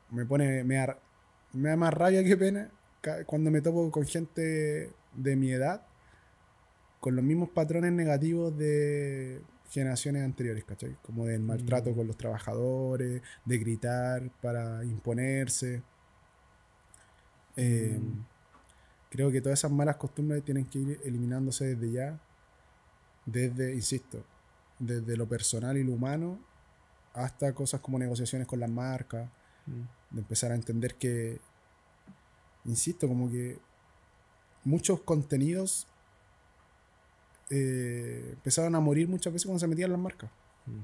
me pone, me da, me da más rabia que pena cuando me topo con gente de mi edad con los mismos patrones negativos de generaciones anteriores, ¿cachai? Como del maltrato Mm. con los trabajadores, de gritar para imponerse. Eh, Mm. Creo que todas esas malas costumbres tienen que ir eliminándose desde ya, desde, insisto, desde lo personal y lo humano hasta cosas como negociaciones con las marcas, Mm. de empezar a entender que, insisto, como que muchos contenidos eh, empezaron a morir muchas veces cuando se metían las marcas. Mm.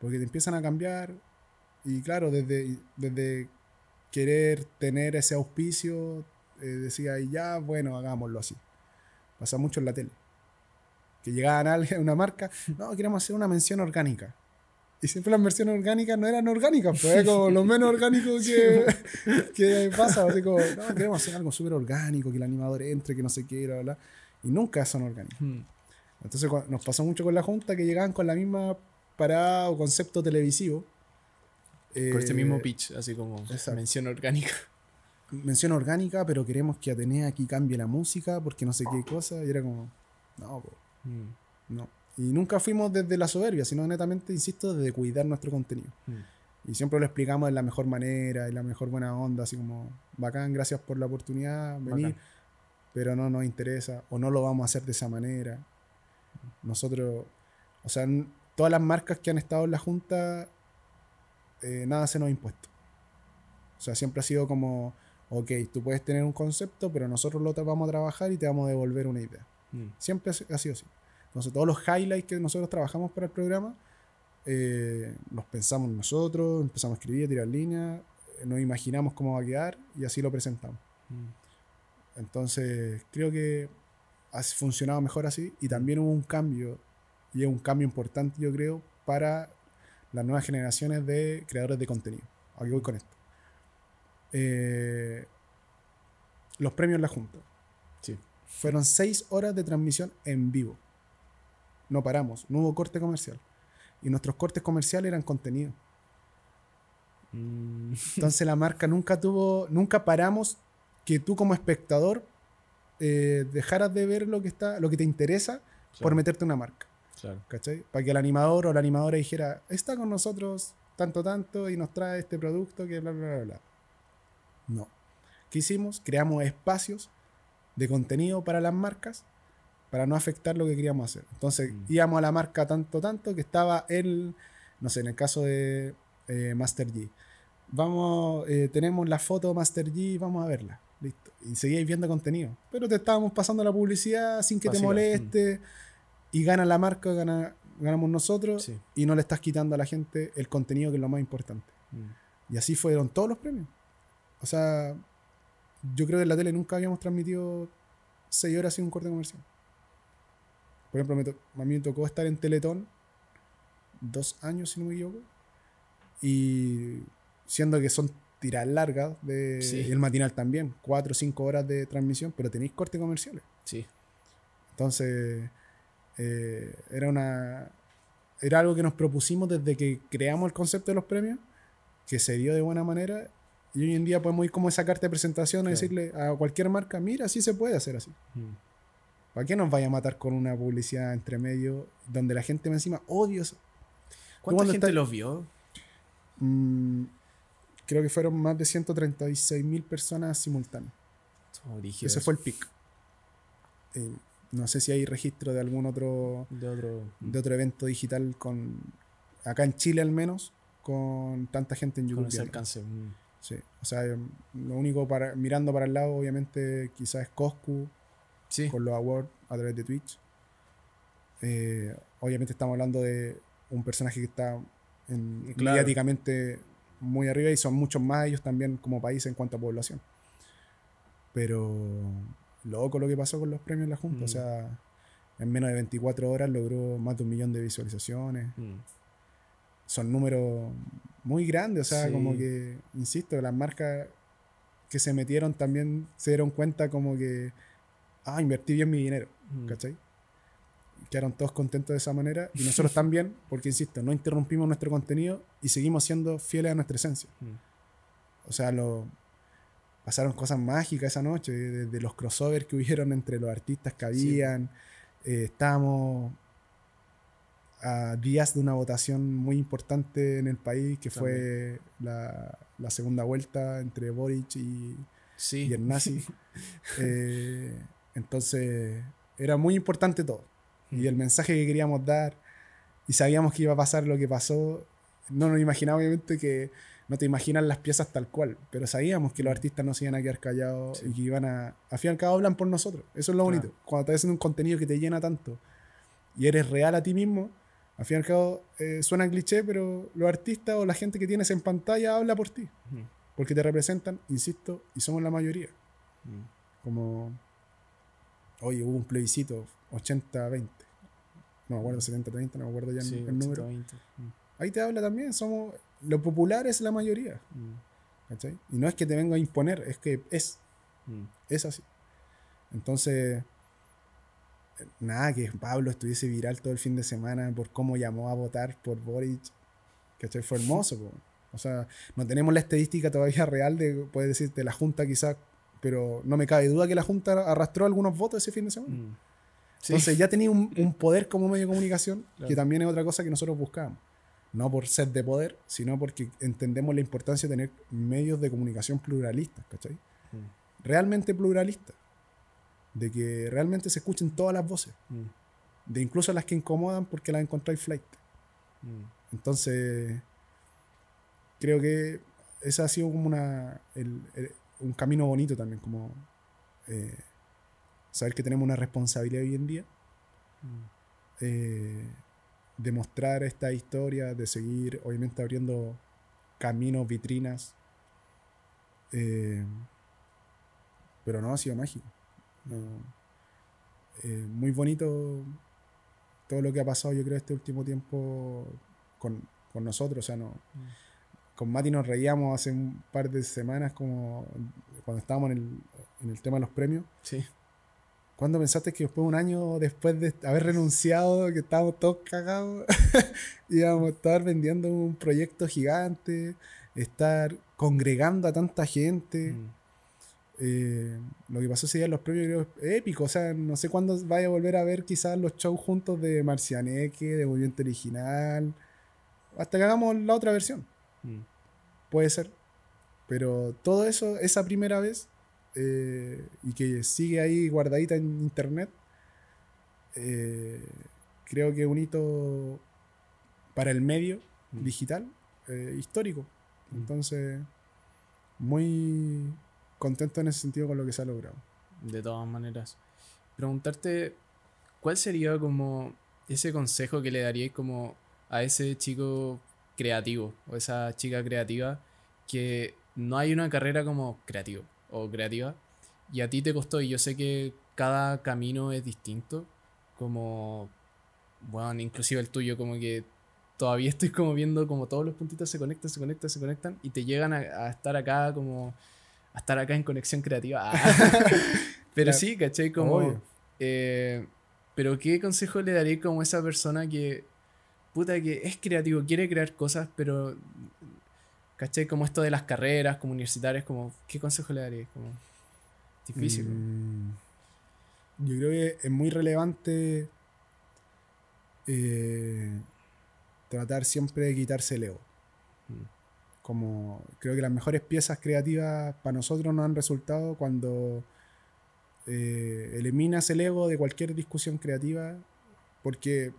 Porque te empiezan a cambiar y claro, desde, desde querer tener ese auspicio, eh, decía, y ya, bueno, hagámoslo así. Pasa mucho en la tele. Que llegaban a una marca, no, queremos hacer una mención orgánica. Y siempre las menciones orgánicas no eran orgánicas, pues era como lo menos orgánico que, [laughs] que pasa. Así como, no, queremos hacer algo súper orgánico, que el animador entre, que no sé qué, bla, bla. bla. Y nunca son orgánicos. Mm. Entonces nos pasó mucho con la Junta que llegaban con la misma parada o concepto televisivo. Con este Eh, mismo pitch, así como mención orgánica. mención orgánica, pero queremos que Atenea aquí cambie la música porque no sé qué cosa. Y era como, no, po, Mm. no. Y nunca fuimos desde la soberbia, sino netamente, insisto, desde cuidar nuestro contenido. Mm. Y siempre lo explicamos de la mejor manera, de la mejor buena onda, así como, bacán, gracias por la oportunidad, venir, Bacán. pero no nos interesa, o no lo vamos a hacer de esa manera. Nosotros, o sea, todas las marcas que han estado en la Junta, eh, nada se nos ha impuesto. O sea, siempre ha sido como, ok, tú puedes tener un concepto, pero nosotros lo vamos a trabajar y te vamos a devolver una idea. Mm. Siempre ha si- ha sido así. Entonces, todos los highlights que nosotros trabajamos para el programa, eh, los pensamos nosotros, empezamos a escribir, a tirar líneas, eh, nos imaginamos cómo va a quedar y así lo presentamos. Mm. Entonces, creo que ha funcionado mejor así y también hubo un cambio, y es un cambio importante, yo creo, para las nuevas generaciones de creadores de contenido. Aquí voy con esto. Eh, los premios La Junta. Sí. Fueron seis horas de transmisión en vivo. No paramos, no hubo corte comercial. Y nuestros cortes comerciales eran contenido. Mm. [laughs] Entonces la marca nunca tuvo, nunca paramos que tú como espectador eh, dejaras de ver lo que está, lo que te interesa por meterte una marca. Claro. ¿Cachai? Para que el animador o la animadora dijera, está con nosotros tanto, tanto y nos trae este producto que bla, bla, bla, bla. No. ¿Qué hicimos? Creamos espacios de contenido para las marcas para no afectar lo que queríamos hacer. Entonces Mm. íbamos a la marca tanto, tanto que estaba el, no sé, en el caso de eh, Master G. Vamos, eh, tenemos la foto Master G, vamos a verla. Listo. Y seguíais viendo contenido. Pero te estábamos pasando la publicidad sin que te Pasiva, moleste. Y gana la marca, gana, ganamos nosotros. Sí. Y no le estás quitando a la gente el contenido que es lo más importante. Mm. Y así fueron todos los premios. O sea, yo creo que en la tele nunca habíamos transmitido seis horas sin un corte comercial. Por ejemplo, me to- a mí me tocó estar en Teletón dos años, si no me equivoco. Y siendo que son tiras largas, de, Sí. y el matinal también, cuatro o cinco horas de transmisión, pero tenéis cortes comerciales. Sí. Entonces, eh, era una. Era algo que nos propusimos desde que creamos el concepto de los premios, que se dio de buena manera. Y hoy en día podemos ir como esa carta de presentación Claro. decirle a cualquier marca: mira, sí se puede hacer así. Mm. ¿Para qué nos vaya a matar con una publicidad entre medio donde la gente me encima odia eso? ¿Cuánta gente está- los vio? Mm, creo que fueron más de 136 mil personas simultáneas. Oh, Ese eso. fue el pic. Eh, no sé si hay registro de algún otro de otro. de otro evento digital con acá en Chile al menos con tanta gente en con YouTube. ese viendo. alcance. Mm. Sí, o sea, eh, lo único para mirando para el lado obviamente quizás es Coscu Sí. con los awards a través de Twitch. Eh, obviamente estamos hablando de un personaje que está en- Claro. mediáticamente muy arriba y son muchos más ellos también como país en cuanto a población. Pero loco lo que pasó con los premios en la Junta. Mm. O sea, en menos de 24 horas logró más de un millón de visualizaciones. Mm. Son números muy grandes. O sea, Sí. como que, insisto, las marcas que se metieron también se dieron cuenta como que, ah, invertí bien mi dinero. Mm. ¿Cachai? Quedaron todos contentos de esa manera y [laughs] nosotros también, porque insisto, no interrumpimos nuestro contenido y seguimos siendo fieles a nuestra esencia. Mm. O sea, lo, pasaron cosas mágicas esa noche, desde los crossovers que hubieron entre los artistas que habían. Eh, estábamos a días de una votación muy importante en el país, que fue la, la segunda vuelta entre Boric y, Sí. y el nazi. [laughs] Eh, entonces, era muy importante todo. Y el mensaje que queríamos dar, y sabíamos que iba a pasar lo que pasó, no nos imaginábamos obviamente que no te imaginas las piezas tal cual, pero sabíamos que los artistas no se iban a quedar callados Sí. y que iban a, al fin y al cabo hablan por nosotros. Eso es lo bonito. Cuando estás haciendo un contenido que te llena tanto y eres real a ti mismo, al fin y al cabo eh, suena cliché, pero los artistas o la gente que tienes en pantalla habla por ti, porque te representan, insisto, y somos la mayoría como Oye, hubo un plebiscito 80-20. No me acuerdo, 70-30, no me acuerdo ya el- Sí, el número. 80, 20. Mm, Ahí te habla también, somos. Lo popular es la mayoría. mm, ¿cachai? Y no es que te venga a imponer, es que es. mm. Es así. Entonces, nada, que Pablo estuviese viral todo el fin de semana por cómo llamó a votar por Boric. ¿Cachai? Fue hermoso. po. O sea, no tenemos la estadística todavía real de, puedes decir, de la Junta quizás, pero no me cabe duda que la Junta arrastró algunos votos ese fin de semana. Mm. Sí. Entonces ya tenía un, un poder como medio de comunicación, Claro. que también es otra cosa que nosotros buscamos. No por ser de poder, sino porque entendemos la importancia de tener medios de comunicación pluralistas, ¿cachai? Mm, realmente pluralista, de que realmente se escuchen todas las voces, mm, de incluso las que incomodan porque las encontráis flight. mm. Entonces, creo que ese ha sido como una, el- el- un camino bonito también, como eh, saber que tenemos una responsabilidad hoy en día, Mm. eh, de mostrar esta historia, de seguir obviamente abriendo caminos, vitrinas. eh, pero no, ha sido mágico. No, eh, muy bonito todo lo que ha pasado, yo creo, este último tiempo con, con nosotros. O sea, no, con Mati nos reíamos hace un par de semanas como cuando estábamos en el, en el tema de los premios. Sí. ¿Cuándo pensaste que después de un año después de haber renunciado, que estábamos todos cagados, [laughs] íbamos a estar vendiendo un proyecto gigante, estar congregando a tanta gente? Mm. Eh, lo que pasó ese día en los premios creo es épico. O sea, no sé cuándo vaya a volver a ver quizás los shows juntos de Marcianeque, de Movimiento Original, hasta que hagamos la otra versión. Mm. Puede ser. Pero todo eso, esa primera vez, eh, y que sigue ahí guardadita en internet, eh, creo que es un hito para el medio Mm. digital eh, histórico. Mm. Entonces, muy contento en ese sentido con lo que se ha logrado. De todas maneras. Preguntarte, ¿cuál sería como ese consejo que le daríais como a ese chico creativo o esa chica creativa que no hay una carrera como creativo o creativa y a ti te costó y yo sé que cada camino es distinto como bueno inclusive el tuyo como que todavía estoy como viendo como todos los puntitos se conectan se conectan se conectan y te llegan a, a estar acá como a estar acá en conexión creativa Ah. [laughs] [laughs] pero sí ¿cachai? como eh, pero qué consejo le daría como a esa persona que puta que es creativo quiere crear cosas pero ¿cachai? como esto de las carreras como universitarias como qué consejo le daría como difícil. Mm, yo creo que es muy relevante eh, tratar siempre de quitarse el ego. Mm. Como creo que las mejores piezas creativas para nosotros nos han resultado cuando eh, eliminas el ego de cualquier discusión creativa, porque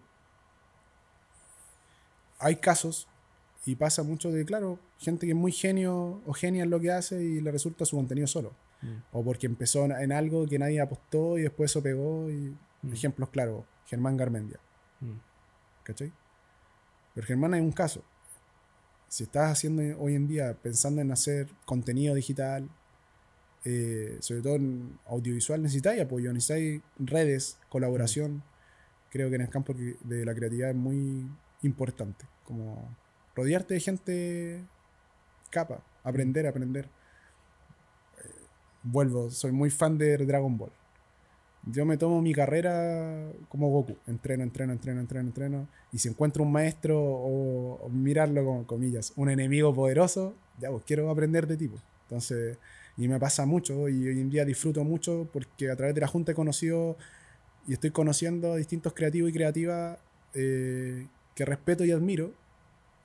hay casos y pasa mucho de, claro, gente que es muy genio o genia en lo que hace y le resulta su contenido solo. Mm. O porque empezó en- algo que nadie apostó y después eso pegó. Y Mm. ejemplos claros, Germán Garmendia, Mm. ¿cachai? Pero Germán es un caso. Si estás haciendo hoy en día pensando en hacer contenido digital, eh, sobre todo en audiovisual, necesitáis apoyo, necesitáis redes, colaboración. Creo que en el campo de la creatividad es muy importante. Como rodearte de gente capa, aprender, aprender. Eh, vuelvo, soy muy fan de Dragon Ball. Yo me tomo mi carrera como Goku. Entreno, entreno, entreno, entreno, entreno. Y si encuentro un maestro o, mirarlo como comillas, un enemigo poderoso, ya pues quiero aprender de tipo. Entonces, y me pasa mucho y hoy en día disfruto mucho porque a través de la Junta he conocido y estoy conociendo a distintos creativos y creativas eh, que respeto y admiro.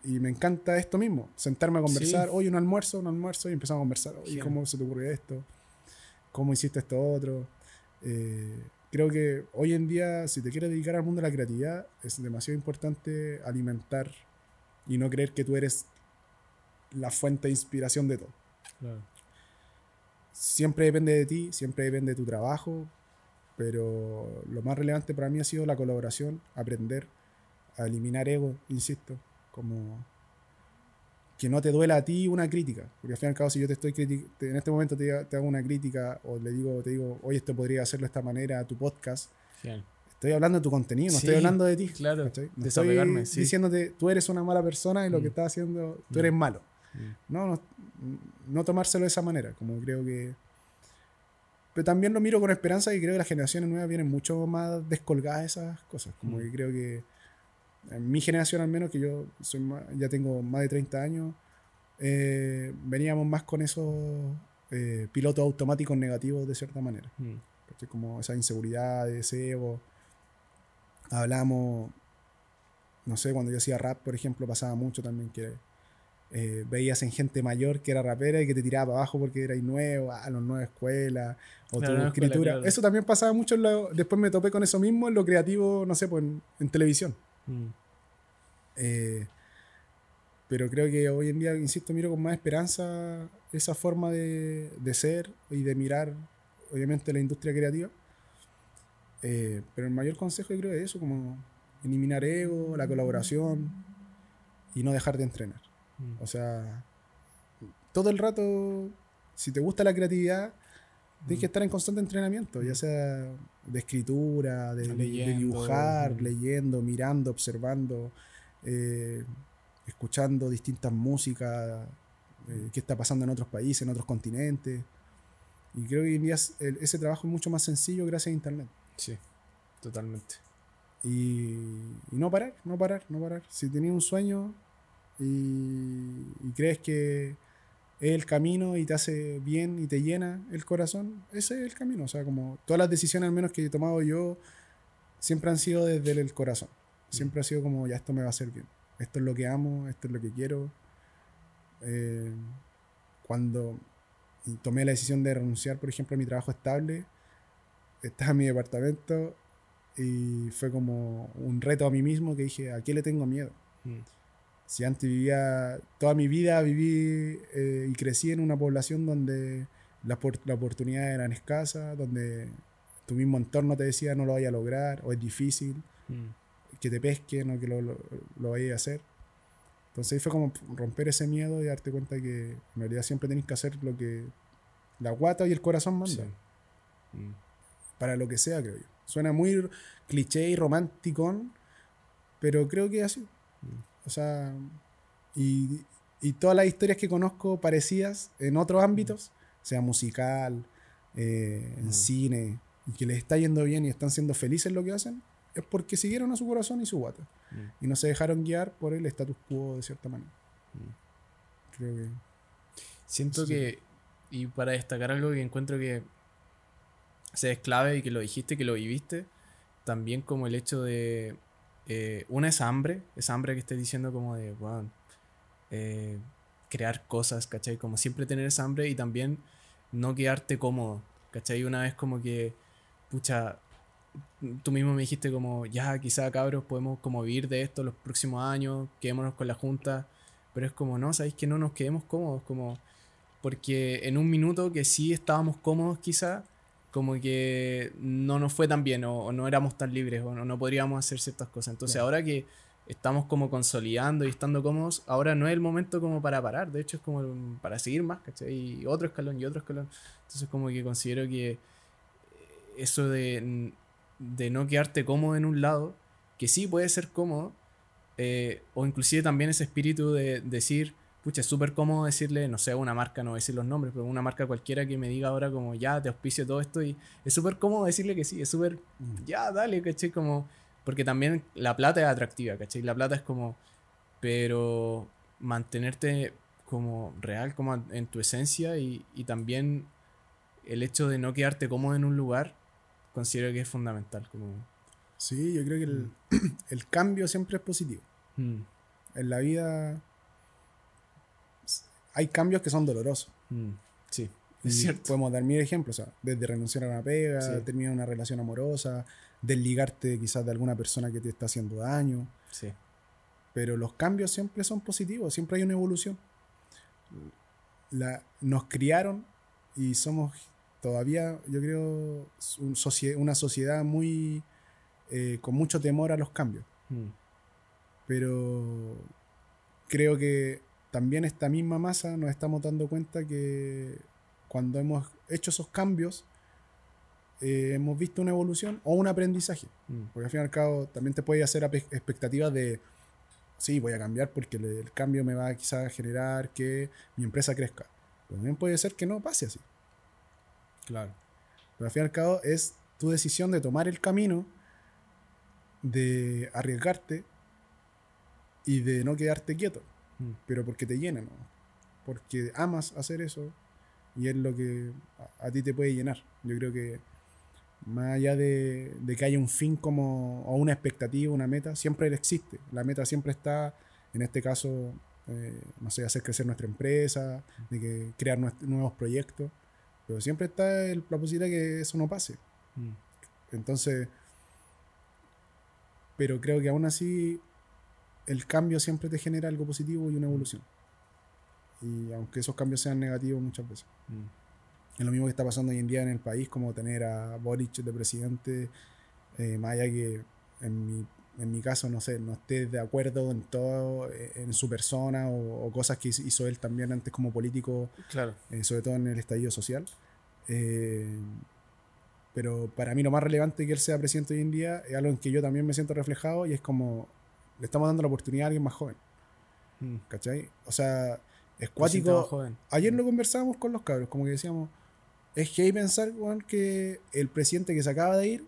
Y me encanta esto mismo, sentarme a conversar, Sí. hoy un almuerzo, un almuerzo, y empezamos a conversar, oye, Sí. ¿cómo se te ocurrió esto? ¿Cómo hiciste esto otro? Eh, creo que hoy en día, si te quieres dedicar al mundo de la creatividad, es demasiado importante alimentar y no creer que tú eres la fuente de inspiración de todo. Claro. Siempre depende de ti, siempre depende de tu trabajo, pero lo más relevante para mí ha sido la colaboración, aprender a eliminar ego, insisto, como que no te duela a ti una crítica. Porque al fin y al cabo, si yo te estoy criticando, en este momento te, te, hago una crítica o le digo, te digo, oye, esto podría hacerlo de esta manera a tu podcast. Estoy hablando de tu contenido, no estoy hablando de ti. Claro, no estoy diciéndote, tú eres una mala persona y lo que mm. estás haciendo, tú eres mm. malo. Mm. No, no, no tomárselo de esa manera, como creo que... Pero también lo miro con esperanza y creo que las generaciones nuevas vienen mucho más descolgadas de esas cosas. Como que creo que en mi generación al menos, que yo soy ya tengo más de 30 años, eh, veníamos más con esos eh, pilotos automáticos negativos de cierta manera. Mm. Como esa inseguridad, ese ego. Hablamos, no sé, cuando yo hacía rap, por ejemplo, pasaba mucho también que eh, veías en gente mayor que era rapera y que te tiraba para abajo porque erais nuevo, a los nueva escuela, o tu escritura. Eso también pasaba mucho. después me topé con eso mismo en lo creativo, no sé, pues en televisión. Mm. Eh, pero creo que hoy en día, insisto, miro con más esperanza esa forma de, ser y de mirar, obviamente, la industria creativa. Eh, pero el mayor consejo yo creo es eso, como eliminar ego, la colaboración y no dejar de entrenar. Mm. O sea, todo el rato, si te gusta la creatividad, tienes que mm. estar en constante entrenamiento, ya sea de escritura, de, dibujar, leyendo, mirando, observando, eh, escuchando distintas músicas, eh, qué está pasando en otros países, en otros continentes. Y creo que hoy en día ese trabajo es mucho más sencillo gracias a Internet. Sí, totalmente. Y, no parar, no parar, no parar. Si tenías un sueño y crees que es el camino y te hace bien y te llena el corazón, ese es el camino. O sea, como todas las decisiones al menos que he tomado yo siempre han sido desde el corazón. Siempre ha sido como, ya esto me va a hacer bien. Esto es lo que amo, esto es lo que quiero. Eh, cuando tomé la decisión de renunciar, por ejemplo, a mi trabajo estable, estaba en mi departamento y fue como un reto a mí mismo que dije, ¿a qué le tengo miedo? Mm. Si antes vivía, toda mi vida viví eh, y crecí en una población donde las la oportunidades eran escasas, donde tu mismo entorno te decía no lo vaya a lograr o es difícil, mm. que te pesquen o que lo, lo, vayas a hacer. Entonces ahí fue como romper ese miedo y darte cuenta que en realidad siempre tenés que hacer lo que la guata y el corazón mandan. Mm. Para lo que sea, creo yo. Suena muy cliché y romántico, pero creo que es así. Mm. O sea, y, todas las historias que conozco parecidas en otros ámbitos, sea musical, eh, en cine, y que les está yendo bien y están siendo felices en lo que hacen, es porque siguieron a su corazón y su guata. Y no se dejaron guiar por el status quo de cierta manera. Creo que. Siento que. Y para destacar algo que encuentro que se es clave y que lo dijiste, que lo viviste, también como el hecho de eh, una es hambre, es hambre que estés diciendo como de, eh, crear cosas, ¿cachai? Como siempre tener esa hambre y también no quedarte cómodo, ¿cachai? Una vez como que, pucha, tú mismo me dijiste como, ya, quizá cabros podemos como vivir de esto los próximos años, quedémonos con la junta, pero es como, no, sabéis que no nos quedemos cómodos, como, porque en un minuto que sí estábamos cómodos quizá, como que no nos fue tan bien o, no éramos tan libres o no, podríamos hacer ciertas cosas. Entonces ahora que estamos como consolidando y estando cómodos, ahora no es el momento como para parar, de hecho es como para seguir más, ¿cachai? Y otro escalón y otro escalón. Entonces como que considero que eso de, de no quedarte cómodo en un lado, que sí puede ser cómodo, eh, o inclusive también ese espíritu de decir, pucha, es súper cómodo decirle, no sé, una marca, no voy a decir los nombres, pero una marca cualquiera que me diga ahora como, ya, te auspicio todo esto y es súper cómodo decirle que sí, es súper, mm. ya, dale, ¿cachai? Como, porque también la plata es atractiva, ¿cachai? La plata es como, pero mantenerte como real, como en tu esencia y, y también el hecho de no quedarte cómodo en un lugar, considero que es fundamental. Como... Sí, yo creo que el, mm. [clears throat] el cambio siempre es positivo. Mm. En la vida hay cambios que son dolorosos. Mm, sí, es cierto. Podemos dar mil ejemplos, o sea, desde renunciar a una pega, terminar una relación amorosa, desligarte quizás de alguna persona que te está haciendo daño. Sí. Pero los cambios siempre son positivos, siempre hay una evolución. La, nos criaron y somos todavía, yo creo, una sociedad muy eh, con mucho temor a los cambios. Mm. Pero creo que también esta misma masa nos estamos dando cuenta que cuando hemos hecho esos cambios, eh, hemos visto una evolución o un aprendizaje. Mm. Porque al fin y al cabo también te puede hacer expectativas de, sí, voy a cambiar porque el, el cambio me va a quizás generar que mi empresa crezca. Pero también puede ser que no pase así. Claro. Pero al fin y al cabo es tu decisión de tomar el camino, de arriesgarte y de no quedarte quieto. Mm. Pero porque te llena, ¿no? Porque amas hacer eso y es lo que a, a ti te puede llenar. Yo creo que más allá de, de que haya un fin como, o una expectativa, una meta, siempre existe. La meta siempre está, en este caso, eh, no sé, hacer crecer nuestra empresa, de que crear nuevos proyectos, pero siempre está el- la posibilidad que eso no pase. Mm. Entonces, pero creo que aún así el cambio siempre te genera algo positivo y una evolución. Y aunque esos cambios sean negativos muchas veces. Mm. Es lo mismo que está pasando hoy en día en el país, como tener a Boric de presidente, eh, más allá que en mi, en mi caso, no sé, no esté de acuerdo en todo, eh, en su persona o, o cosas que hizo él también antes como político, Claro. eh, sobre todo en el estallido social. Eh, pero para mí lo más relevante que él sea presidente hoy en día es algo en que yo también me siento reflejado y es como le estamos dando la oportunidad a alguien más joven, Mm. ¿cachai? O sea, es cuático. joven. Ayer lo conversábamos con los cabros, como que decíamos, es que hay pensar, weón, que el presidente que se acaba de ir,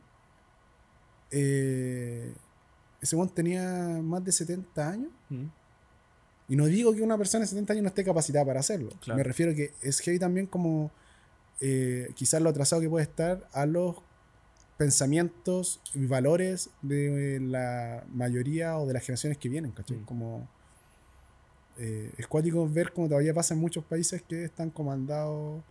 eh, ese weón tenía más de 70 años. Mm. Y no digo que una persona de 70 años no esté capacitada para hacerlo. Claro. Me refiero que es heavy también como eh, quizás lo atrasado que puede estar a los pensamientos y valores de la mayoría o de las generaciones que vienen, ¿cachai? Mm. Como eh, es cuático ver como todavía pasa en muchos países que están comandados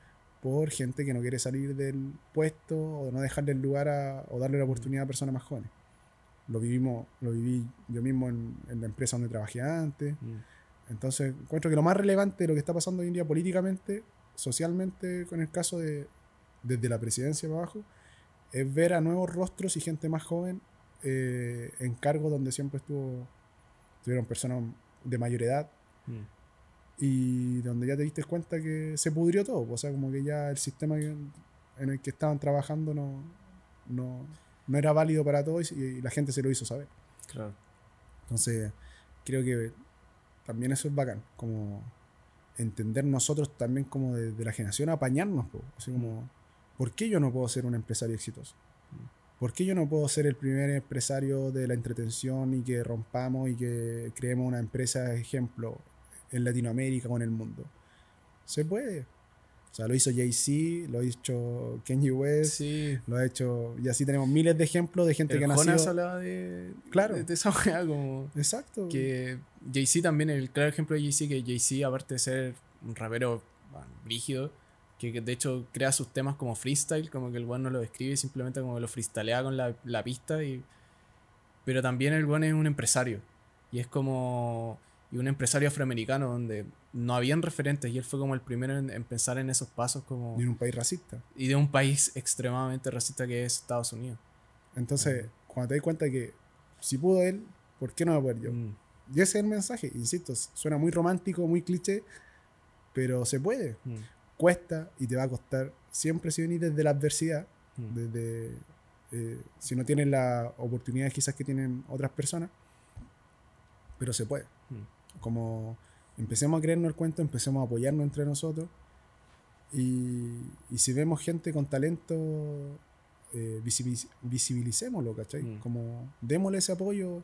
por gente que no quiere salir del puesto o no dejarle el lugar a, o darle la oportunidad a personas más jóvenes. Lo vivimos, lo viví yo mismo en, en la empresa donde trabajé antes. Mm. Entonces, encuentro que lo más relevante de lo que está pasando hoy en día políticamente, socialmente, con el caso de desde la presidencia para abajo, es ver a nuevos rostros y gente más joven eh, en cargos donde siempre estuvo, estuvieron personas de mayor edad Mm. y donde ya te diste cuenta que se pudrió todo. O sea, como que ya el sistema que- en el que estaban trabajando no, no, no era válido para todos y, y la gente se lo hizo saber. Claro. Entonces, creo que también eso es bacán, como entender nosotros también como de, de la generación, apañarnos, po. así como, ¿por qué yo no puedo ser un empresario exitoso? ¿Por qué yo no puedo ser el primer empresario de la entretención y que rompamos y que creemos una empresa ejemplo en Latinoamérica o en el mundo? Se puede. O sea, lo hizo Jay-Z, lo hizo Kanye West, Sí. lo ha hecho, y así tenemos miles de ejemplos de gente El que ha Jonas nacido. hablaba de, Claro. de, de esa weá como Exacto. que Jay-Z también, el claro ejemplo de Jay-Z, que Jay-Z aparte de ser un rapero bueno, rígido, que, de hecho crea sus temas como freestyle, como que el weón no lo escribe, simplemente como que lo freestylea con la, la pista, y, pero también el weón es un empresario, y es como y un empresario afroamericano donde no habían referentes, y él fue como el primero en, en pensar en esos pasos como... Y en un país racista. Y de un país extremadamente racista que es Estados Unidos. Entonces, cuando te das cuenta que si pudo él, ¿por qué no va a poder yo? Mm, Y ese es el mensaje, insisto, suena muy romántico, muy cliché, pero se puede. mm, Cuesta y te va a costar siempre si venís desde la adversidad, mm. desde eh, si no tienes la oportunidad quizás que tienen otras personas, pero se puede. Mm. Como empecemos a creernos el cuento, empecemos a apoyarnos entre nosotros y, y si vemos gente con talento, eh, visibilicémoslo, ¿cachai? Mm. Como démosle ese apoyo,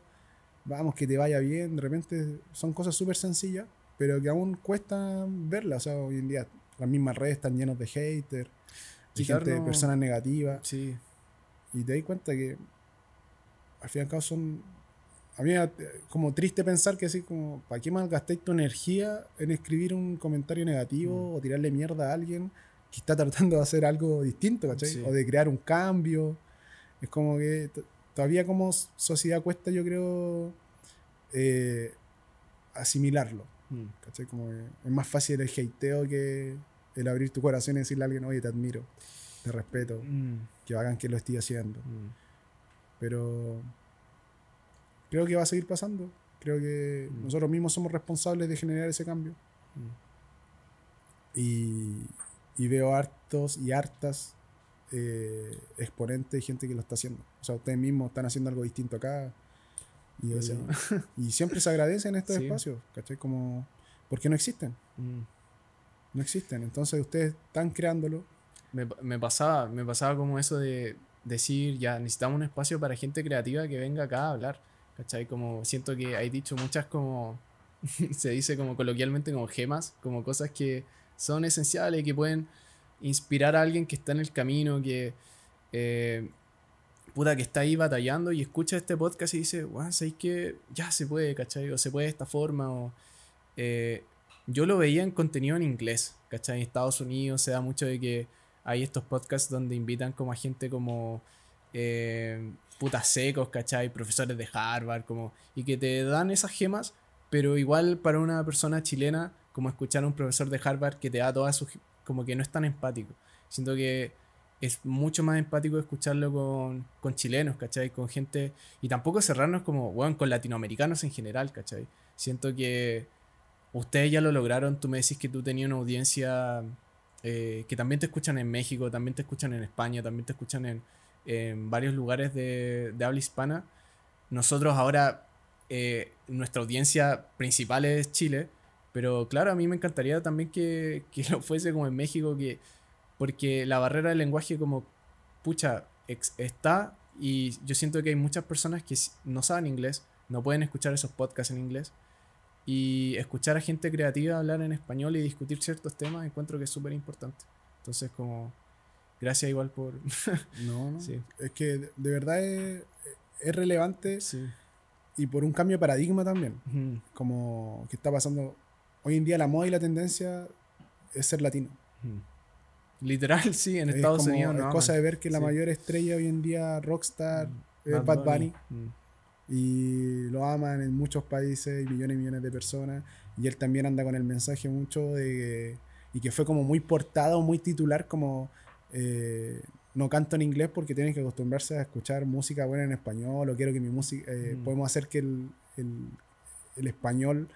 vamos, que te vaya bien, de repente son cosas súper sencillas, pero que aún cuesta verlas, o sea, hoy en día las mismas redes están llenas de haters, de gente, Quitarnos- personas negativas, Sí, y te das cuenta que al fin y al cabo son. A mí es como triste pensar que así como, ¿para qué malgastáis tu energía en escribir un comentario negativo o tirarle mierda a alguien que está tratando de hacer algo distinto, ¿cachai? Sí. O de crear un cambio. Es como que todavía como sociedad cuesta, yo creo, eh, asimilarlo. mm, ¿cachai? Como que es más fácil el hateo que el abrir tu corazón y decirle a alguien, oye, te admiro, te respeto, mm, que hagan que lo estoy haciendo. mm. Pero creo que va a seguir pasando. Creo que Mm. nosotros mismos somos responsables de generar ese cambio. Mm. Y, y veo hartos y hartas eh, exponentes y gente que lo está haciendo. O sea, ustedes mismos están haciendo algo distinto acá. Y, siempre se agradecen estos [laughs] Sí. espacios, ¿cachai? Como, porque no existen. No existen. Entonces ustedes están creándolo. Me, me pasaba, me pasaba como eso de decir, ya, necesitamos un espacio para gente creativa que venga acá a hablar. ¿Cachai? Como siento que hay dicho muchas como, [laughs] se dice como coloquialmente como gemas, como cosas que son esenciales que pueden inspirar a alguien que está en el camino, que, eh, puta, que está ahí batallando y escucha este podcast y dice, wow, ¿sabes que Ya se puede, ¿cachai? O se puede de esta forma, o... eh, yo lo veía en contenido en inglés, ¿cachai? En Estados Unidos se da mucho de que hay estos podcasts donde invitan como a gente como eh, putas secos, ¿cachai? Profesores de Harvard, como, y que te dan esas gemas, pero igual para una persona chilena, como escuchar a un profesor de Harvard que te da todas sus, como que no es tan empático. Siento que es mucho más empático escucharlo con, con chilenos, ¿cachai? Con gente, y tampoco cerrarnos como, bueno, con latinoamericanos en general, ¿cachai? Siento que ustedes ya lo lograron, tú me decís que tú tenías una audiencia eh, que también te escuchan en México, también te escuchan en España, también te escuchan en, en varios lugares de, habla hispana. Nosotros ahora, eh, nuestra audiencia principal es Chile, pero claro, a mí me encantaría también que, que [laughs] lo fuese como en México, que, porque la barrera del lenguaje como, pucha, está y yo siento que hay muchas personas que no saben inglés, no pueden escuchar esos podcasts en inglés. Y escuchar a gente creativa hablar en español y discutir ciertos temas encuentro que es súper importante. Entonces, como, gracias igual por... [laughs] No, no. Sí. Es que de, verdad es, es relevante Sí. y por un cambio de paradigma también. Ujú, Como que está pasando. Hoy en día la moda y la tendencia es ser latino. Literal, sí, en Es Estados como- Unidos. Es no cosa de ver que la Sí. mayor estrella hoy en día, rockstar, es Bad Bunny. Mm. Y lo aman en muchos países y millones y millones de personas. Y él también anda con el mensaje mucho de. Y que fue como muy portado, muy titular, como. eh, no canto en inglés porque tienen que acostumbrarse a escuchar música buena en español. O quiero que mi música. eh, Mm. Podemos hacer que el, el- el español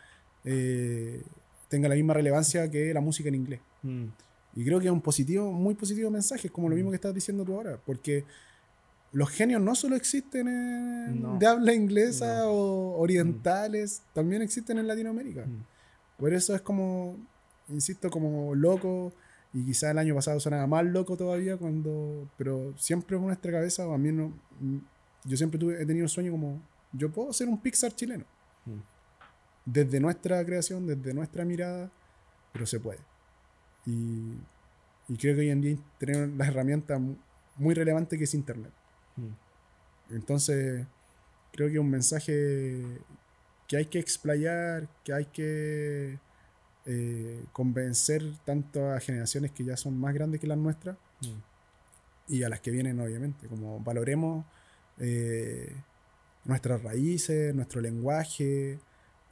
eh, tenga la misma relevancia que la música en inglés. Mm. Y creo que es un positivo, muy positivo mensaje, es como lo Mm. mismo que estás diciendo tú ahora, porque los genios no solo existen en- No. de habla inglesa No. o orientales, también existen en Latinoamérica. Mm. Por eso es como, insisto, como loco, y quizá el año pasado sonaba más loco todavía, cuando pero siempre en nuestra cabeza, o a mí no, mm, yo siempre tuve, he tenido el sueño como, yo puedo ser un Pixar chileno, Mm. desde nuestra creación, desde nuestra mirada, pero se puede. Y, y creo que hoy en día tenemos la herramienta mu- muy relevante que es Internet. Mm. Entonces, creo que es un mensaje que hay que explayar, que hay que eh, convencer tanto a generaciones que ya son más grandes que las nuestras Mm. y a las que vienen, obviamente. Como valoremos eh, nuestras raíces, nuestro lenguaje,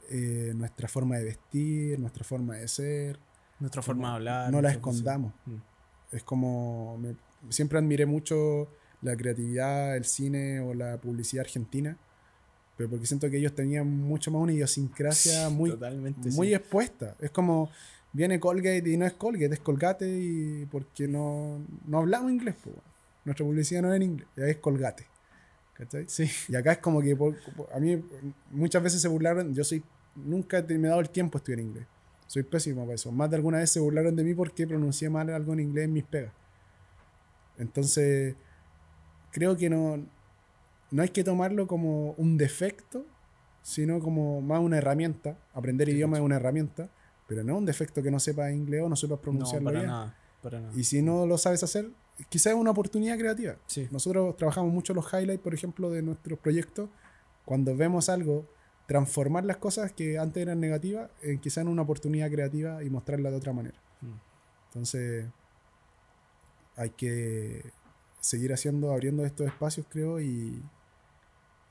eh, nuestra forma de vestir, nuestra forma de ser. Nuestra forma de hablar. no la escondamos. Mm. Es como. me- siempre admiré mucho la creatividad, el cine o la publicidad argentina. Pero porque siento que ellos tenían mucho más una idiosincrasia muy, Totalmente. muy sí. expuesta. Es como. Viene Colgate y no es Colgate, es Colgate y porque no, no hablamos inglés. weón. Nuestra publicidad no es en inglés, ya es Colgate. ¿Cachai? Sí. Y acá es como que por- por- a mí muchas veces se burlaron, yo soy, nunca me he dado el tiempo a estudiar inglés. Soy pésimo para eso. Más de alguna vez se burlaron de mí porque pronuncié mal algo en inglés en mis pegas. Entonces, creo que no, no hay que tomarlo como un defecto, sino como más una herramienta. Aprender Sí, idioma es una herramienta, pero no un defecto que no sepas inglés o no sepas No, pronunciarlo para bien. nada. Para nada. Y si no lo sabes hacer, quizás es una oportunidad creativa. Sí. Nosotros trabajamos mucho los highlights, por ejemplo, de nuestros proyectos. Cuando vemos algo, transformar las cosas que antes eran negativas en quizás en una oportunidad creativa y mostrarla de otra manera. Mm. Entonces, hay que seguir haciendo, abriendo estos espacios, creo, y,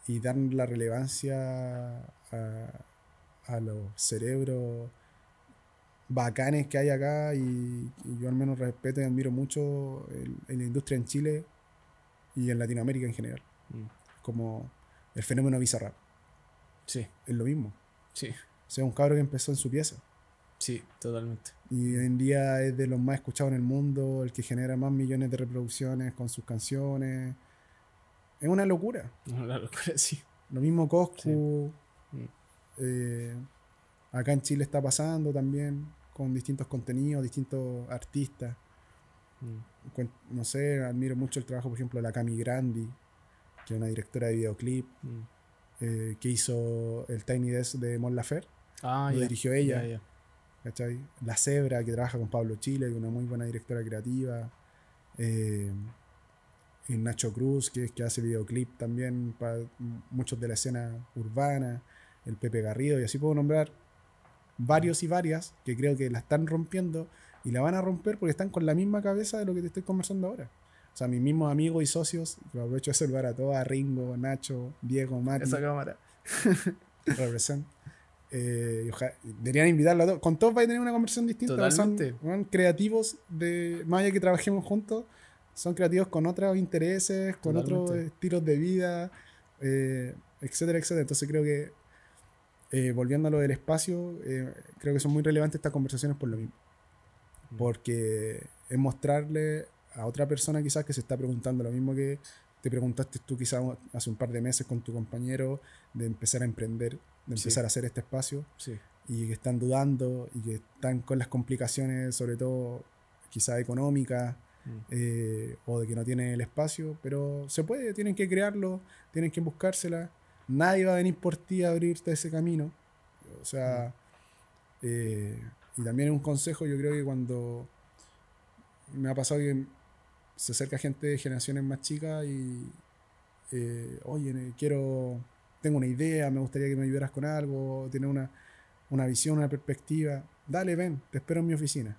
y dar la relevancia a, a los cerebros bacanes que hay acá y, y yo al menos respeto y admiro mucho el- en la industria en Chile y en Latinoamérica en general, Mm. como el fenómeno Bizarrap. Sí, es lo mismo. sí, O sea, un cabro que empezó en su pieza. Sí, totalmente. Y hoy en día es de los más escuchados en el mundo, el que genera más millones de reproducciones con sus canciones. Es una locura. [laughs] La locura, sí. Lo mismo Coscu. Mm. eh, acá en Chile está pasando también con distintos contenidos, distintos artistas. Mm. No sé, admiro mucho el trabajo, por ejemplo, de la Cami Grandi, que es una directora de videoclip, Mm. eh, que hizo el Tiny Desk de Mon Laferte. Ah, Lo dirigió ella. ya, ya. ¿Cachai? La Zebra, que trabaja con Pablo Chile, que es una muy buena directora creativa. Eh, y Nacho Cruz, que, que hace videoclip también para muchos de la escena urbana. El Pepe Garrido, y así puedo nombrar varios y varias que creo que la están rompiendo y la van a romper porque están con la misma cabeza de lo que te estoy conversando ahora. O sea, mis mismos amigos y socios, que aprovecho de saludar a todos, a Ringo, Nacho, Diego, Mati, Esa cámara. represent. Eh, y oja- deberían invitarlo a todos. Con todos vais a tener una conversación distinta. Son, Totalmente. weón, creativos de. Más allá que trabajemos juntos, son creativos con otros intereses, con otros estilos de vida, eh, etcétera, etcétera. Entonces creo que, eh, volviendo a lo del espacio, eh, creo que son muy relevantes estas conversaciones por lo mismo. Mm. Porque es mostrarle a otra persona quizás que se está preguntando lo mismo que te preguntaste tú quizás hace un par de meses con tu compañero de empezar a emprender, de Sí. empezar a hacer este espacio Sí. y que están dudando y que están con las complicaciones, sobre todo quizás económicas Mm. eh, o de que no tienen el espacio, pero se puede, tienen que crearlo, tienen que buscársela. Nadie va a venir por ti a abrirte ese camino. O sea, eh, y también un consejo, yo creo que cuando me ha pasado que se acerca gente de generaciones más chicas y, eh, oye, quiero, tengo una idea, me gustaría que me ayudaras con algo, tener una, una visión, una perspectiva, dale, ven, te espero en mi oficina.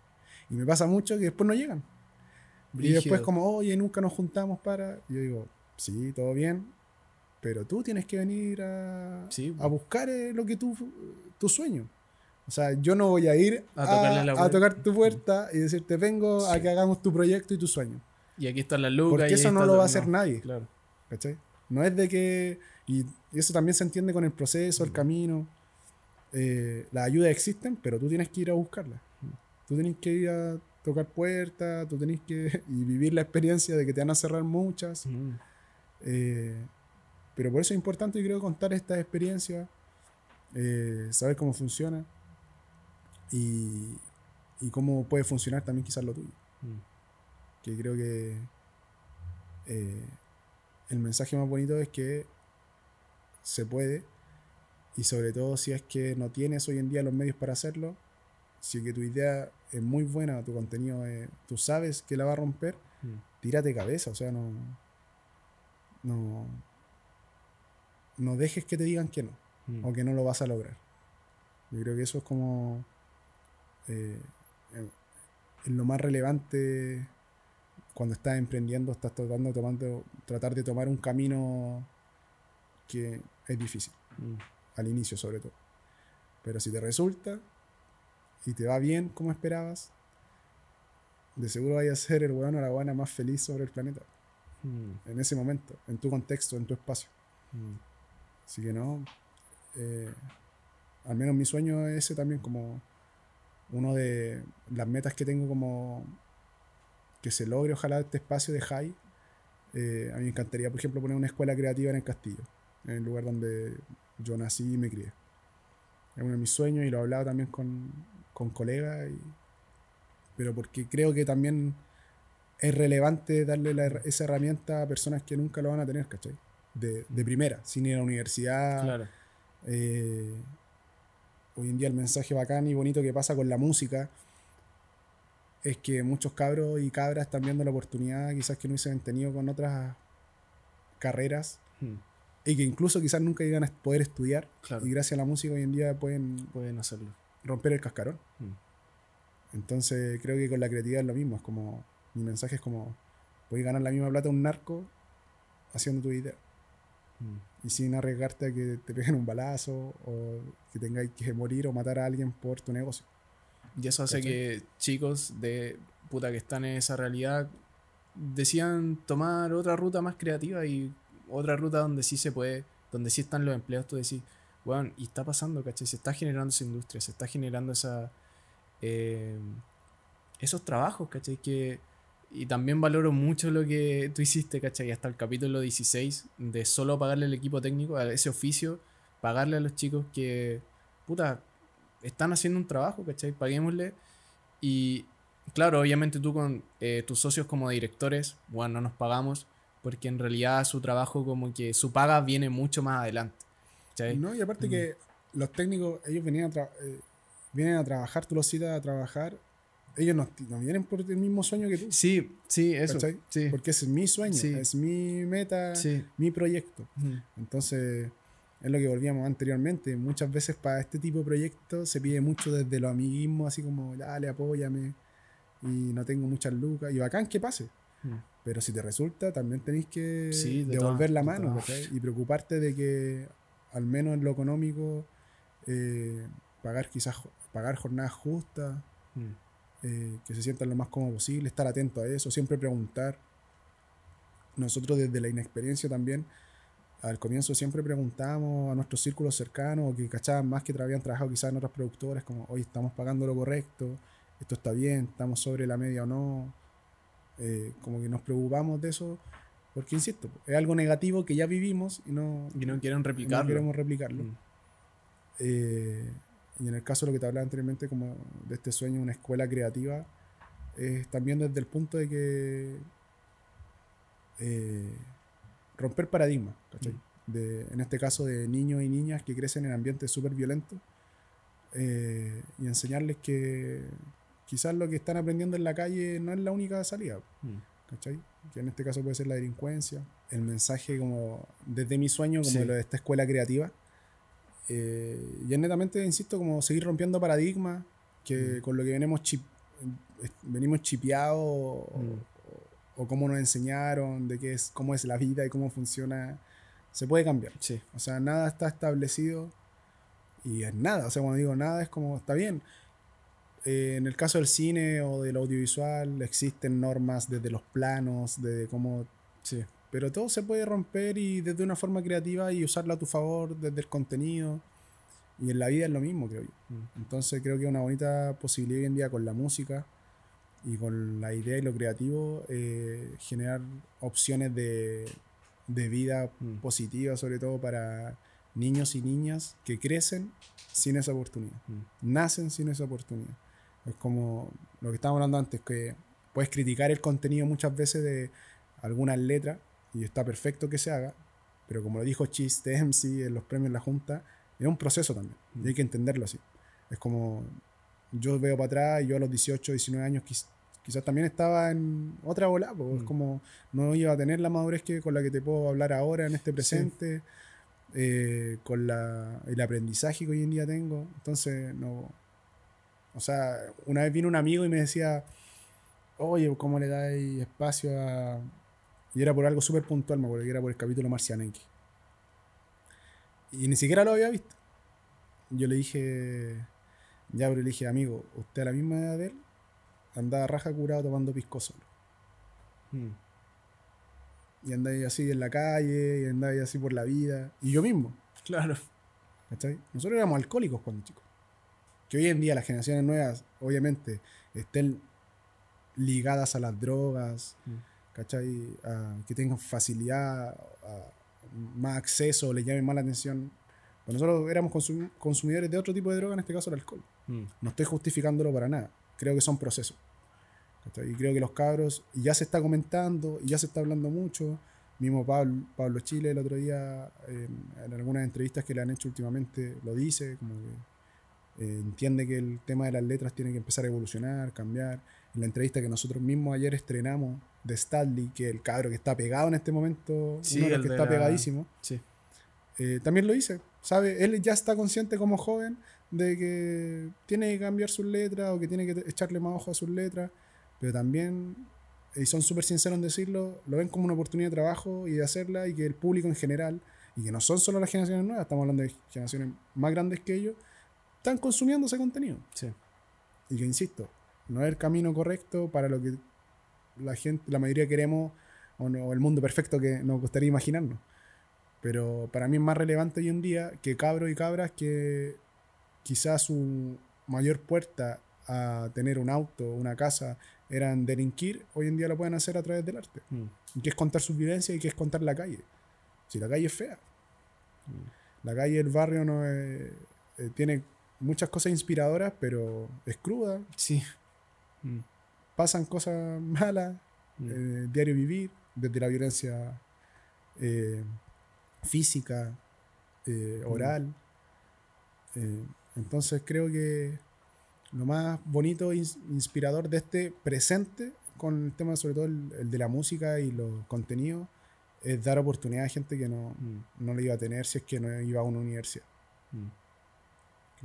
Y me pasa mucho que después no llegan. Y después como, oye, nunca nos juntamos para... Y yo digo, sí, todo bien, pero tú tienes que venir a, Sí, a buscar eh, lo que tú, tu sueño. O sea, yo no voy a ir A tocar tu puerta y decirte, vengo a que hagamos tu proyecto y tu sueño. Y aquí están las lucas. Porque y eso no lo va a hacer nadie. Claro. ¿Cachai? No es de que. Y eso también se entiende con el proceso, el camino. Eh, las ayudas existen, pero tú tienes que ir a buscarlas. Tú tienes que ir a tocar puertas, tú tienes que. [laughs] y vivir la experiencia de que te van a cerrar muchas. Mm. Eh, pero por eso es importante, yo creo, contar estas experiencias, eh, saber cómo funciona y, y cómo puede funcionar también quizás lo tuyo. Mm. Que creo que eh, el mensaje más bonito es que se puede y sobre todo si es que no tienes hoy en día los medios para hacerlo, si que tu idea es muy buena, tu contenido, es- tú sabes que la va a romper, Mm. tírate cabeza, o sea, no, no, no dejes que te digan que no, Mm. o que no lo vas a lograr. Yo creo que eso es como eh, eh, es lo más relevante cuando estás emprendiendo, estás tratando de tomando, tratar de tomar un camino que es difícil, Mm. al inicio sobre todo. Pero si te resulta y te va bien como esperabas, de seguro vayas a ser el weón o la buena más feliz sobre el planeta. Mm. En ese momento, en tu contexto, en tu espacio. Mm. Así que no. eh, al menos mi sueño es ese también, como uno de las metas que tengo como que se logre ojalá este espacio de high. Eh, a mí me encantaría, por ejemplo, poner una escuela creativa en el castillo, en el lugar donde yo nací y me crié. Es uno de mis sueños y lo he hablado también con, con colegas, y- pero porque creo que también es relevante darle la esa herramienta a personas que nunca lo van a tener, ¿cachai? De, de primera, sin ir a la universidad. Claro. Eh, hoy en día el mensaje bacán y bonito que pasa con la música es que muchos cabros y cabras están viendo la oportunidad quizás que no hubiesen tenido con otras carreras Mm. Y que incluso quizás nunca iban a poder estudiar Claro. y gracias a la música hoy en día pueden Pueden hacerlo. romper el cascarón. Mm. Entonces creo que con la creatividad es lo mismo, es como mi mensaje es como puedes ganar la misma plata a un narco haciendo tu idea Mm. y sin arriesgarte a que te peguen un balazo o que tengáis que morir o matar a alguien por tu negocio. Y eso hace ¿Cachai? que chicos de puta que están en esa realidad decían tomar otra ruta más creativa y otra ruta donde sí se puede, donde sí están los empleos. Tú decís, Bueno, y está pasando, ¿cachai? Se está generando esa industria, se está generando esa, eh, esos trabajos, ¿cachai? Que, y también valoro mucho lo que tú hiciste, ¿cachai? Hasta el capítulo 16, de solo pagarle al equipo técnico, a ese oficio, pagarle a los chicos que, puta, están haciendo un trabajo, ¿cachai? Paguémosle. Y claro, obviamente tú con eh, tus socios como directores, bueno, no nos pagamos, porque en realidad su trabajo como que su paga viene mucho más adelante. No, y aparte Mm. que los técnicos, ellos venían a, tra- eh, vienen a trabajar, tú los citas a trabajar, ellos no, no vienen por el mismo sueño que tú. Sí, sí, eso. Sí, Porque ese es mi sueño, Sí. es mi meta, sí. mi proyecto. Entonces, es lo que volvíamos anteriormente. Muchas veces para este tipo de proyectos se pide mucho desde los amiguismos, así como, dale, apóyame, y no tengo muchas lucas, y bacán que pase. Mm. Pero si te resulta, también tenés que Sí, de devolver la mano y preocuparte de que, al menos en lo económico, eh, pagar quizás pagar jornadas justas, Mm. eh, que se sientan lo más cómodo posible, estar atento a eso, siempre preguntar. Nosotros desde la inexperiencia también, al comienzo siempre preguntamos a nuestros círculos cercanos o que cachaban más que habían trabajado quizás en otras productoras, como, hoy estamos pagando lo correcto, esto está bien, estamos sobre la media o no. Eh, como que nos preocupamos de eso, porque insisto, es algo negativo que ya vivimos y no, Y no quieren y no replicarlo. queremos replicarlo. Mm. Eh, y en el caso de lo que te hablaba anteriormente, como de este sueño, una escuela creativa, es también desde el punto de que eh, romper paradigmas, ¿cachai? Mm. De, en este caso de niños y niñas que crecen en ambientes súper violentos eh, y enseñarles que quizás lo que están aprendiendo en la calle no es la única salida. Mm. ¿cachai? Que en este caso puede ser la delincuencia. El mensaje como desde mi sueño, como Sí. de lo de esta escuela creativa. Eh, y es netamente, insisto, como seguir rompiendo paradigmas que Mm. con lo que venimos, chip, eh, venimos chipeados o, Mm. o cómo nos enseñaron, de qué es, cómo es la vida y cómo funciona, se puede cambiar. Sí. O sea, nada está establecido y es nada. O sea, cuando digo nada es como, está bien. Eh, en el caso del cine o del audiovisual existen normas desde los planos, de cómo... Sí. Pero todo se puede romper y desde una forma creativa y usarlo a tu favor desde el contenido. Y en la vida es lo mismo, creo yo. Mm. Entonces creo que es una bonita posibilidad hoy en día con la música y con la idea y lo creativo, eh, generar opciones de, de vida Mm. positiva, sobre todo para niños y niñas que crecen sin esa oportunidad, Mm. nacen sin esa oportunidad. Es como lo que estábamos hablando antes, que puedes criticar el contenido muchas veces de algunas letras y está perfecto que se haga, pero como lo dijo Chis de MC en los premios la Junta, es un proceso también y hay que entenderlo así. Es como yo veo para atrás y yo a los 18, 19 años quiz- quizás también estaba en otra bola, es Mm. como no iba a tener la madurez que, con la que te puedo hablar ahora en este presente, eh, con la, el aprendizaje que hoy en día tengo. Entonces, no. O sea, una vez vino un amigo y me decía, oye, ¿cómo le dais espacio a.? Y era por algo súper puntual, me acuerdo que era por el capítulo Marcianeque. Y ni siquiera lo había visto. Yo le dije, ya, pero le dije, amigo, usted a la misma edad de él andaba raja curado tomando pisco solo. Mm. Y andaba ahí así en la calle, y andaba ahí así por la vida. Y yo mismo, Claro. ¿cachai? Nosotros éramos alcohólicos cuando chicos. Que hoy en día las generaciones nuevas, obviamente, estén ligadas a las drogas, Mm. ¿cachai? A que tengan facilidad, a más acceso, les llame más la atención. Pero nosotros éramos consum- consumidores de otro tipo de droga, en este caso el alcohol. Mm. No estoy justificándolo para nada. Creo que son procesos. ¿cachai? Y creo que los cabros, y ya se está comentando, y ya se está hablando mucho. Mismo Pablo, Pablo Chile el otro día, en, en algunas entrevistas que le han hecho últimamente, lo dice, como que eh, entiende que el tema de las letras tiene que empezar a evolucionar, cambiar. En la entrevista que nosotros mismos ayer estrenamos de Stanley, que el cabro que está pegado en este momento, Sí, uno de los el que de está la- pegadísimo, Sí. eh, también lo dice. ¿Sabe? Él ya está consciente como joven de que tiene que cambiar sus letras o que tiene que echarle más ojo a sus letras, pero también, y son súper sinceros en decirlo, lo ven como una oportunidad de trabajo y de hacerla y que el público en general, y que no son solo las generaciones nuevas, estamos hablando de generaciones más grandes que ellos, están consumiendo ese contenido. Sí. Y que, insisto, no es el camino correcto para lo que la gente, la mayoría queremos, o, no- el mundo perfecto que nos gustaría imaginarnos. Pero para mí es más relevante hoy en día que cabros y cabras que quizás su mayor puerta a tener un auto, una casa, eran delinquir, hoy en día lo pueden hacer a través del arte. Mm. Que es contar sus vivencias y que es contar la calle. Si la calle es fea. La calle del barrio no es- eh, tiene muchas cosas inspiradoras, pero es cruda. Sí. Mm. Pasan cosas malas. Mm. eh, diario vivir, desde la violencia eh, física, eh, oral. Eh, entonces creo que lo más bonito e ins- inspirador de este presente, con el tema sobre todo el, el de la música y los contenidos, es dar oportunidad a gente que no, Mm. no le iba a tener si es que no iba a una universidad.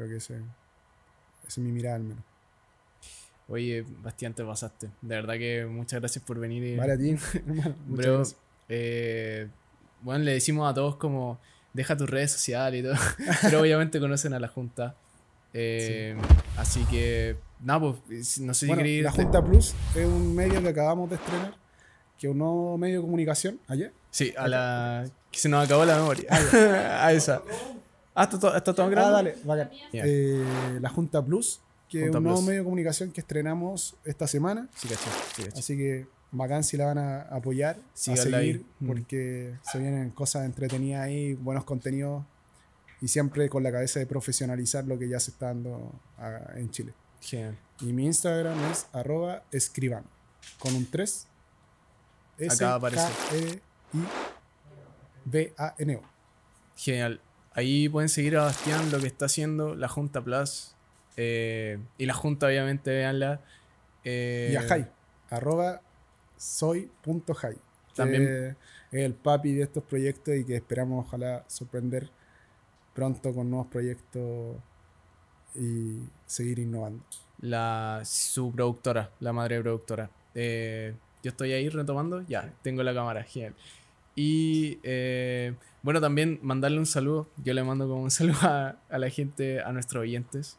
Creo que ese, es mi mirada al menos. Oye, Bastián, te pasaste. De verdad que muchas gracias por venir. y- Vale a ti, [laughs] Bro, eh, bueno, le decimos a todos como deja tus redes sociales y todo, [laughs] pero obviamente conocen a la Junta. Eh, Así que, nada, pues, no sé si queréis... la Junta Plus es un medio que acabamos de estrenar, que es un nuevo medio de comunicación ayer. Sí, a la... que se nos acabó la memoria. [laughs] a esa. Ah, ¿está todo, está todo Ah, grande? dale, bacán. Eh, la Junta Plus, que Junta es un nuevo Plus. medio de comunicación que estrenamos esta semana. Sí, caché, sí, caché. Así que bacán si la van a apoyar, a Síganla ahí. seguir, Mm. porque se vienen cosas entretenidas ahí, buenos contenidos y siempre con la cabeza de profesionalizar lo que ya se está dando en Chile. Genial. Y mi Instagram es arroba escriban, con un 3. Acá aparece. S-K-E-I-B-A-N-O. Genial. Ahí pueden seguir a Bastián lo que está haciendo la Junta Plus. eh, y la Junta, obviamente, véanla. Eh, Y a Jai, arroba soy.jai. También- También es el papi de estos proyectos y que esperamos ojalá sorprender pronto con nuevos proyectos y seguir innovando. la, su productora, la madre productora. Eh, yo estoy ahí retomando, ya, tengo la cámara, genial. Y eh, bueno, también mandarle un saludo, yo le mando como un [laughs] saludo a, la gente, a nuestros oyentes.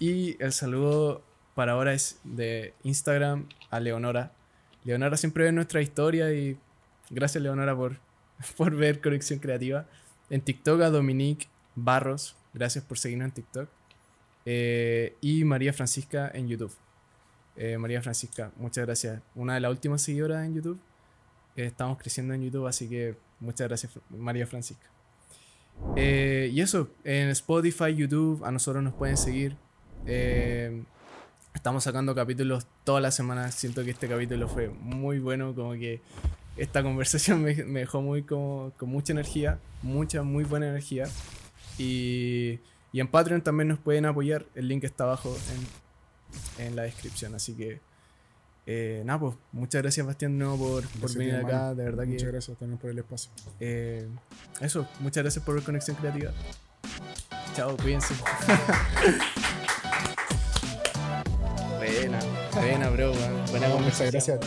Y el saludo para ahora es de Instagram a Leonora. Leonora siempre ve nuestra historia y gracias Leonora por, [laughs] por ver Conexión Creativa. En TikTok a Dominique Barros, gracias por seguirnos en TikTok. Eh, y María Francisca en YouTube. Eh, María Francisca, muchas gracias. Una de las últimas seguidoras en YouTube. Eh, estamos creciendo en YouTube, así que muchas gracias, María Francisca. Eh, y eso, en Spotify, YouTube, a nosotros nos pueden seguir. Eh, estamos sacando capítulos todas las semanas. Siento que este capítulo fue muy bueno, como que esta [laughs] conversación me, me dejó muy como, con mucha energía, mucha, muy buena energía. Y, y en Patreon también nos pueden apoyar. El link está abajo en, en la descripción. Así que, eh, nada, pues, muchas gracias, Bastián, nuevo por, por venir acá. De verdad Muchas que. gracias también por el espacio. eh, eso, muchas gracias por ver Conexión Creativa. Chao, cuídense. [laughs] buena, buena, bro. Buena conversación. Muchas gracias.